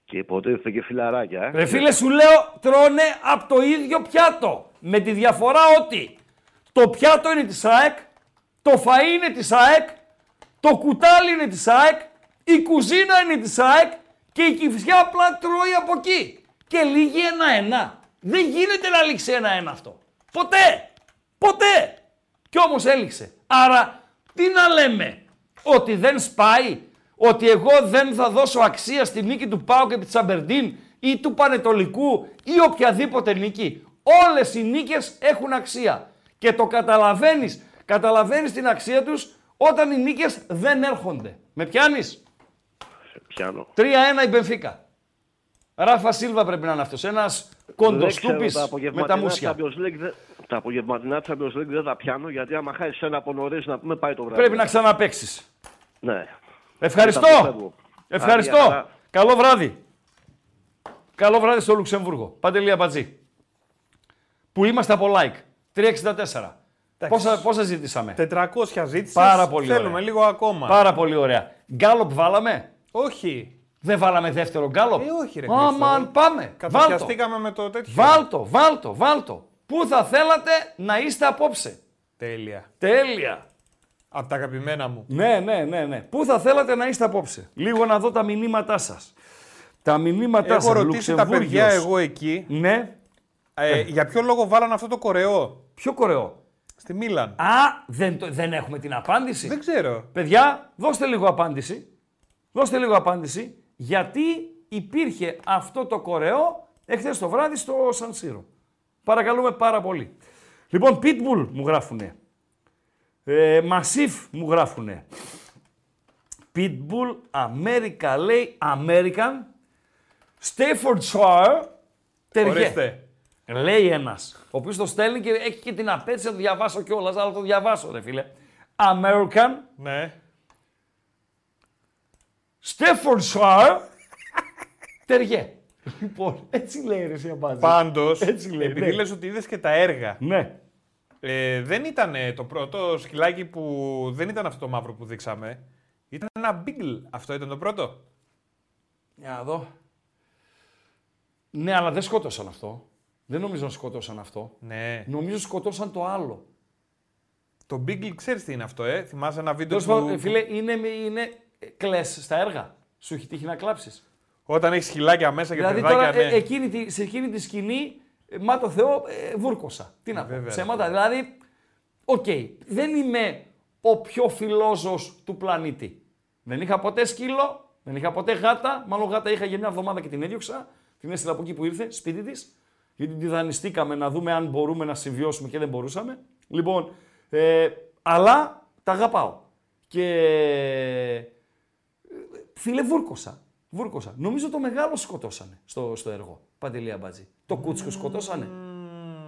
Και υποτίθεται και φιλαράκια. Ε. Ρε φίλε σου λέω τρώνε από το ίδιο πιάτο. Με τη διαφορά ότι το πιάτο είναι της ΑΕΚ, το φαΐ είναι της ΑΕΚ, το κουτάλι είναι της ΑΕΚ, η κουζίνα είναι της ΑΕΚ και η κυφσιά απλά τρώει από εκεί. Και λύγει ένα-ένα. Δεν γίνεται να λήξει ένα-ένα αυτό. Ποτέ. Ποτέ. Κι όμως έληξε. Άρα τι να λέμε; Ότι δεν σπάει; Ότι εγώ δεν θα δώσω αξία στη νίκη του Πάου και της Αμπερντίν ή του Πανετολικού ή οποιαδήποτε νίκη. Όλες οι νίκες έχουν αξία. Και το καταλαβαίνεις. Καταλαβαίνεις την αξία τους όταν οι νίκες δεν έρχονται. Με πιάνεις; Πιάνω. 3-1 η Μπενφίκα. Ράφα Σίλβα πρέπει να είναι αυτός. Ένας κοντοστούπης Δεν ξέρω, τα με τα απογευματινά μουσια. Champions League δεν- Τα απογευματινά Champions League δεν τα πιάνω γιατί άμα χάσεις ένα από νωρίς να πούμε πάει το βράδυ. Πρέπει να ξαναπέξεις. Ναι. Μετά Ευχαριστώ. που φεύγω. Ευχαριστώ. Άντε, χαρά. Καλό βράδυ. Καλό βράδυ στο Λουξεμβούργο. Παντελία Μπατζή. Που είμαστε από like. 364. Πόσα, πόσα ζήτησαμε. 400 ζήτησες. Πάρα πολύ Θέλουμε ωραία. λίγο ακόμα. Πάρα πολύ ωραία. Γκάλοπ βάλαμε. Όχι. Δεν βάλαμε δεύτερο γκάλοπ. Ε, όχι ρε Αμαν, Χρήστο. πάμε. Βάλτο. Καταπιαστήκαμε με το τέτοιο. Βάλτο, βάλτο, βάλτο. Πού θα θέλατε να είστε απόψε. Τέλεια. Τέλεια. Από τα αγαπημένα μου. Ναι, ναι, ναι, ναι. Πού θα θέλατε να είστε απόψε. Λίγο να δω τα μηνύματά σας. Τα μηνύματά Έχω σας. ρωτήσει τα παιδιά Λουξεμβούργιος. εγώ εκεί. Ναι. Ε, για ποιο λόγο βάλαν αυτό το κορεό; Ποιο κορεό; Στη Μίλαν. Α, δεν, το- δεν έχουμε την απάντηση. Δεν ξέρω. Παιδιά, δώστε λίγο απάντηση. Δώστε λίγο απάντηση. Γιατί υπήρχε αυτό το κορεό εχθές το βράδυ στο Σαν Σύρο. Παρακαλούμε πάρα πολύ. Λοιπόν, Pitbull μου γράφουνε. Ε, Massive μου γράφουνε. Pitbull, America λέει, American, Staffordshire, τεριέ. Ορίστε. Λέει ένας, ο οποίος το στέλνει και έχει και την απέτηση να το διαβάσω κιόλας, αλλά το διαβάσω, ρε φίλε. American. Ναι. Staffordshire. Τεριέ. Λοιπόν, έτσι λέει ρε εσύ Αμπάτζη. Πάντως, Έτσι λέει, επειδή ναι. λες ότι είδες και τα έργα. Ναι. Ε, δεν ήταν το πρώτο σκυλάκι που. Δεν ήταν αυτό το μαύρο που δείξαμε. Ήταν ένα μπίγκλ. Αυτό ήταν το πρώτο. Για να δω. Ναι, αλλά δεν σκότωσαν αυτό. Δεν νομίζω να σκότωσαν αυτό. Ναι. Νομίζω σκοτώσαν το άλλο. Το μπίγκλ ξέρεις τι είναι αυτό, ε; Θυμάσαι ένα βίντεο Τέλος του. πάντων, ε, φίλε, είναι, είναι κλαις στα έργα. Σου έχει τύχει να κλάψεις. Όταν έχεις σκυλάκια μέσα και δηλαδή παιδάκια, τώρα, ναι. ε, εκείνη τη, σε εκείνη τη σκηνή, ε, μα το Θεό, ε, βούρκωσα. Τι να πω, βέβαια, ψέματα. Δηλαδή, οκ, δεν είμαι ο πιο φιλόζωος του πλανήτη. Δεν είχα ποτέ σκύλο, δεν είχα ποτέ γάτα. Μάλλον γάτα είχα για μια εβδομάδα και την έδιωξα. Την έστειλα από εκεί που ήρθε, σπίτι της. Γιατί τη δανειστήκαμε να δούμε αν μπορούμε να συμβιώσουμε και δεν μπορούσαμε. Λοιπόν, ε, αλλά τα αγαπάω. Και ε, φίλε, βούρκωσα. Βούρκωσα. Νομίζω το μεγάλο σκοτώσανε στο, στο έργο. Παντελή Αμπάτζη. Το κούτσικο σκοτώσανε.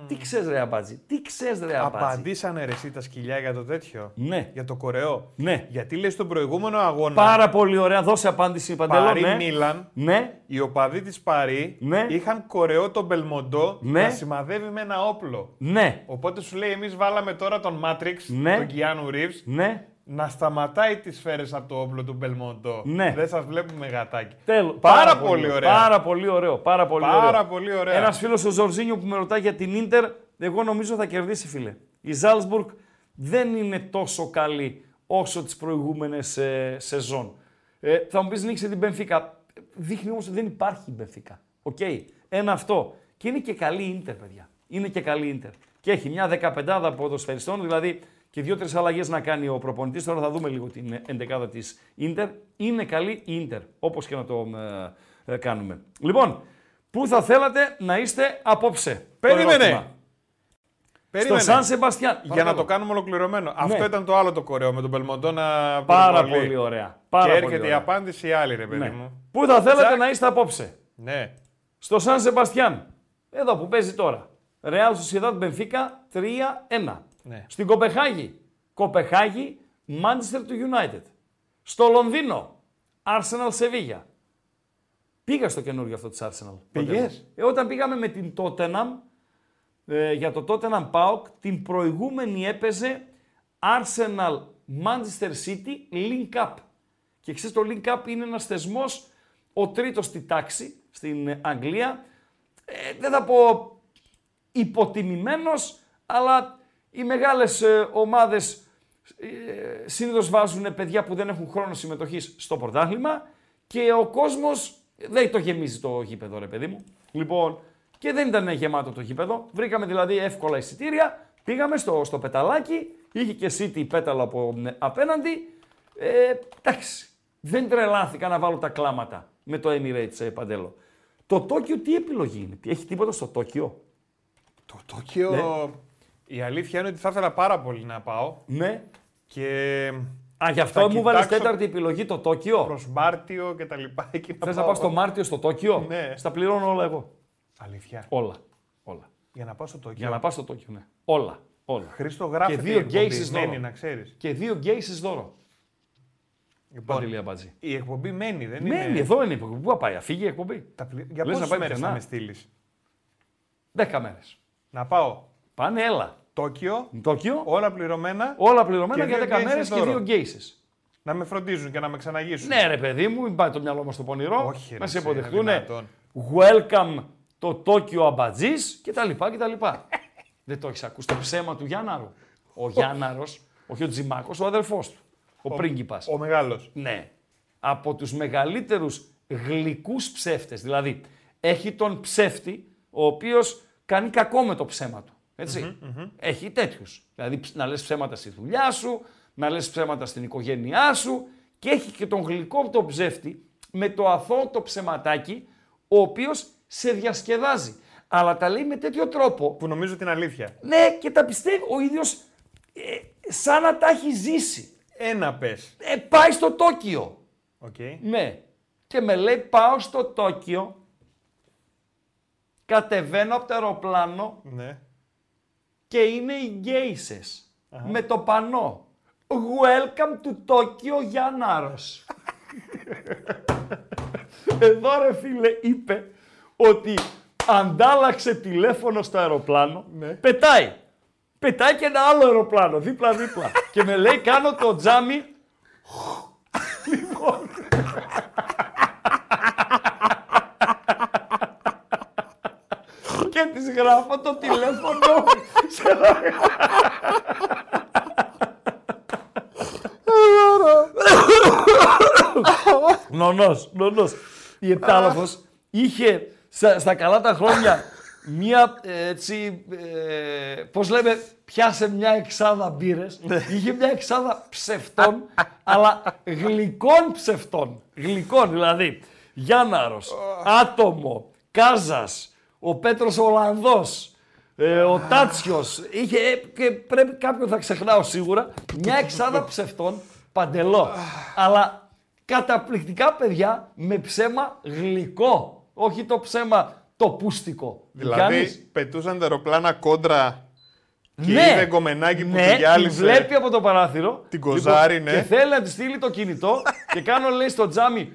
Τι ξέρεις, ρε Αμπάτζη. Τι ξέρεις, ρε Αμπάτζη; Απαντήσανε ρε εσύ τα σκυλιά για το τέτοιο; Ναι. Για το κορεό; Ναι. Γιατί λες στον προηγούμενο αγώνα; Πάρα πολύ ωραία. Δώσε απάντηση, Παντελό. Παρή ναι. Μίλαν. Ναι. Οι οπαδοί της Παρή Ναι. είχαν κορεό τον Μπελμοντό Ναι. να σημαδεύει με ένα όπλο. Ναι. Οπότε σου λέει: Εμείς βάλαμε τώρα τον Matrix, Ναι. τον Κιάνου Ρίβ, Ναι. Να σταματάει τις σφαίρες από το όπλο του Μπελμοντό. Ναι. Δεν σας βλέπουμε γατάκι. Τέλος. Πάρα, πολύ ωραία. Πάρα πολύ ωραίο. Πάρα πολύ Πάρα ωραίο. πολύ ωραία. Ένας φίλος ο Ζορζίνιο που με ρωτάει για την ντερ, εγώ νομίζω θα κερδίσει, φίλε. Η Σάλτσμπουργκ δεν είναι τόσο καλή όσο τις προηγούμενες ε, σεζόν. Ε, θα μου πεις νίκησε την Μπενφίκα. Δείχνει όμως ότι δεν υπάρχει η Μπενφίκα. Οκ. Ένα αυτό. Και είναι και καλή Ίντερ, παιδιά. Είναι και καλή Ίντερ. Και έχει μια 15 ποδοσφαιριστών, δηλαδή και δύο-τρεις αλλαγές να κάνει ο προπονητής. Τώρα θα δούμε λίγο την εντεκάδα της Ίντερ. Είναι καλή η Ίντερ, όπως και να το ε, ε, κάνουμε. Λοιπόν, πού θα θέλατε να είστε απόψε; Το Περίμενε. ερώτημα. Περίμενε. Στο Σαν Σεμπαστιάν. Για να Παρακαλώ. το κάνουμε ολοκληρωμένο. Αυτό ήταν το άλλο το κορεό με τον Μπελμοντό να Πάρα πυροβολεί. πολύ ωραία. Πάρα και πολύ έρχεται η ωραία. απάντηση η άλλη, ρε παιδί Ναι. μου. Πού θα θέλατε Τσακ. να είστε απόψε; Ναι. Στο Σαν Σεμπαστιάν. Εδώ που παίζει τώρα. Real Sociedad Benfica 3-1. Ναι. Στην Κοπεχάγη. Κοπεχάγη, Manchester του United. Στο Λονδίνο, Arsenal Sevilla. Πήγα στο καινούργιο αυτό της Arsenal. Πήγες; Ε, όταν πήγαμε με την Tottenham, ε, για το Tottenham PAOK, την προηγούμενη έπαιζε Arsenal Manchester City Link Up. Και ξέρεις το Link Up είναι ένας θεσμός, ο τρίτος στη τάξη στην ε, Αγγλία. Ε, δεν θα πω υποτιμημένος, αλλά οι μεγάλες ε, ομάδες ε, συνήθως βάζουν παιδιά που δεν έχουν χρόνο συμμετοχής στο πρωτάθλημα και ο κόσμος δεν το γεμίζει το γήπεδο ρε παιδί μου. Λοιπόν, και δεν ήταν γεμάτο το γήπεδο. Βρήκαμε δηλαδή εύκολα εισιτήρια, πήγαμε στο, στο πεταλάκι, είχε και City πέταλο από ε, απέναντι. Ε, εντάξει, δεν τρελάθηκα να βάλω τα κλάματα με το Emirates ε, Παντέλο. Το Τόκιο τι επιλογή είναι, Τι- έχει τίποτα στο Τόκιο. Το Τόκιο. Ναι. Η αλήθεια είναι ότι θα ήθελα πάρα πολύ να πάω. Ναι. Και. Α, γι' θα αυτό μου βάλες κοιτάξω τέταρτη επιλογή το Τόκιο. Προς Μάρτιο και τα λοιπά. Εκεί Θες να πάω στο Μάρτιο στο Τόκιο; Ναι. Στα πληρώνω όλα εγώ. Αλήθεια. Όλα. Όλα. Για να πάω στο Τόκιο. Για να πάω στο Τόκιο, ναι. Όλα. Όλα. Χρήστο γράφει. Και δύο γκέισες δώρο. Μένει, να ξέρεις. Και δύο γκέισες δώρο. Λοιπόν, Παντελή Αμπατζή. η εκπομπή μένει, δεν Μένει, είναι. εδώ είναι η εκπομπή. Πού θα πάει, αφήγει η εκπομπή; Τα πλη- Για Λες να πόσες πάει μέρες πουθενά. θα με στείλεις; Δέκα μέρες. Να πάω Πάνε, έλα. Τόκιο, Τόκιο, όλα πληρωμένα. όλα πληρωμένα και για δύο 10 γκέισες μέρες και δώρο. δύο γκέισες. Να με φροντίζουν και να με ξαναγήσουν. Ναι, ρε παιδί μου, μην πάει το μυαλό μας στο πονηρό. Όχι, ρε, να σε εσύ, είναι υποδεχτούν. δυνατόν. Welcome το Τόκιο Αμπατζής κτλ. κτλ. *laughs* Δεν το έχεις ακούσει το ψέμα του Γιάνναρου. Ο Γιάνναρος, όχι ο Τζιμάκος, ο αδερφό του. Ο, πρίγκιπας. Ο μεγάλος. Ναι. Από τους μεγαλύτερους γλυκούς ψεύτες. Δηλαδή, έχει τον ψεύτη, ο οποίος κάνει κακό με το ψέμα του. Ετσι Έχει τέτοιους. Δηλαδή, ψ- να λες ψέματα στη δουλειά σου, να λες ψέματα στην οικογένειά σου και έχει και τον γλυκό τον ψεύτη με το αθώο το ψεματάκι, ο οποίος σε διασκεδάζει. Αλλά τα λέει με τέτοιο τρόπο Που νομίζω την αλήθεια. ναι, και τα πιστεύει ο ίδιος ε, σαν να τα έχει ζήσει. Ένα πες. Ε, πάει στο Τόκιο. Οκ. Ναι. Και με λέει πάω στο Τόκιο, κατεβαίνω από το αεροπλάνο Ναι. Και είναι οι γκέισες με το πανό. Welcome to Tokyo Γιάνναρος. Εδώ ρε φίλε είπε ότι αντάλλαξε τηλέφωνο στο αεροπλάνο, Ναι. πετάει. Πετάει και ένα άλλο αεροπλάνο, δίπλα-δίπλα. και με λέει κάνω το τζάμι. λοιπόν, και της γράφω το τηλέφωνο σε Νονός, νονός. Η Επτάλαφος είχε στα, στα καλά τα χρόνια μία ε, έτσι, ε, πώς λέμε, πιάσε μια εξάδα μπύρες. είχε μια εξάδα ψευτών, αλλά γλυκών ψευτών. Γλυκών, δηλαδή. Γιάνναρος, Άτομο, Κάζας, ο Πέτρος Ολλανδός, ε, ο Τάτσιος, είχε, ε, και πρέπει κάποιον θα ξεχνάω σίγουρα, μια εξάδα ψευτών, παντελώ. Αλλά καταπληκτικά παιδιά με ψέμα γλυκό. Όχι το ψέμα το πούστικο. Δηλαδή Γιάννης, πετούσαν τα αεροπλάνα κόντρα και ναι, είδε γκομενάκι που ναι, του τη γυάλισε. βλέπει από το παράθυρο. Την κοζάρι, λοιπόν, ναι. Και θέλει να τη στείλει το κινητό και κάνω λέει στο τζάμι.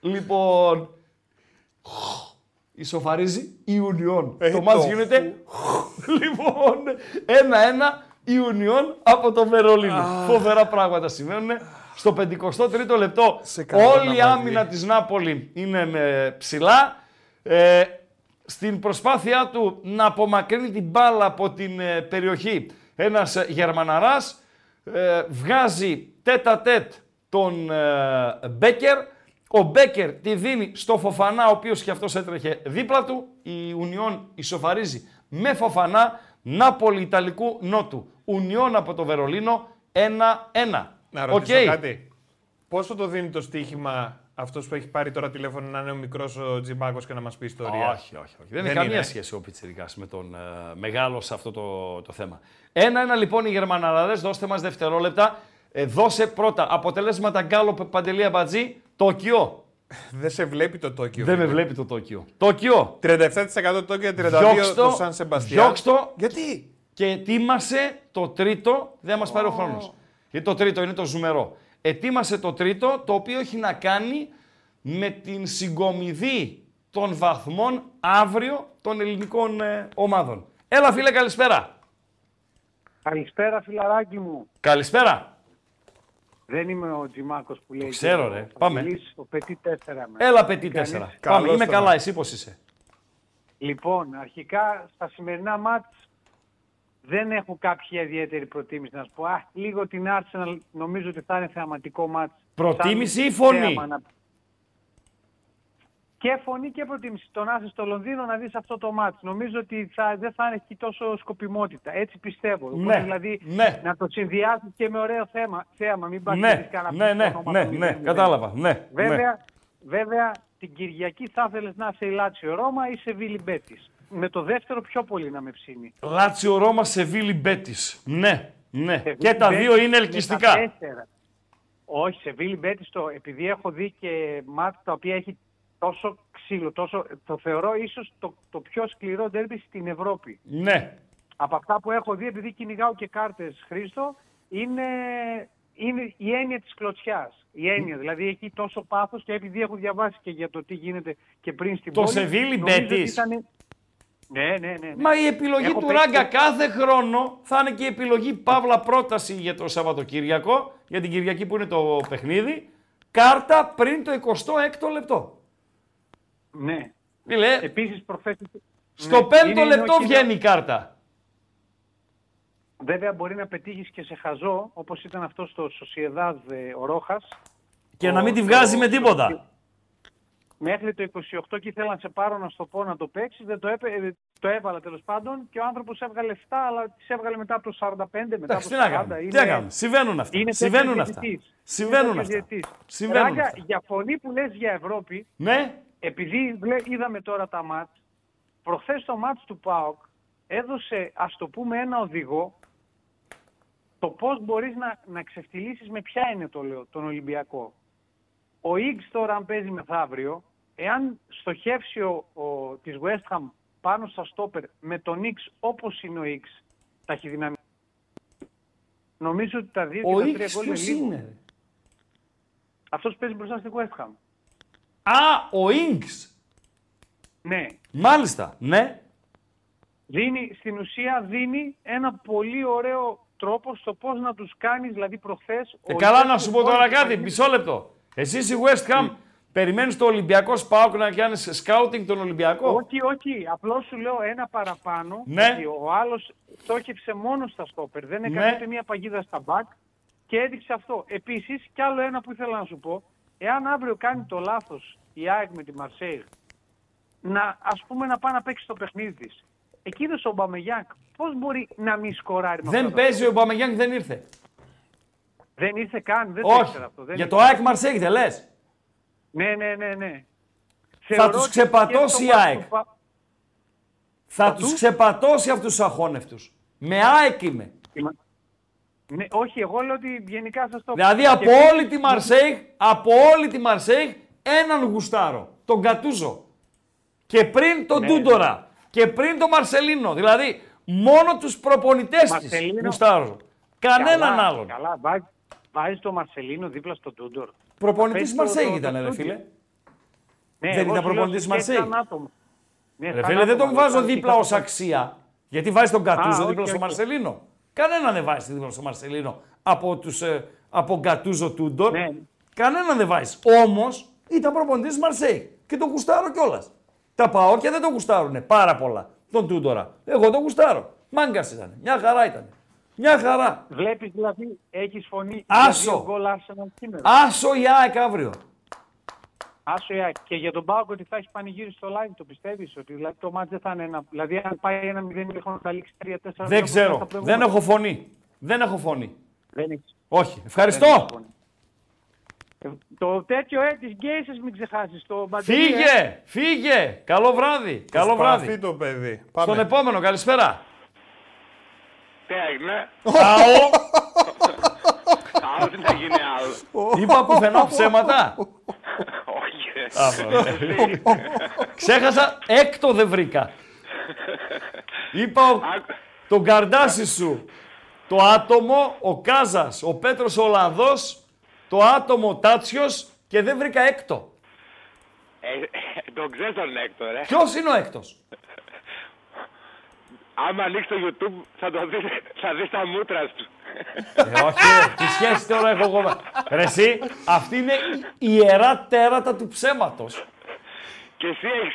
λοιπόν. Ισοφαρίζει Ιουνιόν. Ε, το το μάτς γίνεται. *laughs* λοιπόν, ένα-ένα Ιουνιόν από το Βερολίνο. Φοβερά πράγματα συμβαίνουν. Στο 53ο λεπτό καλά όλη η να άμυνα της Νάπολη είναι με ψηλά. Ε, στην προσπάθειά του να απομακρύνει την μπάλα από την ε, περιοχή ένας ε, Γερμαναράς ε, βγάζει τετ α τετ τον ε, Μπέκερ. Ο Μπέκερ τη δίνει στο Φοφανά, ο οποίος και αυτός έτρεχε δίπλα του. Η Ουνιόν ισοφαρίζει με Φοφανά, Νάπολη Ιταλικού Νότου. Ουνιόν από το Βερολίνο 1-1. Να ρωτήσω Οκ. κάτι. Πόσο το δίνει το στοίχημα αυτός που έχει πάρει τώρα τηλέφωνο να είναι ο μικρός ο Τζιμπάκος και να μας πει ιστορία; Όχι, όχι, όχι. Δεν, έχει καμία σχέση ο Πιτσιρικάς με τον ε, μεγάλο σε αυτό το, το θέμα. Ένα-ένα λοιπόν οι Γερμαναράδες, δώστε μας δευτερόλεπτα. Ε, δώσε πρώτα αποτελέσματα Γκάλο Παντελία Μπατζή, Τόκιο. Δεν σε βλέπει το Τόκιο. Δεν με φίλε. βλέπει το Τόκιο. Τόκιο. 37% το Τόκιο, 32% Διώξτο, το Σαν Σεμπαστιάν. διώξτο Γιατί; και ετοίμασε το τρίτο, δεν μας πάρει ο χρόνος. Γιατί το τρίτο είναι το ζουμερό. Ετοίμασε το τρίτο, το οποίο έχει να κάνει με την συγκομιδή των βαθμών αύριο των ελληνικών ε, ομάδων. Έλα φίλε, καλησπέρα. Καλησπέρα, φιλαράκι μου. Καλησπέρα. Δεν είμαι ο Τζιμάκος που λέει. ξέρω, και ο ρε. Πάμε. Παπιλής, Ο Πετή 4 με. Έλα, πετή Τι κάνεις; τέσσερα. Πάμε, είμαι καλά, εσύ πώς είσαι; Λοιπόν, αρχικά στα σημερινά μάτς δεν έχω κάποια ιδιαίτερη προτίμηση να σου πω. Α, λίγο την Arsenal νομίζω ότι θα είναι θεαματικό μάτς. Προτίμηση Σαν ή φωνή; θέαμα να- Και φωνή και προτίμηση. Το να είσαι στο Λονδίνο να δεις αυτό το μάτς. Νομίζω ότι θα, δεν θα έχει τόσο σκοπιμότητα. Έτσι πιστεύω. Οπότε, Ναι, δηλαδή ναι. να το συνδυάσεις και με ωραίο θέμα, θέαμα. Μην πας και Ναι, δεις κανένα ναι, ναι, όνομα ναι, του ναι, μηδέν. κατάλαβα. Ναι, Βέβαια, ναι. βέβαια την Κυριακή θα ήθελες να είσαι η Λάτσιο Ρώμα ή σε Βίλι Μπέτης. Με το δεύτερο πιο πολύ να με ψήνει. Λάτσιο Ρώμα σε Βίλι Μπέτης. Ναι, ναι. Σε Και Βίλι τα Μπέτης δύο είναι με ελκυστικά. τα τέσσερα. Όχι, σε Βίλι Μπέτης το, επειδή έχω δει και μάτια τα οποία έχει τόσο ξύλο, τόσο, το θεωρώ ίσως το, το πιο σκληρό ντέρμπι στην Ευρώπη. Ναι. Από αυτά που έχω δει, επειδή κυνηγάω και κάρτες Χρήστο, είναι, είναι η έννοια της κλωτσιάς. Η έννοια, δηλαδή έχει τόσο πάθος και επειδή έχω διαβάσει και για το τι γίνεται και πριν στην Το πόλη. Σεβίλι νομίζω ότι Μπέτης. ήταν- Ναι, ναι, ναι. ναι. Μα η επιλογή Έχω του παίξει Ράγκα και- κάθε χρόνο θα είναι και η επιλογή παύλα πρόταση για το Σαββατοκύριακο, για την Κυριακή που είναι το παιχνίδι, κάρτα πριν το 26ο λεπτό. Ναι. Φίλε, Επίσης προχθές... στο ναι, πέμπτο είναι- είναι λεπτό όχι- βγαίνει η κάρτα. Βέβαια μπορεί να πετύχεις και σε χαζό, όπως ήταν αυτό στο Σοσιεδάδ ε, ο Ρόχας. Και να Ο- μην τη το- βγάζει με το- τίποτα. Μέχρι το 28 και ήθελα να σε πάρω να στο πω να το παίξεις. Δεν το, έπαι, ε, το έβαλα τέλος πάντων και ο άνθρωπος έβγαλε 7, αλλά τις έβγαλε μετά από το 45, μετά Εντάξει, από τι το να 40. κάνουμε. Είναι- Τι να κάνουμε. Συμβαίνουν αυτά. Είναι Συμβαίνουν τέτοιος αυτά. διαιτητής. Συμβαίνουν Είναι αυτά. τέτοιος διαιτητής. Συμβαίνουν Ράγκα, αυτά. για φωνή που λες για Ευρώπη, Ναι. Επειδή βλέ- είδαμε τώρα τα μάτς, προχθές το μάτς του ΠΑΟΚ έδωσε, ας το πούμε, ένα οδηγό το πώς μπορείς να, να ξεφτυλίσεις με ποια είναι το λέω, τον Ολυμπιακό. Ο Ιγgs τώρα αν παίζει μεθαύριο, εάν στοχεύσει ο, ο, της West Ham πάνω στα στόπερ με τον Ιγgs όπως είναι ο Ιγgs, ταχυδυναμικό, Νομίζω ότι τα δύο Ο και τα τρία Ίγκς γκολ είναι ποιος λίγο. είναι. ρε; Αυτός παίζει μπροστά στη West Ham. Α, ο Ίγκς. Ναι. Μάλιστα, ναι. Δίνει, στην ουσία δίνει ένα πολύ ωραίο τρόπο στο πώς να τους κάνεις, δηλαδή προχθές... Ε, ο καλά να Ιβέκο σου πω τώρα μπόρεσε κάτι, να- μισό λεπτό. Εσύ η West Ham περιμένεις το Ολυμπιακό Σπάουκ να κάνεις σκάουτινγκ τον Ολυμπιακό; Όχι, όχι. Απλώς σου λέω ένα παραπάνω. Ναι. ότι ο άλλος στόχευσε μόνο στα στόπερ. Δεν έκανε Ναι. ούτε μία παγίδα στα μπακ και έδειξε αυτό. Επίσης, κι άλλο ένα που ήθελα να σου πω. Εάν αύριο κάνει το λάθος η ΑΕΚ με τη Μαρσέιγ, να ας πούμε να πάει να παίξει το παιχνίδι της. Εκεί είδες ο Μπαμεγιάκ. Πώς μπορεί να μην σκοράρει με Δεν αυτά τα παίζει ο Μπαμεγιάνγκ, δεν ήρθε. Δεν ήρθε καν, δεν το Όχι. ήξερα αυτό. Δεν Για ήρθε. το ΑΕΚ Μαρσέγ δεν λες. Ναι, ναι, ναι, ναι. Θα Θεωρώ τους ότι ξεπατώσει και η στο ΑΕΚ. μάτς του Πα- Θα τους ξεπατώσει αυτούς τους αχώνευτους. Με ΑΕΚ είμαι. Ναι, όχι, εγώ λέω ότι γενικά σας το Δηλαδή Και από επίσης- όλη τη Μαρσέιγ, από όλη τη Μαρσέιγ, έναν γουστάρο. Τον Κατούζο. Και πριν τον Ναι. Τούντορα. Και πριν τον Μαρσελίνο. Δηλαδή μόνο τους προπονητές της Μαρσελίνο. γουστάρω. Κανέναν Καλά, άλλον. Καλά, βάζει, βάζει το Μαρσελίνο δίπλα στον Τούντορ. Προπονητής Παίζει της το- Μαρσέιγ το- ήταν το ρε στούντιο. φίλε. Ναι, Δεν εγώ ήταν σου λέω προπονητής της και Μαρσέιγ. σαν άτομο. Ναι, Ρε σαν φίλε, δεν τον άτομο, βάζω αλλά δίπλα σαν ως αξία. Γιατί βάζει τον Κατούζο Α, δίπλα όχι, στο όχι. Μαρσελίνο. Κανέναν δεν βάζει δίπλα στο Μαρσελίνο από, τους, ε, από Γκατούζο Τούντορ. Ναι. Κανέναν δεν βάζει. Όμως ήταν προπονητής της Μαρσέη και τον γουστάρω κιόλας. Τα πάω και δεν τον γουστάρουνε πάρα πολλά. Τον Τούντορα. Εγώ τον γουστάρω. Μάγκας ήταν. Μια χαρά ήταν. Μια χαρά. Βλέπεις δηλαδή, έχεις φωνή Άσο. για δύο γκολ Arsenal σήμερα. Άσο η ΑΕΚ αύριο. Άσο η ΑΕΚ. Και για τον Πάοκ ότι θα έχει πανηγύρι στο live, το πιστεύεις ότι δηλαδή, το μάτς δεν θα είναι ένα... Δηλαδή αν πάει ένα 0 έχουν καταλήξει 3-4 Δεν ξέρω. Δεν έχω φωνή. Δεν έχω φωνή. Δεν έχεις. Όχι. Δεν Ευχαριστώ. έχεις φωνή. Ε, Το τέτοιο ε, της γκέισες μην ξεχάσεις. Το μπατζερί, ε. Φύγε. Φύγε. Καλό βράδυ. Καλό Σπαθεί βράδυ. το παιδί. Στον Πάμε. επόμενο. Καλησπέρα. Τι έγινε; Αό. Άλλο τι να γίνει άλλο. Είπα πουθενά ψέματα. Όχι. Α, Ξέχασα, έκτο δεν βρήκα. Είπα ο- τον καρδάσι σου. Το άτομο, ο Κάζας, ο Πέτρος ο Ολλανδός, το άτομο ο Τάτσιος και δεν βρήκα έκτο. Ε, ε, τον ξέρεις τον Έκτορ, ε. Ποιος είναι ο έκτος; Άμα ανοίξει το YouTube θα το δεις, θα δεις τα μούτρα του. Ε, όχι, ρε, τι σχέση τώρα έχω εγώ. με- Ρε εσύ, αυτή είναι η ιερά τέρατα του ψέματος. Και εσύ έχεις...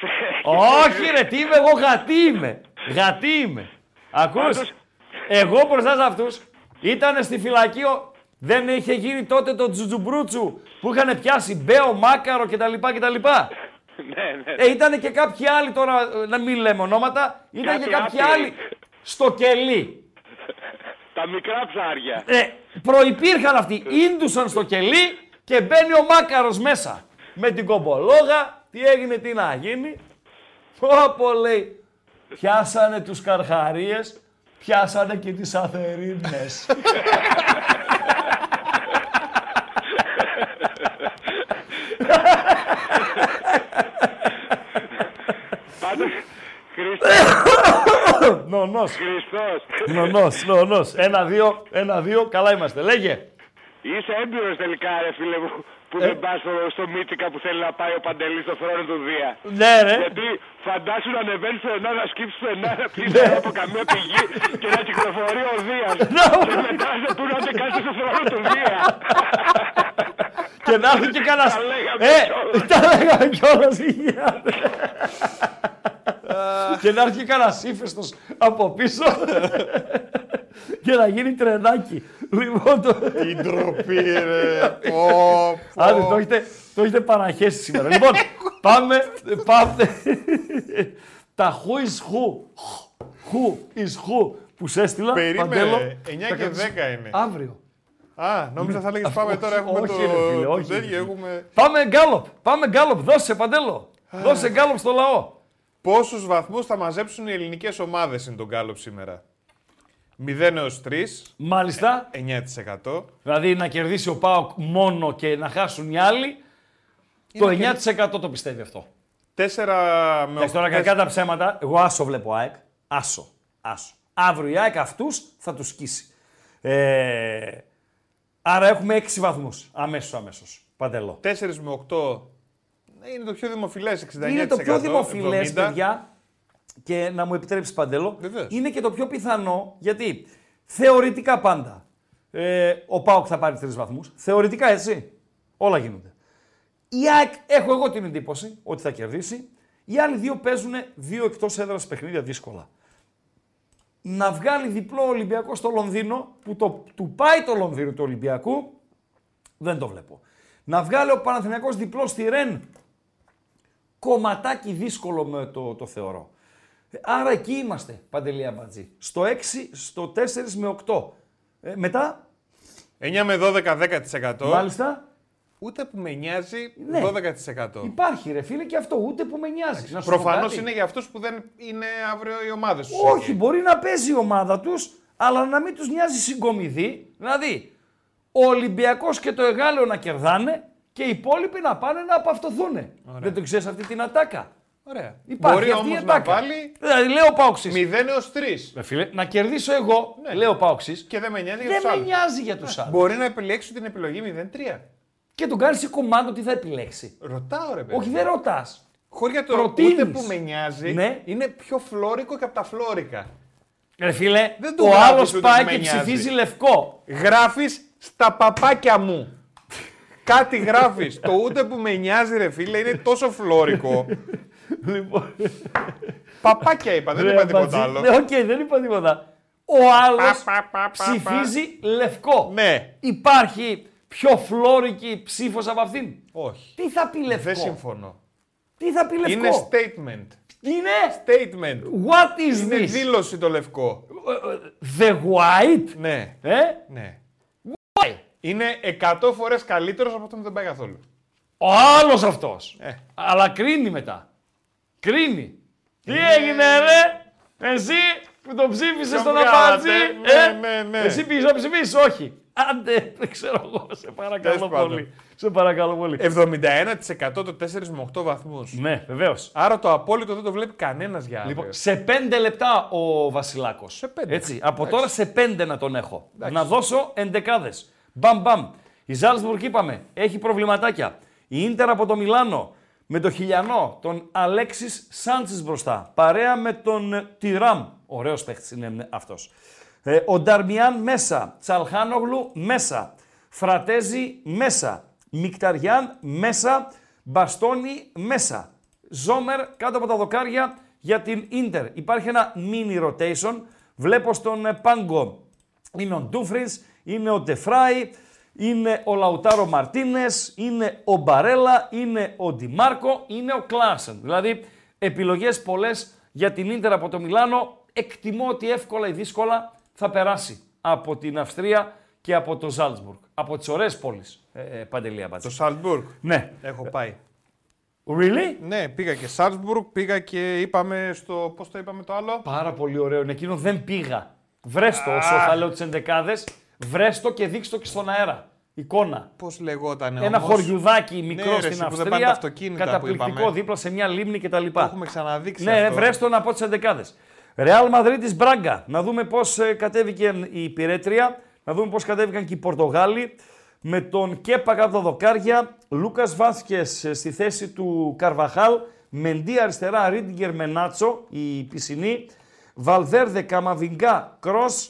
Όχι ρε, τι είμαι εγώ, γατί είμαι. Γατί είμαι. Ακούς, Πάντως- εγώ μπροστά σε αυτούς ήταν στη φυλακή, ο- δεν είχε γίνει τότε το τζουτζουμπρούτσου που είχαν πιάσει μπέο, μάκαρο κτλ. κτλ. ναι, ναι. Ε, ήταν και κάποιοι άλλοι τώρα, ε, να μην λέμε ονόματα, ήταν και Κάτι κάποιοι άπειροι. άλλοι στο κελί. Τα μικρά ψάρια. Ε, προϋπήρχαν αυτοί, ίντουσαν στο κελί και μπαίνει ο μάκαρος μέσα. Με την κομπολόγα, τι έγινε, τι να γίνει. Πω λέει, πιάσανε τους καρχαρίες, πιάσανε και τις αθερίνες. Πάντως, Χριστός. Νονός. Χριστός. Νονός, νονός. Ένα-δύο, ένα-δύο, καλά είμαστε. Λέγε. Είσαι έμπειρος τελικά, ρε φίλε μου, που Ε. δεν πας στο, στο Μύτσικα που θέλει να πάει ο Παντελής στο θρόνο του Δία. Ναι, ρε. Γιατί φαντάσου να ανεβαίνεις στο ενά, να σκύψεις στο ενά, να πεις Ναι. από καμία πηγή και να κυκλοφορεί ο Δίας. και μετά σε πού να κάτσεις στο θρόνο του Δία. Και να έρθει και κανένας... Τα λέγαμε Ε, κιόλας. τα λέγαμε κιόλας, τι γίνεται. *laughs* Και να έρθει και κανένας ύφεστος από πίσω *laughs* και να γίνει τρενάκι. Λοιπόν, το... Η ντροπή, ρε. Πω, πω. Άντε, το έχετε, το έχετε παραχέσει σήμερα. λοιπόν, *laughs* πάμε, πάμε. Τα who is who. Who is who που σε έστειλα, Περίμενε, Παντέλο, 9 θα και κρατήσω- 10 είναι. Αύριο. Α, νόμιζα θα λέγεις πάμε τώρα, έχουμε όχι, το, ρε φίλε, το όχι, ρε τέτοιο, φίλε. έχουμε... Πάμε γκάλοπ, πάμε γκάλοπ, δώσε Παντέλο. Δώσε γκάλοπ στο λαό. Πόσους βαθμούς θα μαζέψουν οι ελληνικές ομάδες είναι το γκάλωπ σήμερα; 0 έως 3, Μάλιστα. 9%. Δηλαδή να κερδίσει ο Πάοκ μόνο και να χάσουν οι άλλοι. Το 9% το πιστεύει αυτό. 4 με Εντάξει, τώρα κακά τα ψέματα, εγώ άσο βλέπω ΑΕΚ. Άσο. Άσο. Αύριο η ΑΕΚ αυτούς θα τους σκίσει. Ε, άρα έχουμε 6 βαθμούς. Αμέσως, αμέσως. Παντελώ. 4 με 8 είναι το πιο δημοφιλές 69%. Είναι το πιο δημοφιλές, 70. παιδιά. Και να μου επιτρέψεις παντελώ. Βεβαίως. Είναι και το πιο πιθανό γιατί θεωρητικά πάντα ε, ο Πάοκ θα πάρει τρεις βαθμούς. Θεωρητικά έτσι. Όλα γίνονται. Η ΑΕΚ έχω εγώ την εντύπωση ότι θα κερδίσει. Οι άλλοι δύο παίζουν δύο εκτός έδρας παιχνίδια δύσκολα. Να βγάλει διπλό Ολυμπιακός στο Λονδίνο, που το, του πάει το Λονδίνο του Ολυμπιακού, δεν το βλέπω. Να βγάλει ο Παναθηναϊκός διπλό στη Ρεν, κομματάκι δύσκολο με το, το θεωρώ. Άρα εκεί είμαστε, Παντελία Μπατζή. Στο 6, στο 4 με 8. Ε, μετά, 9 με 12-10%. μάλιστα, Ούτε που με νοιάζει Ναι. 12%. υπάρχει ρε φίλε και αυτό, ούτε που με νοιάζει. Να σου πω Προφανώς κάτι. είναι για αυτούς που δεν είναι αύριο οι ομάδες τους. Όχι, μπορεί να παίζει η ομάδα τους, αλλά να μην τους νοιάζει συγκομιδή. Δηλαδή, ο Ολυμπιακός και το Εγάλεο να κερδάνε και οι υπόλοιποι να πάνε να απαυτοθούν. Δεν το ξέρεις αυτή την ατάκα; Ωραία. Υπάρχει Μπορεί αυτή η όμως να ατάκα. βάλει Δηλαδή, λέω Πάοξης. 0 έως 3. Ρε φίλε, να κερδίσω εγώ, Ναι. λέω Πάοξης, Και δεν με νοιάζει για δεν τους με άλλους. νοιάζει για τους άλλους. Μπορεί να επιλέξει την επιλογή 0-3. Και τον κάνεις σε κομμάτι τι θα επιλέξει. Ρωτάω ρε παιδί. Όχι, δεν ρωτάς. Χωρί για το Προτείνεις. ούτε που με νοιάζει, Ναι. είναι πιο φλόρικο και από τα φλόρικα. Ρε φίλε, Δεν του ο γράφεις άλλος ούτε πάει που και με νοιάζει. ψηφίζει λευκό. Γράφεις στα παπάκια μου. Κάτι γράφεις. το ούτε που με νοιάζει, ρε φίλε, είναι τόσο φλόρικο. Λοιπόν, Παπάκια είπα, δεν Ρε, είπα τίποτα Μπατζή, άλλο. Ναι, οκ, δεν είπα τίποτα. Ο άλλος Πα, πα, πα, πα, ψηφίζει λευκό. Ναι. Υπάρχει πιο φλόρικη ψήφος από αυτήν; Όχι. Τι θα πει λευκό; Δεν συμφωνώ. Τι θα πει λευκό; Είναι statement. Τι είναι; Statement. What is Είναι this; δήλωση το λευκό. The white; Ναι. Ε; ναι. Why? Είναι 100 φορές καλύτερος από αυτό που δεν πάει καθόλου. Ο άλλος αυτός. Ε. Αλλά κρίνει μετά. Κρίνει. Τι έγινε ρε; Εσύ που το ψήφισες Τον στον βγάλατε. Απάτζη. Ναι, ε; ναι, ναι. Εσύ πήγες να ψηφίσεις. Όχι. Άντε, δεν ξέρω εγώ. Σε παρακαλώ Τέλος πάντων. πολύ. Σε παρακαλώ πολύ. 71% το 4 με 8 βαθμούς. Ναι, βεβαίως. Άρα το απόλυτο δεν το βλέπει κανένας για αύριο. Λοιπόν, σε πέντε λεπτά ο Βασιλάκος. Σε πέντε. Έτσι, από Εντάξει. τώρα σε πέντε να τον έχω. Εντάξει. Να δώσω εντεκάδες. Μπαμ μπαμ. Η Ζάλσμπουργκ είπαμε, έχει προβληματάκια. Η Ίντερ από το Μιλάνο με το χιλιανό, τον Αλέξης Σάντσε μπροστά. Παρέα με τον ε, Τιράμ. Ωραίος παίχτης είναι αυτός. Ε, ο Νταρμιάν μέσα. Τσαλχάνογλου μέσα. Φρατέζι μέσα. Μχιταριάν μέσα. Μπαστόνι μέσα. Ζόμερ κάτω από τα δοκάρια για την Ίντερ. Υπάρχει ένα mini rotation. Βλέπω στον ε, πάγκο είναι ο Ντούμφρις, είναι ο Ντε Φράι, είναι ο Λαουτάρο Μαρτίνες, είναι ο Μπαρέλα, είναι ο Ντιμάρκο, είναι ο Κλάασεν. Δηλαδή επιλογές πολλές για την Ίντερ από το Μιλάνο. Εκτιμώ ότι εύκολα ή δύσκολα θα περάσει από την Αυστρία και από το Ζάλτσμπουργκ. Από τις ωραίες πόλεις, ε, ε, Παντελή Αμπάτση. Το Σαλτμπουργκ. Ναι. Έχω πάει. Really? Ναι, πήγα και Σάλτσμπουργκ, πήγα και είπαμε στο. Πώς το είπαμε το άλλο; Πάρα πολύ ωραίο. Είναι εκείνο δεν πήγα. Βρέστο όσο θα λέω τις ενδεκάδες. Βρέστο και δείξτε το και στον αέρα. Εικόνα. Πώς λεγόταν Ένα όμως; χωριουδάκι μικρό Ναι, ρε, στην εσύ που δεν Αυστρία. πάνε τα αυτοκίνητα που καταπληκτικό είπαμε. δίπλα σε μια λίμνη κτλ. Το έχουμε ξαναδείξει. Ναι, αυτό. βρέστο να πω τις ενδεκάδε. Ρεάλ Μαδρίτης Μπράγκα. Να δούμε πώς κατέβηκε η Πυρέτρια. Να δούμε πώς κατέβηκαν και οι Πορτογάλοι. Με τον Κέπα κάτω τα δοκάρια. Λούκα Βάθκε στη θέση του Καρβαχάλ. Μεντί αριστερά, Ρίντιγκερ Μενάτσο, η πισινή. Βαλβέρδε, Καμαβιγκά, Κρός.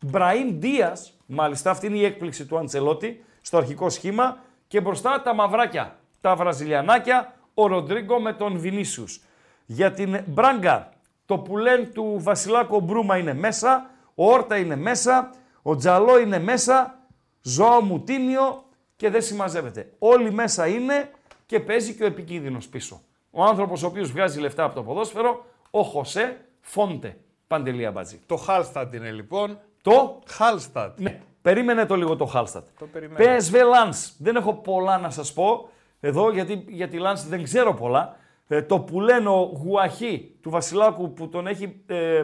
Μπραήμ Δίας, μάλιστα αυτή είναι η έκπληξη του Αντσελότη στο αρχικό σχήμα. Και μπροστά τα μαυράκια, τα βραζιλιανάκια, ο Ροντρίγκο με τον Βινίσιους. Για την Μπράγκα, το πουλέν του Βασιλάκο Μπρούμα είναι μέσα, ο Όρτα είναι μέσα, ο Τζαλό είναι μέσα, Ζωάο Μουτίνιο και δεν συμμαζεύεται. Όλοι μέσα είναι και παίζει και ο επικίνδυνος πίσω. Ο άνθρωπος ο οποίος βγάζει λεφτά από το ποδόσφαιρο, ο Χωσέ Φόντε. Παντελή Αμπατζή. Το Χάλστατ είναι λοιπόν. Το Χάλστατ. ναι, περίμενε το λίγο το Χάλστατ. Το περιμένω. PSV Lens. Δεν έχω πολλά να σας πω εδώ, γιατί για τη Lens δεν ξέρω πολλά. Ε, το που λένε ο Γουαχή του Βασιλάκου που τον έχει ε,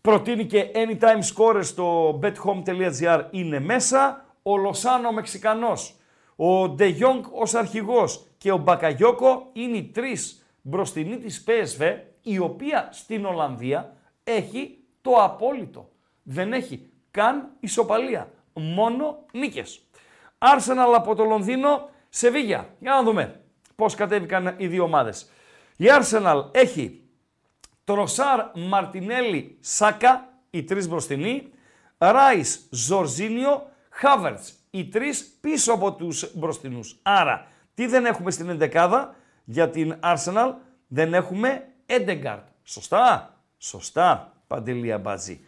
προτείνει και anytime scorer στο bethome.gr είναι μέσα. Ο Λοσάνο ο Μεξικανός, ο Ντε Jong ως αρχηγός και ο Μπακαγιόκο είναι οι τρεις μπροστινοί της PSV, η οποία στην Ολλανδία έχει το απόλυτο. Δεν έχει καν ισοπαλία. Μόνο νίκες. Arsenal από το Λονδίνο, Σεβίγια. Για να δούμε πώς κατέβηκαν οι δύο ομάδες. Η Arsenal έχει Τροσάρ, Μαρτινέλη, Σάκα, οι τρεις μπροστινοί. Ράις, Ζορζίνιο, Χάβερτς, οι τρεις πίσω από τους μπροστινούς. Άρα, τι δεν έχουμε στην εντεκάδα για την Arsenal, δεν έχουμε Έντεγκαρτ. Σωστά, σωστά, Παντελία Μπάτζη.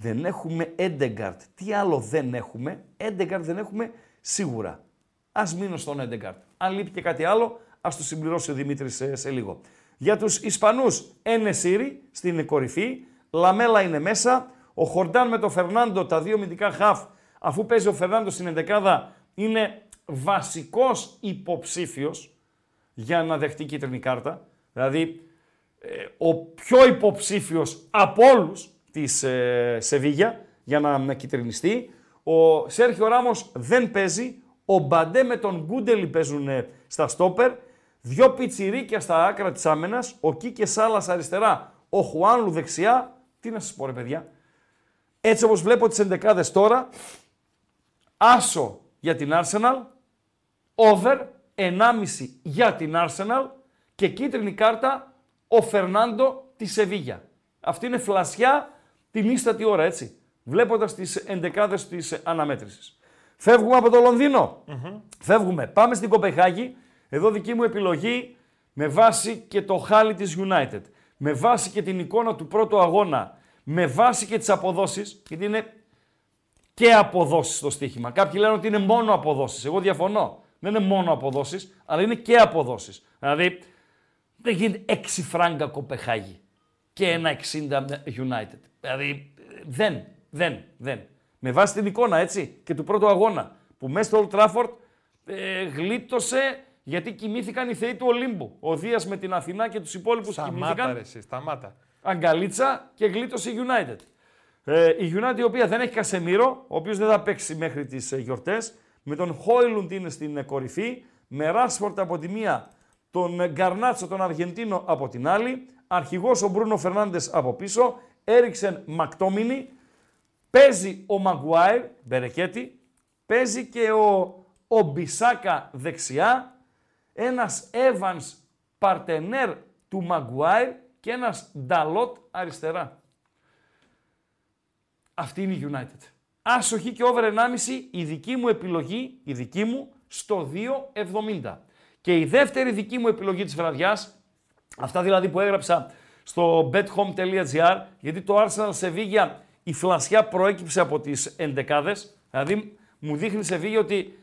Δεν έχουμε Έντεγκαρτ. Τι άλλο δεν έχουμε, Έντεγκαρτ δεν έχουμε σίγουρα. Ας μείνω στον Έντεγκαρτ. Αν λείπει και κάτι άλλο, ας το συμπληρώσει ο Δημήτρης σε, σε λίγο. Για τους Ισπανούς, Σύρι στην κορυφή, Λαμέλα είναι μέσα, ο Χορντάν με τον Φερνάντο, τα δύο μυντικά χαφ, αφού παίζει ο Φερνάντος στην ενδεκάδα, είναι βασικός υποψήφιος για να δεχτεί κίτρινη κάρτα. Δηλαδή, ε, ο πιο υποψήφιος από όλους της ε, Σεβίγια για να κυτρινιστεί. Ο Σέρχιο Ράμος δεν παίζει, ο Μπαντέ με τον Γκούντελι παίζουν ε, στα στόπερ, δυο πιτσιρίκια στα άκρα της άμενας, ο Κίκε Σάλας αριστερά, ο Χουάνλου δεξιά. Τι να σας πω ρε παιδιά. Έτσι όπως βλέπω τις ενδεκάδες τώρα, άσο για την Arsenal, over 1,5 για την Arsenal και κίτρινη κάρτα ο Φερνάντο της Σεβίγια. Αυτή είναι φλασιά την ίστατη ώρα, έτσι. Βλέποντας τις ενδεκάδε της αναμέτρησης. Φεύγουμε από το λονδινο Φεύγουμε. Πάμε στην Κοπεχάγη. Εδώ δική μου επιλογή με βάση και το χάλι της United. Με βάση και την εικόνα του πρώτου αγώνα. Με βάση και τις αποδόσεις. Γιατί είναι και αποδόσεις στο στοίχημα. Κάποιοι λένε ότι είναι μόνο αποδόσεις. Εγώ διαφωνώ. Δεν είναι μόνο αποδόσεις, αλλά είναι και αποδόσεις. Δηλαδή, δεν γίνεται 6 φράγκα Κοπεχάγη και ένα 60 United. Δηλαδή, δεν, δεν, δεν. Με βάση την εικόνα, έτσι, και του πρώτου αγώνα, που μέσα στο Old Trafford ε, γλίτωσε γιατί κοιμήθηκαν οι θεοί του Ολύμπου. Ο Δίας με την Αθηνά και τους υπόλοιπους σταμάτα, κοιμήθηκαν. Ρε, εσύ, σταμάτα. Αγκαλίτσα και γλίτωσε η United. Ε, η United η οποία δεν έχει Κασεμίρο, ο οποίος δεν θα παίξει μέχρι τις ε, γιορτές, με τον Χόιλουντ είναι στην ε, κορυφή, με Ράσφορτ από τη μία, τον Γκαρνάτσο τον Αργεντίνο από την άλλη, αρχηγός ο Μπρούνο Φερνάντες από πίσω, Έριξεν Μακτόμινι, παίζει ο Μαγκουάιρ, Μπερεκέτη, παίζει και ο, ο Μπισάκα δεξιά, ένας Evans παρτενέρ του Μαγκουάιρ και ένας Νταλότ αριστερά. Αυτή είναι η United. Άσοχη και over 1,5 η δική μου επιλογή, η δική μου, στο 2,70. Και η δεύτερη δική μου επιλογή της βραδιάς, αυτά δηλαδή που έγραψα στο bethome.gr, γιατί το Arsenal Sevilla η φλασιά προέκυψε από τις εντεκάδες, δηλαδή μου δείχνει Sevilla ότι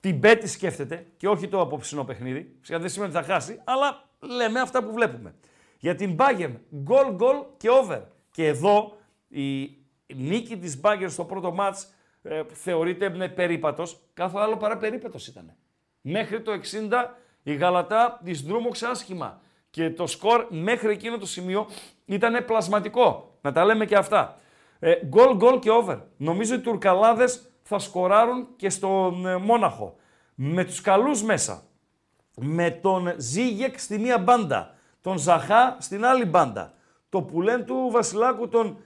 την πέτη σκέφτεται και όχι το απόψινό παιχνίδι. Φυσικά δεν σημαίνει ότι θα χάσει, αλλά λέμε αυτά που βλέπουμε. Για την Bayern, goal, goal και over. Και εδώ η νίκη της Bayern στο πρώτο μάτς ε, θεωρείται με περίπατος. Κάθε άλλο παρά περίπατος ήταν. Μέχρι το 60 η Γαλατά της δρούμωξε άσχημα. Και το σκορ μέχρι εκείνο το σημείο ήταν πλασματικό. Να τα λέμε και αυτά. Γκολ, ε, γκολ και over. Νομίζω οι Τουρκαλάδες θα σκοράρουν και στον ε, Μόναχο. Με τους καλούς μέσα. Με τον Ζίγεκ στη μία μπάντα. Τον Ζαχά στην άλλη μπάντα. Το πουλέν του Βασιλάκου τον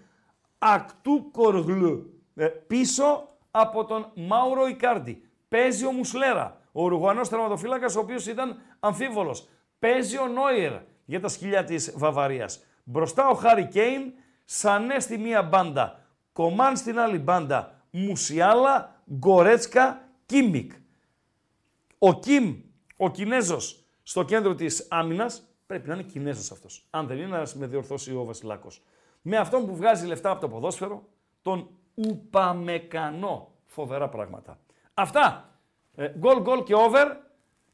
Ακτού Κοργλου. Ε, πίσω από τον Μάουρο Ικάρντι. Παίζει ο Μουσλέρα. Ο Ρουγανός τερματοφύλακας ο οποίος ήταν αμφίβολος. Παίζει ο Νόιερ για τα σκυλιά της Βαβαρίας. Μπροστά ο Χάρι Κέιν, Σανέ στη μία μπάντα, Κομάν στην άλλη μπάντα, Μουσιάλα, Γκορέτσκα, Κίμικ. Ο Κιμ, ο Κινέζος, στο κέντρο της άμυνας, πρέπει να είναι Κινέζος αυτός. Αν δεν είναι, να με διορθώσει ο Βασιλάκος. Με αυτόν που βγάζει λεφτά από το ποδόσφαιρο, τον Ουπαμεκανό. Φοβερά πράγματα. Αυτά. Γκολ, γκολ και over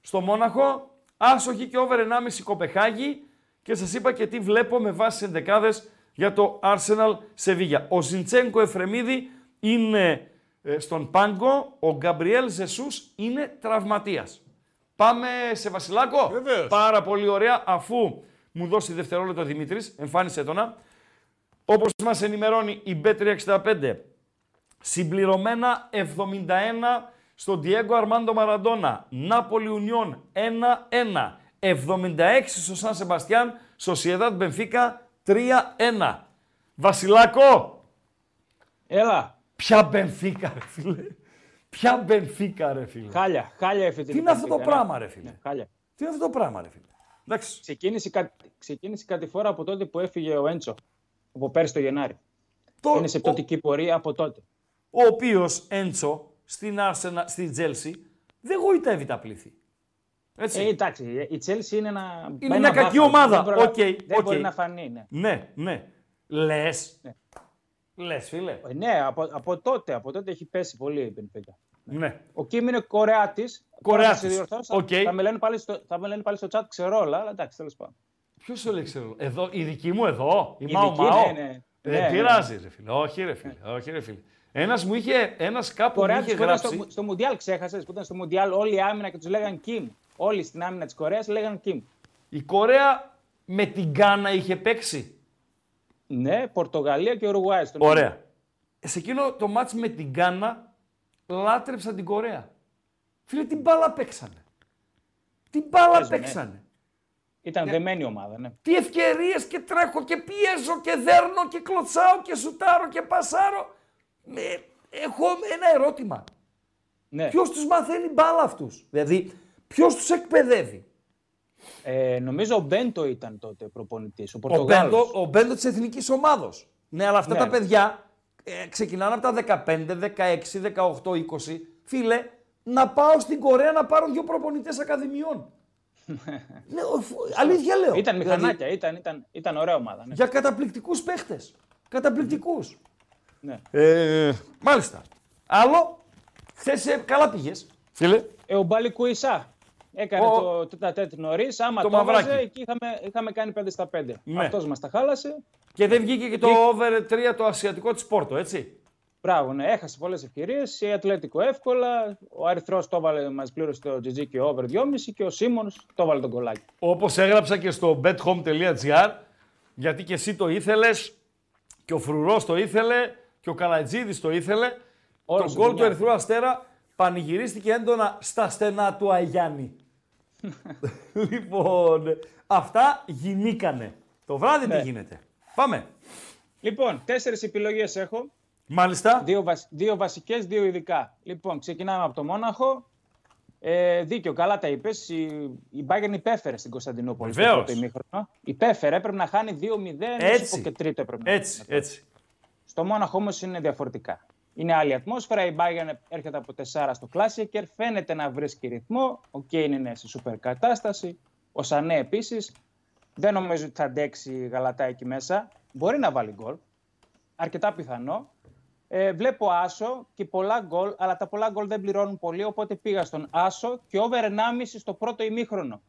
στο Μόναχο. Άσο χι και over 1,5 Κοπεγχάγη. Και σας είπα και τι βλέπω με βάση ενδεκάδες για το Arsenal Sevilla. Ο Ζιντσένκο Εφρεμίδη είναι ε, στον πάγκο, ο Γκαμπριέλ Ζεσούς είναι τραυματίας. Πάμε σε Βασιλάκο. Βεβαίως. Πάρα πολύ ωραία, αφού μου δώσει δευτερόλεπτο ο Δημήτρης, εμφάνισε τόνα. Όπως μας ενημερώνει η B365, συμπληρωμένα 71 στον Diego Αρμάντο Μαραντόνα, Νάπολη Ουνιόν 1-1, 76 στο Σαν Σεμπαστιάν, Σοσιεδάδ Μπενφίκα 3-1. Βασιλάκο, Έλα. Ποια Μπενφίκα, ρε φίλε. Ποια Μπενφίκα, ρε φίλε. Χάλια, χάλια έφυγε. Τι είναι αυτό το πράγμα, ρε φίλε; Ναι, χάλια. Τι είναι αυτό το πράγμα, ρε φίλε; Εντάξει. Ξεκίνησε, κα... ξεκίνησε κάτι φορά από τότε που έφυγε ο Έντσο. Από πέρσι το Γενάρη. Το- Είναι σε πτωτική πορεία από τότε. Ο οποίος Έντσο στην Arsenal, στη Τζέλσι δεν γοητεύει τα πλήθη. Έτσι. Ε, εντάξει, η Chelsea είναι ένα. Είναι ένα μια κακή βάθος. ομάδα. Δεν, προλα- Οκ, δεν οκ. μπορεί να φανεί. Ναι, Ναι, ναι. Λες. Ναι. Λες, φίλε. Ε, ναι από, από, τότε, από τότε έχει πέσει πολύ η Benfica. Ναι. Ο Κίμ είναι Κορεάτης. Κορεάτης. Οκ. Θα, με λένε πάλι στο, θα με λένε πάλι στο chat, ξέρω όλα, αλλά εντάξει, τέλος πάντων. Ποιος το λέει, ξέρω. Εδώ, η δική μου εδώ. Η, Η Μάο δική, Μάο. ναι, ναι. Δεν Ναι, πειράζει, ρε φίλε. Όχι, ρε φίλε. Όχι, ρε φίλε. Ένας μου είχε, ένας κάπου μου Κορεάτη είχε που ήταν γράψει. στο, στο Μουντιάλ, ξέχασες που ήταν στο Μουντιάλ όλη η άμυνα και τους λέγαν Κιμ. Όλοι στην άμυνα της Κορέας λέγαν Κιμ. Η Κορέα με την Γκάνα είχε παίξει; Ναι, Πορτογαλία και Ουρουγουάη. στον Ωραία. Σε εκείνο το μάτς με την Γκάνα λάτρεψαν την Κορέα. Φίλε, την μπάλα παίξανε. Την μπάλα Παίζουν, ναι. παίξανε. Ήταν δεμένη ομάδα, ναι. Τι ευκαιρίες και τρέχω και πιέζω και δέρνω και κλωτσάω και σουτάρω και πασάρω. Ε, έχω ένα ερώτημα. ναι. Ποιος τους μαθαίνει μπάλα αυτούς; Δηλαδή, ποιος τους εκπαιδεύει; Ε, νομίζω ο Μπέντο ήταν τότε προπονητής. Ο Ο Πορτογάλος. Μπέντο, ο Μπέντο της εθνικής ομάδος. Ναι, αλλά αυτά Ναι. τα παιδιά ε, ξεκινάνε από τα 15, 16, 18, 20. Φίλε, να πάω στην Κορέα να πάρω δύο προπονητές ακαδημιών. *laughs* ναι, ο- φ- αλήθεια λέω. Ήταν Δηλαδή, μηχανάκια, ήταν, ήταν, ήταν ωραία ομάδα. Ναι. για καταπληκτικούς παίχτες. Καταπληκτικούς. Ναι. Ε, μάλιστα. Άλλο, χθε καλά πήγες. Φίλε. Ε, ο Μπάλικου Ισά έκανε Ο- το τέτα τέτ νωρίς. Άμα Το το, έβαζε, μαυράκι. εκεί είχαμε, είχαμε κάνει 5 στα 5. Ναι. Αυτός μας τα χάλασε. Και δεν βγήκε και το over 3 το ασιατικό της Πόρτο, έτσι. Μπράβο, ναι, έχασε πολλές ευκαιρίες. Η Ατλέτικο εύκολα. Ο Αριθρός το έβαλε, μας πλήρωσε το GG και over 2,5 και ο Σίμονς το έβαλε τον κολλάκι. Όπως έγραψα και στο bethome.gr, γιατί και εσύ το ήθελες, και ο Φρουρός το ήθελε, και ο Καλατζίδη το ήθελε. Όλα το στη γκολ του δουλειά. Ερυθρού Αστέρα πανηγυρίστηκε έντονα στα στενά του Αγιάννη. *laughs* λοιπόν, αυτά γινήκανε. Το βράδυ τι Ναι. γίνεται. Πάμε. Λοιπόν, τέσσερις επιλογές έχω. Μάλιστα. Δύο, βασ... δύο βασικές, δύο ειδικά. Λοιπόν, ξεκινάμε από το Μόναχο. Ε, δίκιο, καλά τα είπες. Η, η Bayern υπέφερε στην Κωνσταντινούπολη στο Βεβαίως. πρώτο ημίχρονο. Υπέφερε, έπρεπε να χάνει 2-0. Έτσι. ίσως Και τρίτο έπρεπε να Έτσι, χάνει. έτσι. Στο Μόναχο όμως είναι διαφορετικά. Είναι άλλη ατμόσφαιρα. Η Bayern έρχεται από 4 στο Classicer. Φαίνεται να βρίσκει ρυθμό. Ο Κέιν είναι σε σούπερ κατάσταση. Ο Σανέ επίσης. Δεν νομίζω ότι θα αντέξει η Γαλατά εκεί μέσα. Μπορεί να βάλει γκολ. Αρκετά πιθανό. Ε, βλέπω άσο και πολλά γκολ, αλλά τα πολλά γκολ δεν πληρώνουν πολύ, οπότε πήγα στον άσο και over 1,5 στο πρώτο ημίχρονο.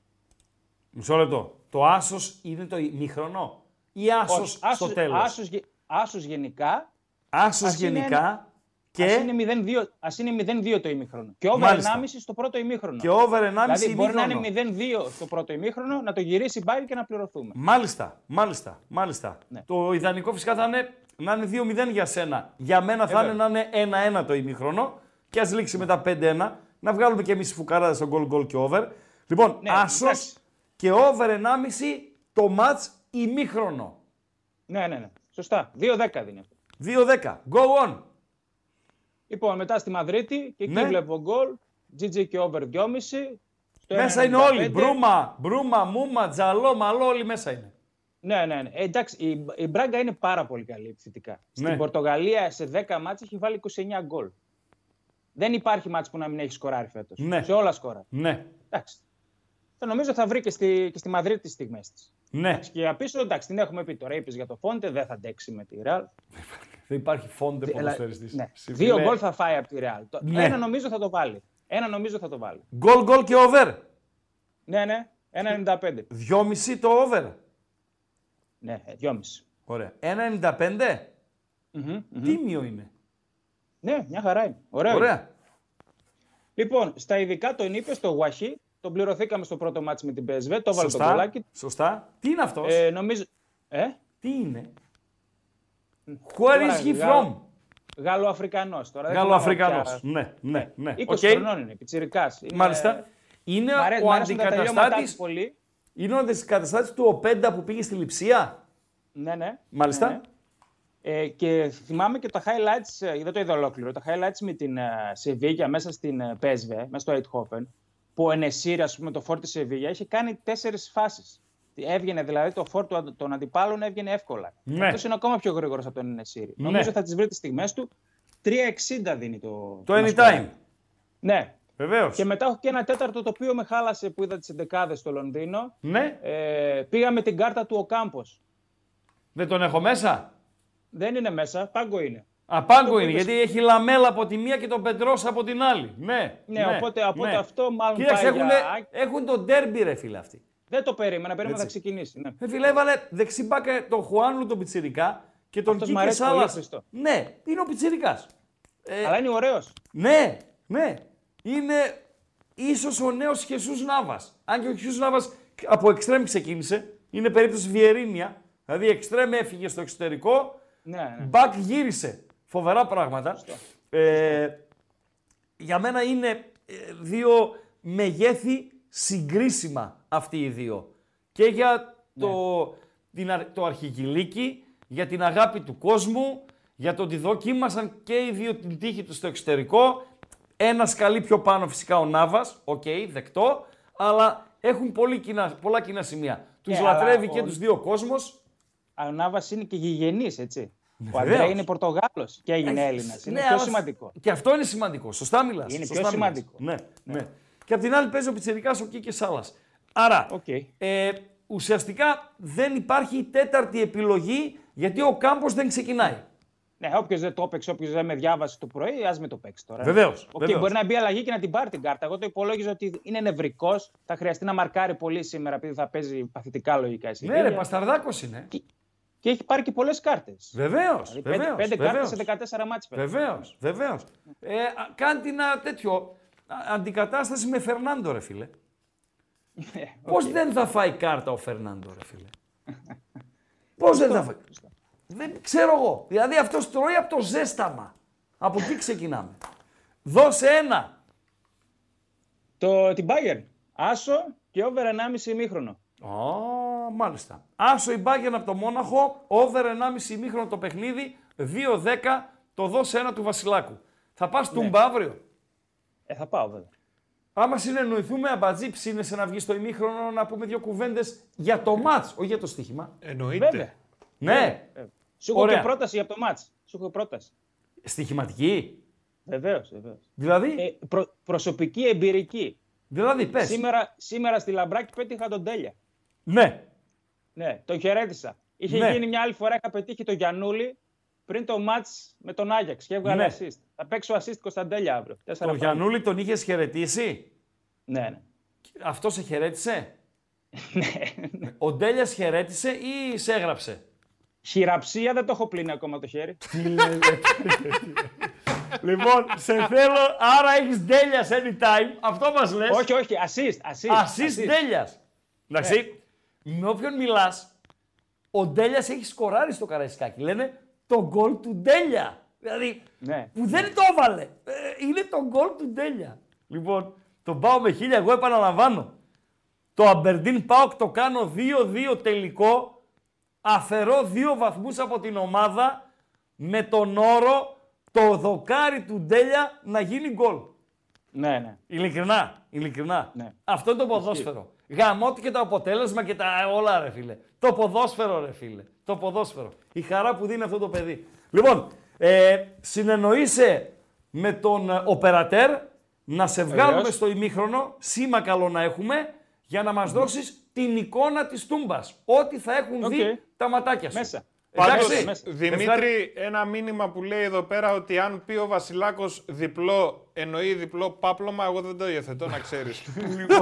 Μισό λεπτό. Το άσος είναι το ημίχρονο ή άσος Όχι, στο άσος- τέλος; Άσος, γε- άσος γενικά. Άσος ας είναι γενικά ένα- και, Ας είναι 0-2, ας είναι 0-2 το ημίχρονο. Και over Μάλιστα. 1,5 στο πρώτο ημίχρονο. και over 1,5 δηλαδή μπορεί να ημίχρονο. είναι 0-2 στο πρώτο ημίχρονο, να το γυρίσει η Bayern και να πληρωθούμε. Μάλιστα, μάλιστα, μάλιστα. Ναι. Το ιδανικό φυσικά θα είναι να είναι 2-0 για σένα. Για μένα θα Ε, είναι να είναι 1-1 το ημίχρονο και ας λήξει μετά 5-1. Να βγάλουμε και εμείς φουκαράδες στο goal goal και over. Λοιπόν, Ναι, άσος εντάξει. και over 1,5 το match ημίχρονο. Ναι, ναι, ναι. Σωστά. 2-10 δίνει αυτό. 2-10. Go on. Λοιπόν, μετά στη Μαδρίτη και εκεί Ναι. βλέπω γκολ. GG και over 2,5. Στο Μέσα είναι 1,95. όλοι. Μπρούμα, μπρούμα, μούμα, τζαλό, μαλό, όλοι μέσα είναι. Ναι, ναι, ναι. Ε, εντάξει, η, η Μπράγκα είναι πάρα πολύ καλή επιθετικά. Ναι. Στην Πορτογαλία σε 10 μάτς έχει βάλει 29 γκολ. Δεν υπάρχει μάτς που να μην έχει σκοράρει φέτος. Ναι. Σε όλα σκορά. Ναι, Εντάξει. Θα νομίζω θα βρει και στη, και στη Μαδρίτη τις στιγμές της. Ναι. Και για πίσω, εντάξει, την έχουμε πει τώρα. Είπες για το Φόντε, δεν θα αντέξει με τη Ρεάλ. *laughs* Δεν υπάρχει φόντε Έλα, ποδοσφαιριστής. Ναι. Συ- Δύο φίλε, γκολ θα φάει από τη Ρεάλ. Το- Ναι. Ένα νομίζω θα το βάλει. Ένα νομίζω θα το βάλει. Γκολ, γκολ και over. Ναι, ναι. 1,95. 2,5 το over. Ναι, ε, 2,5. Ωραία. 1,95. Μμμ, μμμ. Τίμιο είναι. Ναι, μια χαρά είναι. Ωραίο είναι. Ωραία. Λοιπόν, στα ειδικά τον είπε στο Γουαχή. Τον πληρωθήκαμε στο πρώτο μάτς με την PSV. Το έβαλε το Σωστά. γκολάκι. Σωστά. Τι είναι αυτός; Ε, νομίζω. Ε; Τι είναι; Where Τώρα, is he Γάλλο- from; Γαλλοαφρικανός τώρα. δεν Γαλλοαφρικανός. θυμάμαι Ναι, ναι, ναι. 20 Οκ. χρονών είναι, πιτσιρικάς. Είναι- Μάλιστα. Είναι Μ' αρέ- ο μ' αρέσουν τα τελειώματά αντικαταστάτης. τους πολύ. Είναι ο αντικαταστάτης του Οπέντα που πήγε στη Λιψία; Ναι, ναι. Μάλιστα. Ναι, ναι. Ε, και θυμάμαι και τα highlights, ε, δεν το είδα ολόκληρο, τα highlights με την ε, Σεβίγια μέσα στην ε, PSV, μέσα στο Eindhoven, που ο Ενεσίρ, ας πούμε, το φόρ της Σεβίγια, είχε κάνει τέσσερις φάσεις. Έβγαινε δηλαδή το φόρ του, των αντιπάλων έβγαινε εύκολα. Ναι. Αυτός είναι ακόμα πιο γρήγορος από τον Ενεσίρ. Ναι. Νομίζω θα τις βρει τις στιγμές του. 3,60 δίνει το... Το το anytime. score. Ναι. Βεβαίως. Και μετά έχω και ένα τέταρτο το οποίο με χάλασε που είδα τις εντεκάδες στο Λονδίνο. Ναι. Ε, πήγα με την κάρτα του ο Κάμπος. Δεν τον έχω μέσα; Δεν είναι μέσα, πάγκο είναι. Α, πάγκο Αυτό είναι, που είπες- γιατί έχει λαμέλα από τη μία και τον Πετρός από την άλλη. Ναι, Ναι, οπότε- οπότε αυτό μάλλον Κοίταξε, πάει έχουν, για- έχουν τον ντέρμπι ρε φίλε αυτοί. Δεν το περίμενα, περίμενα θα Έτσι. ξεκινήσει. Ναι. Ε, φίλε, έβαλε δεξί μπάκα τον Χουάνλου τον Πιτσιρικά και τον Αυτός μ' Κίκε αρέσει πολύ, Σάλας. Χριστό. Ναι, είναι ο Πιτσιρικάς. Ε, Αλλά είναι ωραίος. Ναι, ναι. Είναι ίσως ο νέος Χεσούς Νάβας. Αν και ο Χεσούς Νάβας από εξτρέμ ξεκίνησε. Είναι περίπτωση Βιερίνια. Δηλαδή εξτρέμ έφυγε στο εξωτερικό. Ναι, ναι. Μπακ γύρισε. Φοβερά πράγματα. Ε, για μένα είναι ε, δύο μεγέθη συγκρίσιμα αυτοί οι δύο. Και για το, την, αρ- το αρχηγιλίκι, για την αγάπη του κόσμου, για το ότι δοκίμασαν και οι δύο την τύχη τους στο εξωτερικό. Ένα σκαλί πιο πάνω φυσικά ο Νάβας, οκ, δεκτό, αλλά έχουν πολύ κοινά, πολλά κοινά σημεία. Τους Ναι, αλλά λατρεύει ο- και τους δύο κόσμος. Ο Νάβας είναι και γηγενής, έτσι. Ο βεβαίως. Αντρέα είναι Πορτογάλος και έγινε Έχει- Έλληνας. Είναι ναι, πιο αλλά σημαντικό. Και αυτό είναι σημαντικό. Σωστά μιλάς. Είναι Σωστά πιο μιλάς. σημαντικό. Ναι, ναι. Και απ' την άλλη παίζει ο πιτσιρικάς ο Κίκε Σάλας. Άρα, ε, ουσιαστικά δεν υπάρχει η τέταρτη επιλογή γιατί ο Κάμπος δεν ξεκινάει. Ναι, όποιος δεν το έπαιξε, όποιος δεν με διάβασε το πρωί, ας με το παίξει τώρα. Βεβαίως, Οκ, βεβαίως. μπορεί να μπει αλλαγή και να την πάρει την κάρτα. Εγώ το υπολόγιζα ότι είναι νευρικός, θα χρειαστεί να μαρκάρει πολύ σήμερα επειδή θα παίζει παθητικά λογικά η Ναι, ρε, μπασταρδάκος είναι. Και έχει πάρει και πολλές κάρτες. Βεβαίως. Δηλαδή πέντε, πέντε κάρτες σε 14 μάτς. πέρα. Βεβαίως, βεβαίως. Ε, α, κάντε ένα τέτοιο α, αντικατάσταση με Φερνάντο, ρε φίλε. *laughs* Πώς δεν θα φάει κάρτα ο Φερνάντο, ρε φίλε; *laughs* Πώς δεν θα φάει; Δεν ξέρω εγώ. Δηλαδή αυτός τρώει από το ζέσταμα. Από εκεί ξεκινάμε. Δώσε ένα. Το, την Bayern. Άσο και over 1,5 ημίχρονο. Ω, μάλιστα. Άσο η Bayern από το Μόναχο, over 1,5 ημίχρονο το παιχνίδι, 2-10, το δώσε ένα του Βασιλάκου. Θα πας τούμπα αύριο; Ε, θα πάω βέβαια. Άμα συνεννοηθούμε, αμπατζή, ψήνεσαι να βγεις στο ημίχρονο να πούμε δύο κουβέντες για το μάτς, όχι για το στοίχημα. Εννοείται. Βέβαια. Ναι. Σου έχω Ωραία. και πρόταση για το μάτς. Σου έχω πρόταση. Στοιχηματική. Βεβαίως, βεβαίως. Δηλαδή; Ε, προ- προσωπική εμπειρική. Δηλαδή, πες. Σήμερα, σήμερα στη Λαμπράκη πέτυχα τον Τέλια. Ναι. Ναι, τον χαιρέτησα. Είχε Ναι. γίνει μια άλλη φορά, είχα πετύχει τον Γιανούλη πριν το μάτς με τον Άγιαξ και έβγαλε Ναι. assist. Θα παίξω assist Κωνσταντέλια αύριο. Τέσσερα Το πράγματα. Γιανούλη τον είχες χαιρετήσει; Ναι, ναι. Αυτό σε χαιρέτησε; *laughs* Ο Ντέλιας χαιρέτησε ή σε έγραψε; Χειραψία δεν το έχω πλύνει ακόμα το χέρι. λοιπόν, σε θέλω, άρα έχεις Ντέλιας anytime. Αυτό μας λες. όχι, όχι, assist. Assist, Ασίστ Ντέλιας. Εντάξει. Με όποιον μιλάς, ο Ντέλιας έχει σκοράρει στο Καραϊσκάκι. Λένε το γκολ του Ντέλια. Δηλαδή, Ναι. που δεν το έβαλε. Ε, είναι το γκολ του Ντέλια. Λοιπόν, τον πάω με χίλια, εγώ επαναλαμβάνω. Το Αμπερντίν Πάοκ το κάνω 2-2 τελικό. Αφαιρώ δύο βαθμούς από την ομάδα με τον όρο το δοκάρι του Ντέλια να γίνει γκολ. Ναι, ναι. Ειλικρινά, ειλικρινά. Ναι. Αυτό είναι το ποδόσφαιρο. Γαμώτη και το αποτέλεσμα και τα όλα, ρε φίλε. Το ποδόσφαιρο, ρε φίλε. Το ποδόσφαιρο. Η χαρά που δίνει αυτό το παιδί. Λοιπόν, ε, συνεννοείσαι με τον ε, οπερατέρ να σε βγάλουμε Βεβαίως. στο ημίχρονο, σήμα καλό να έχουμε, για να μας δώσεις την εικόνα της Τούμπας. Ό,τι θα έχουν δει Οκ. τα ματάκια σου. Μέσα. Πάντως, Εντάξει. Δημήτρη, ένα μήνυμα που λέει εδώ πέρα ότι αν πει ο Βασιλάκος διπλό εννοεί διπλό πάπλωμα, εγώ δεν το υιοθετώ να ξέρεις.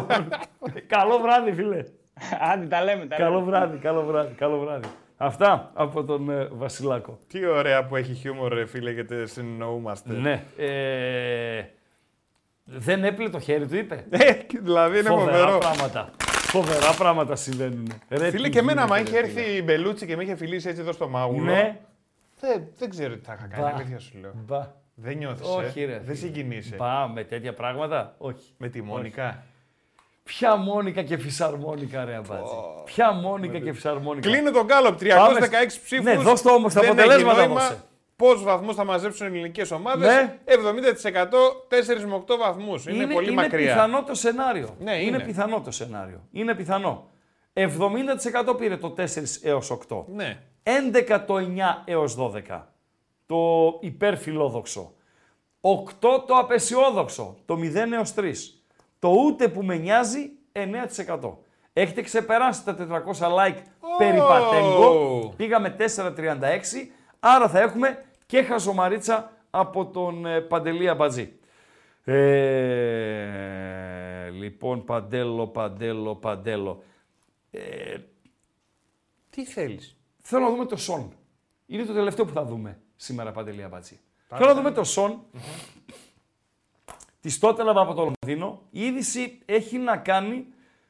*laughs* Καλό βράδυ, φίλε. Άντε, τα λέμε. Τα καλό λέμε. βράδυ, καλό βράδυ, καλό βράδυ. Αυτά από τον ε, Βασιλάκο. Τι ωραία που έχει χιούμορ, ρε φίλε, γιατί συνεννοούμαστε. Ναι. Ε, δεν έπλε το χέρι του, είπε. Ε, δηλαδή είναι Φοβερά φοβερό. πράγματα. Φοβερά πράγματα συμβαίνουν. Ρε, Φίλε, τι και εμένα, άμα γίνεται, είχε ρε, έρθει φίλε. η Μπελούτσι και με είχε φιλήσει έτσι εδώ στο μάγουλο. Ναι. Δεν, δεν ξέρω τι θα είχα κάνει, Μπα. αλήθεια σου λέω. Μπα. Δεν νιώθεις, Όχι, ε. ρε. Δεν φίλε. συγκινείσαι. Μπα, με τέτοια πράγματα, όχι. Με τη Μόνικα; Ποια μόνικα και φυσαρμόνικα, ρε αμπάτζη. Ποια μόνικα και φυσαρμόνικα. Κλείνει τον Γκάλοπ 316 Πάμε- ψήφους. Ναι, δώσ' το όμως τα αποτελέσματα δώσε. Πόσους βαθμούς θα μαζέψουν οι ελληνικές ομάδες. Ναι. 70% 4 με 8 βαθμούς. Είναι, πολύ είναι μακριά. πιθανό το σενάριο. Ναι, είναι. πιθανό το σενάριο. Είναι πιθανό. 70% πήρε το 4 έως 8. Ναι. 11 το 9 έως 12. Το υπερφιλόδοξο. 8 το απεσιόδοξο. Το 0 έως 3. Το ούτε που με νοιάζει 9%. Έχετε ξεπεράσει τα 400 like περί πατέγκο. Πήγαμε 4,36. Άρα θα έχουμε και χαζομαρίτσα από τον ε, Παντελή Αμπατζή. Ε, λοιπόν, Παντέλο, Παντέλο, Παντέλο. Ε, Τι θέλεις; Θέλω να δούμε το Σον. Είναι το τελευταίο που θα δούμε σήμερα, Παντελή Αμπατζή. Θέλω να δούμε το Σον. Τη Τότελαβ από το Λονδίνο. Η είδηση έχει να κάνει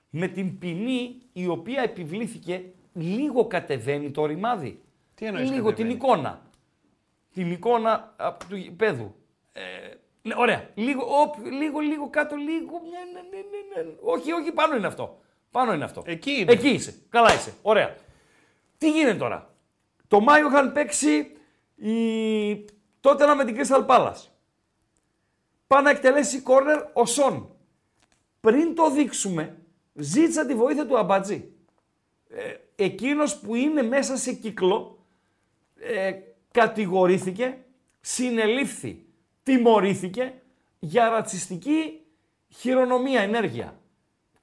με την ποινή η οποία επιβλήθηκε λίγο κατεβαίνει το ρημάδι. Τι εννοείς Λίγο κατεβαίνει; την εικόνα. Την εικόνα α, του γηπέδου. Ε, ναι, ωραία. Λίγο, όπ, λίγο, λίγο κάτω, λίγο. Ναι, ναι, ναι, ναι, ναι. Όχι, όχι, πάνω είναι αυτό. Πάνω είναι αυτό. Εκεί είναι. Εκεί είσαι. Καλά είσαι. Ωραία. Τι γίνεται τώρα; Το Μάιο είχαν παίξει η... τότε με την Crystal Palace. Πάει να εκτελέσει κόρνερ ο Σον. Πριν το δείξουμε, ζήτησα τη βοήθεια του Αμπατζή. Ε, εκείνος που είναι μέσα σε κύκλο, ε, κατηγορήθηκε, συνελήφθη, τιμωρήθηκε για ρατσιστική χειρονομία, ενέργεια.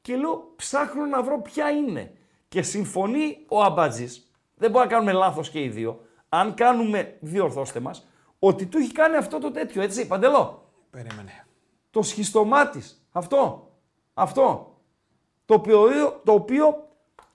Και λέω, ψάχνω να βρω ποια είναι. Και συμφωνεί ο Αμπατζής, δεν μπορούμε να κάνουμε λάθος και οι δύο, αν κάνουμε, διορθώστε μας, ότι του έχει κάνει αυτό το τέτοιο, έτσι, Παντελό. Περίμενε. Το σχιστομάτης. Αυτό. Αυτό. Το οποίο, το οποίο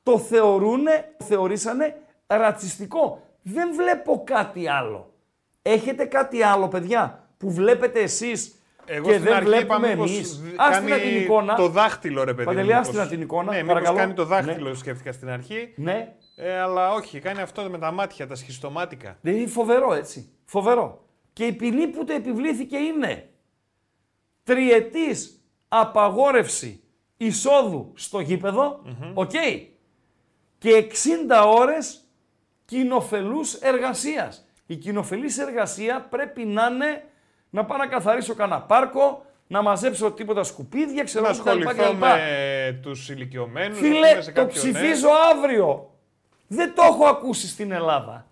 το θεωρούνε, θεωρήσανε ρατσιστικό. Δεν βλέπω κάτι άλλο. Έχετε κάτι άλλο, παιδιά, που βλέπετε εσείς Εγώ και στην δεν αρχή βλέπουμε είπα μήπως εμείς; δ- Άστινα κάνει την εικόνα. Το δάχτυλο, ρε παιδί. Παντελή, μου, άστινα μήπως- την εικόνα, Ναι, μήπως παρακαλώ. κάνει το δάχτυλο, Ναι. σκέφτηκα στην αρχή. Ναι. Ε, αλλά όχι, κάνει αυτό με τα μάτια, τα σχιστομάτικα. Δεν είναι φοβερό έτσι. Φοβερό. Και η ποινή που του επιβλήθηκε είναι τριετής απαγόρευση εισόδου στο γήπεδο, οκ, και 60 ώρες κοινοφελούς εργασίας. Η κοινοφελής εργασία πρέπει να είναι να πάω να καθαρίσω κανένα πάρκο, να μαζέψω τίποτα σκουπίδια, ξέρω Να εγώ, κτλ, ασχοληθώ κτλ. με τους ηλικιωμένους. Φίλε, το ψηφίζω αύριο. Δεν το έχω ακούσει στην Ελλάδα.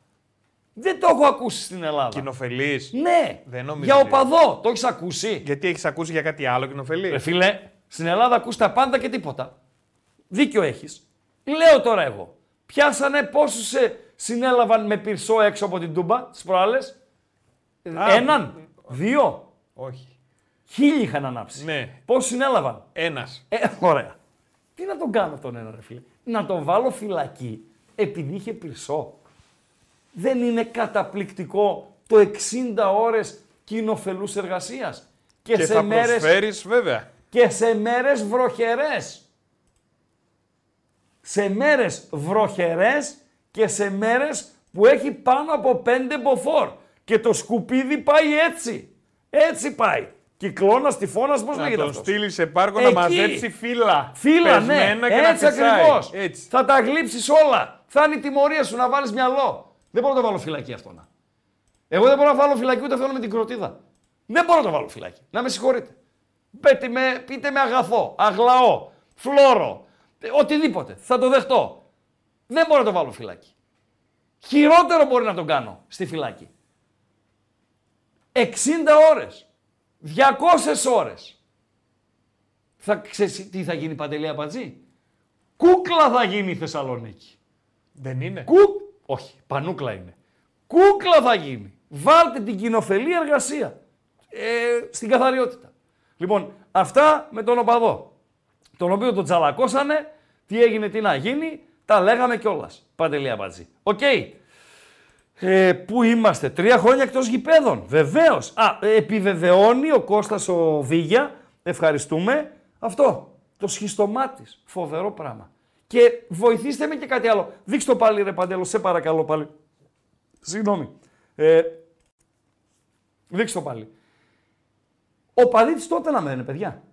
Δεν το έχω ακούσει στην Ελλάδα. Κοινοφελής. Ναι, Δεν νομίζω. για ότι- οπαδό. Το έχεις ακούσει. Γιατί έχεις ακούσει για κάτι άλλο κοινοφελή; Ρε φίλε, στην Ελλάδα ακούς τα πάντα και τίποτα. Δίκιο έχεις. Λέω τώρα εγώ. Πιάσανε πόσους σε συνέλαβαν με πυρσό έξω από την Τούμπα τις προάλλες. Α, Έναν, δύο, Όχι. χίλιοι είχαν ανάψει. Ναι. Πόσους συνέλαβαν; Ένας. Ε, ωραία. Τι να τον κάνω τον ένα ρε φίλε; Να τον βάλω φυλακή επειδή είχε πυρσό. Δεν είναι καταπληκτικό το 60 ώρες κοινοφελούς εργασίας. Και, Και, σε θα μέρες προσφέρεις βέβαια. και σε μέρες βροχερές. Σε μέρες βροχερές και σε μέρες που έχει πάνω από πέντε μποφόρ. Και το σκουπίδι πάει έτσι. Έτσι πάει. Κυκλώνας, τυφώνας, πώς Να λέγεται τον αυτός; στείλεις σε πάρκο να Εκεί. μαζέψει φύλλα. Φύλλα, ναι. πεσμένα και να Έτσι φυσάει. ακριβώς. Έτσι. Θα τα γλύψεις όλα. Θα είναι η τιμωρία σου να βάλεις μυαλό. Δεν μπορώ να το βάλω φυλακή αυτό να. Εγώ δεν μπορώ να βάλω φυλακή ούτε αυτό με την κροτίδα. Δεν μπορώ να το βάλω φυλακή. Να με συγχωρείτε. Πείτε με, πείτε με αγαθό, αγλαό, φλόρο, ε, οτιδήποτε. Θα το δεχτώ. Δεν μπορώ να το βάλω φυλακή. Χειρότερο μπορεί να τον κάνω στη φυλακή. 60 ώρες. 200 ώρες. Θα ξέρεις τι θα γίνει Παντελή Αμπατζή; Κούκλα θα γίνει η Θεσσαλονίκη. Δεν είναι. Κου... Όχι, πανούκλα είναι. Κούκλα θα γίνει. Βάλτε την κοινοφελή εργασία ε, στην καθαριότητα. Λοιπόν, αυτά με τον οπαδό. Τον οποίο τον τσαλακώσανε, τι έγινε, τι να γίνει, τα λέγαμε κιόλας. Παντελή Αμπατζή. Οκ. Ε, πού είμαστε, τρία χρόνια εκτός γηπέδων. Βεβαίως. Α, ε, επιβεβαιώνει ο Κώστας ο Βίγια, ευχαριστούμε, αυτό, το σχιστομάτης. Φοβερό πράγμα. Και βοηθήστε με και κάτι άλλο. Δείξτε το πάλι ρε Παντέλο, σε παρακαλώ πάλι. Συγγνώμη. Ε, δείξτε το πάλι. Ο παδί της τότε να μένει, παιδιά.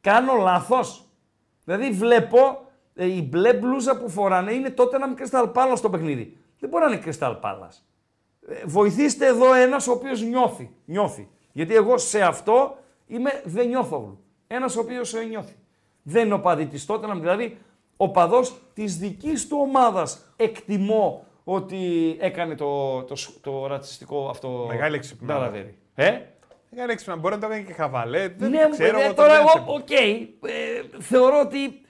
Κάνω λάθος. Δηλαδή βλέπω ε, η μπλε μπλούζα που φοράνε είναι τότε να μην Crystal Palace στο παιχνίδι. Δεν μπορεί να είναι Crystal Palace. Ε, βοηθήστε εδώ ένας ο οποίος νιώθει. νιώθει. Γιατί εγώ σε αυτό είμαι, δεν νιώθω. Ένας ο οποίος νιώθει. Δεν είναι οπαδοί τη τότε, δηλαδή οπαδός της δικής του ομάδας εκτιμώ ότι έκανε το, το, το, ρατσιστικό αυτό. Μεγάλη εξυπνάδα. Ε; Μεγάλη εξυπνάδα. Μπορεί να το έκανε και χαβαλέ. Δεν ναι, ξέρω. Ε, τώρα εγώ, OK. Okay, ε, θεωρώ ότι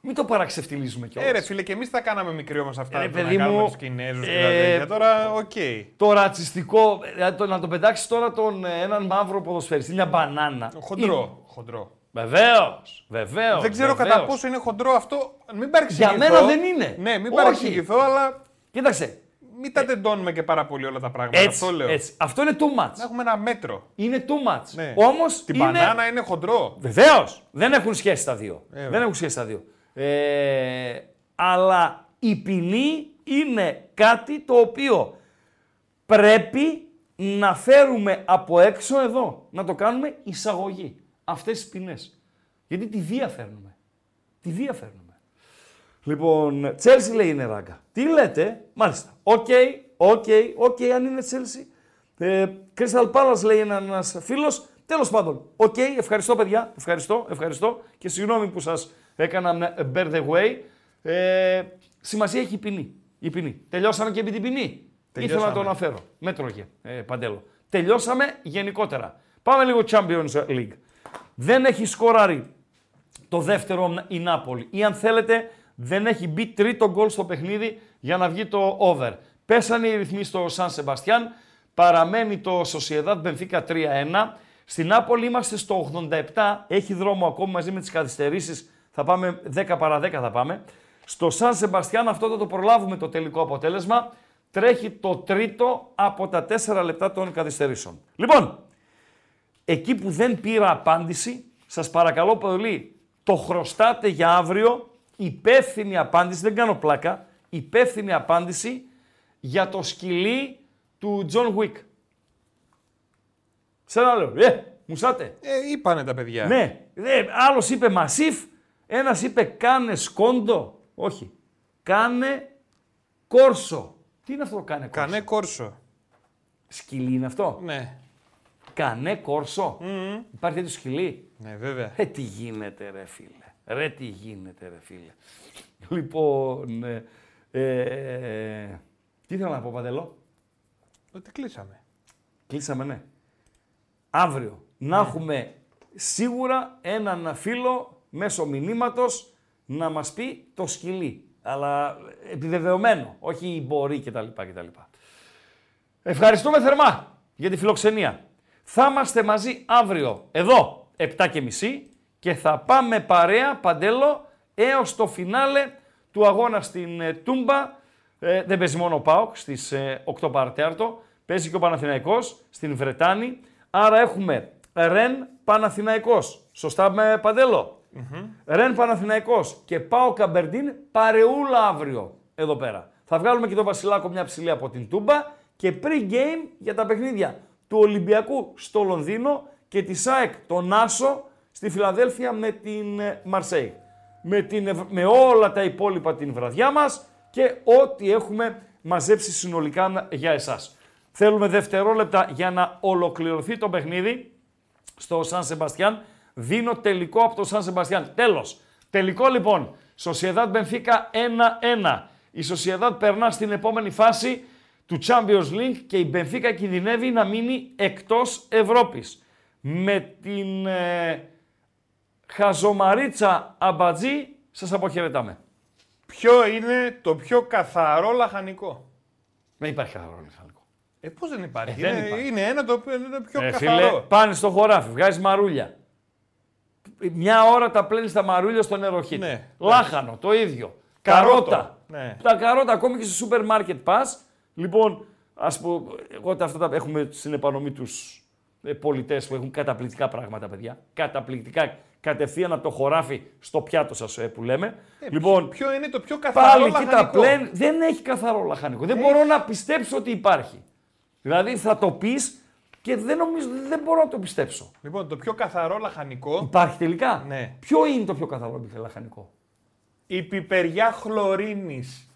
μην το παραξευτιλίζουμε κιόλα. Ε, ρε φίλε, και εμείς τα κάναμε μικροί όμως αυτά. Ε, παιδί μου, τους Κινέζους ε, Τώρα, OK. Okay. Το ρατσιστικό, δηλαδή το, να το πετάξεις τώρα τον ε, έναν μαύρο ποδοσφαιριστή, μια μπανάνα. Χοντρό. χοντρό. Βεβαίως, βεβαίως. Δεν ξέρω βεβαίως. κατά πόσο είναι χοντρό αυτό. Μην παρεξηγηθώ. Για μένα δεν είναι. Ναι, μην παρεξηγηθώ, αλλά. Κοίταξε. Μην τα τεντώνουμε και πάρα πολύ όλα τα πράγματα. Έτσι, αυτό λέω. Έτσι. Αυτό είναι too much. Να έχουμε ένα μέτρο. Είναι too much. Ναι. Όμως. Την είναι... μπανάνα είναι χοντρό. Βεβαίως. Δεν έχουν σχέση τα δύο. Ε, δεν έχουν σχέση τα δύο. Ε, αλλά η ποινή είναι κάτι το οποίο πρέπει να φέρουμε από έξω εδώ. Να το κάνουμε εισαγωγή. Αυτές τις ποινές. Γιατί τη βία φέρνουμε. Τη βία φέρνουμε. Λοιπόν, Τσέλσι λέει είναι ράγκα. Τι λέτε, μάλιστα. OK, OK, OK, αν είναι Τσέλσι. Ε, Crystal Palace λέει ένας φίλος. Τέλος πάντων, οκ, ευχαριστώ παιδιά. Ευχαριστώ, ευχαριστώ. Και συγγνώμη που σας έκανα by the way. Ε, σημασία έχει η ποινή. Η ποινή. Τελειώσαμε και επί την ποινή. Ήθελα να το αναφέρω. Με τρώγε, ε, Παντέλο. Τελειώσαμε γενικότερα. Πάμε λίγο Champions League. Δεν έχει σκοράρει το δεύτερο η Νάπολη. Ή αν θέλετε, δεν έχει μπει τρίτο γκολ στο παιχνίδι για να βγει το over. Πέσανε οι ρυθμοί στο Σαν Σεμπαστιάν. Παραμένει το Sociedad Benfica 3-1. Στην Νάπολη είμαστε στο 87. Έχει δρόμο ακόμη μαζί με τις καθυστερήσεις. Θα πάμε 10 παρα 10 θα πάμε. Στο Σαν Σεμπαστιάν αυτό θα το προλάβουμε το τελικό αποτέλεσμα. Τρέχει το τρίτο από τα 4 λεπτά των καθυστερήσεων. Λοιπόν, εκεί που δεν πήρα απάντηση, σας παρακαλώ πολύ, το χρωστάτε για αύριο, υπεύθυνη απάντηση, δεν κάνω πλάκα, υπεύθυνη απάντηση για το σκυλί του John Wick. Σε ένα λέω, ε, μουσάτε. Ε, είπανε τα παιδιά. Ναι, ε, άλλος είπε μαστίφ, ένας είπε κάνε κόρσο. Όχι, κάνε κόρσο. Τι είναι αυτό το κάνε κόρσο. Κάνε κόρσο. Σκυλί είναι αυτό; Ναι. Κανέ κόρσο. Mm. Υπάρχει τέτοιο σκυλί; Ναι, βέβαια. Ε, τι γίνεται ρε φίλε. Ρε τι γίνεται ρε φίλε. Λοιπόν, ε, ε, τι ήθελα να πω Παντελό. Ότι κλείσαμε. Κλείσαμε ναι. Αύριο να έχουμε σίγουρα έναν φίλο μέσω μηνύματος να μας πει το σκυλί. Αλλά επιβεβαιωμένο, όχι μπορεί κτλ. κτλ. Ευχαριστούμε θερμά για τη φιλοξενία. Θα είμαστε μαζί αύριο εδώ 7 και μισή και θα πάμε παρέα παντέλο έως το φινάλε του αγώνα στην ε, Τούμπα. Ε, δεν παίζει μόνο ο ΠΑΟΚ στις ε, 8 παρατέρτο, παίζει και ο Παναθηναϊκός στην Βρετάνη. Άρα έχουμε Ρεν Παναθηναϊκός. Σωστά με παντελο Ρεν Παναθηναϊκός και Πάο Καμπερντίν παρεούλα αύριο εδώ πέρα. Θα βγάλουμε και τον Βασιλάκο μια ψηλή από την Τούμπα και pre-game για τα παιχνίδια του Ολυμπιακού στο Λονδίνο και της ΣΑΕΚ τον Άσο στη Φιλαδέλφια με την Μαρσέη. Με, την, με όλα τα υπόλοιπα την βραδιά μας και ό,τι έχουμε μαζέψει συνολικά για εσάς. Θέλουμε δευτερόλεπτα για να ολοκληρωθεί το παιχνίδι στο Σαν Σεμπαστιάν. Δίνω τελικό από το Σαν Σεμπαστιάν. Τέλος. Τελικό λοιπόν. Σοσιεδάδ Μπενφίκα 1-1. Η Σοσιεδάδ περνά στην επόμενη φάση του Champions League και η Μπενφίκα κινδυνεύει να μείνει εκτός Ευρώπης. Με την ε, χαζομαρίτσα αμπατζή σας αποχαιρετάμε. Ποιο είναι το πιο καθαρό λαχανικό; Δεν υπάρχει καθαρό λαχανικό. Ε, πώς δεν υπάρχει; Ε, δεν είναι, υπάρχει. είναι ένα το οποίο είναι το πιο Ε, καθαρό. φίλε, πάνε στο χωράφι, βγάζεις μαρούλια. Μια ώρα τα πλένεις τα μαρούλια στο νεροχύτη. Ναι. Λάχανο, το ίδιο. Καρότο. Καρότα. Ναι. Τα καρότα ακόμη και στο σούπερ μάρκετ πας. Λοιπόν, ας πω, εγώ τα- αυτά τα έχουμε στην επανομή τους ε, πολιτές που έχουν καταπληκτικά πράγματα, παιδιά. Καταπληκτικά. Κατευθείαν από το χωράφι στο πιάτο σας ε, που λέμε. Ε, λοιπόν, ποιο είναι το πιο καθαρό πάλι εκεί τα λαχανικό; πλένεις. Δεν έχει καθαρό λαχανικό. Δεν μπορώ να πιστέψω ότι υπάρχει. Δηλαδή θα το πεις Και δεν νομίζω, δεν μπορώ να το πιστέψω. Λοιπόν, το πιο καθαρό λαχανικό. Υπάρχει τελικά; Ναι. Ποιο είναι το πιο καθαρό λαχανικό. Η πιπεριά χλωρίνης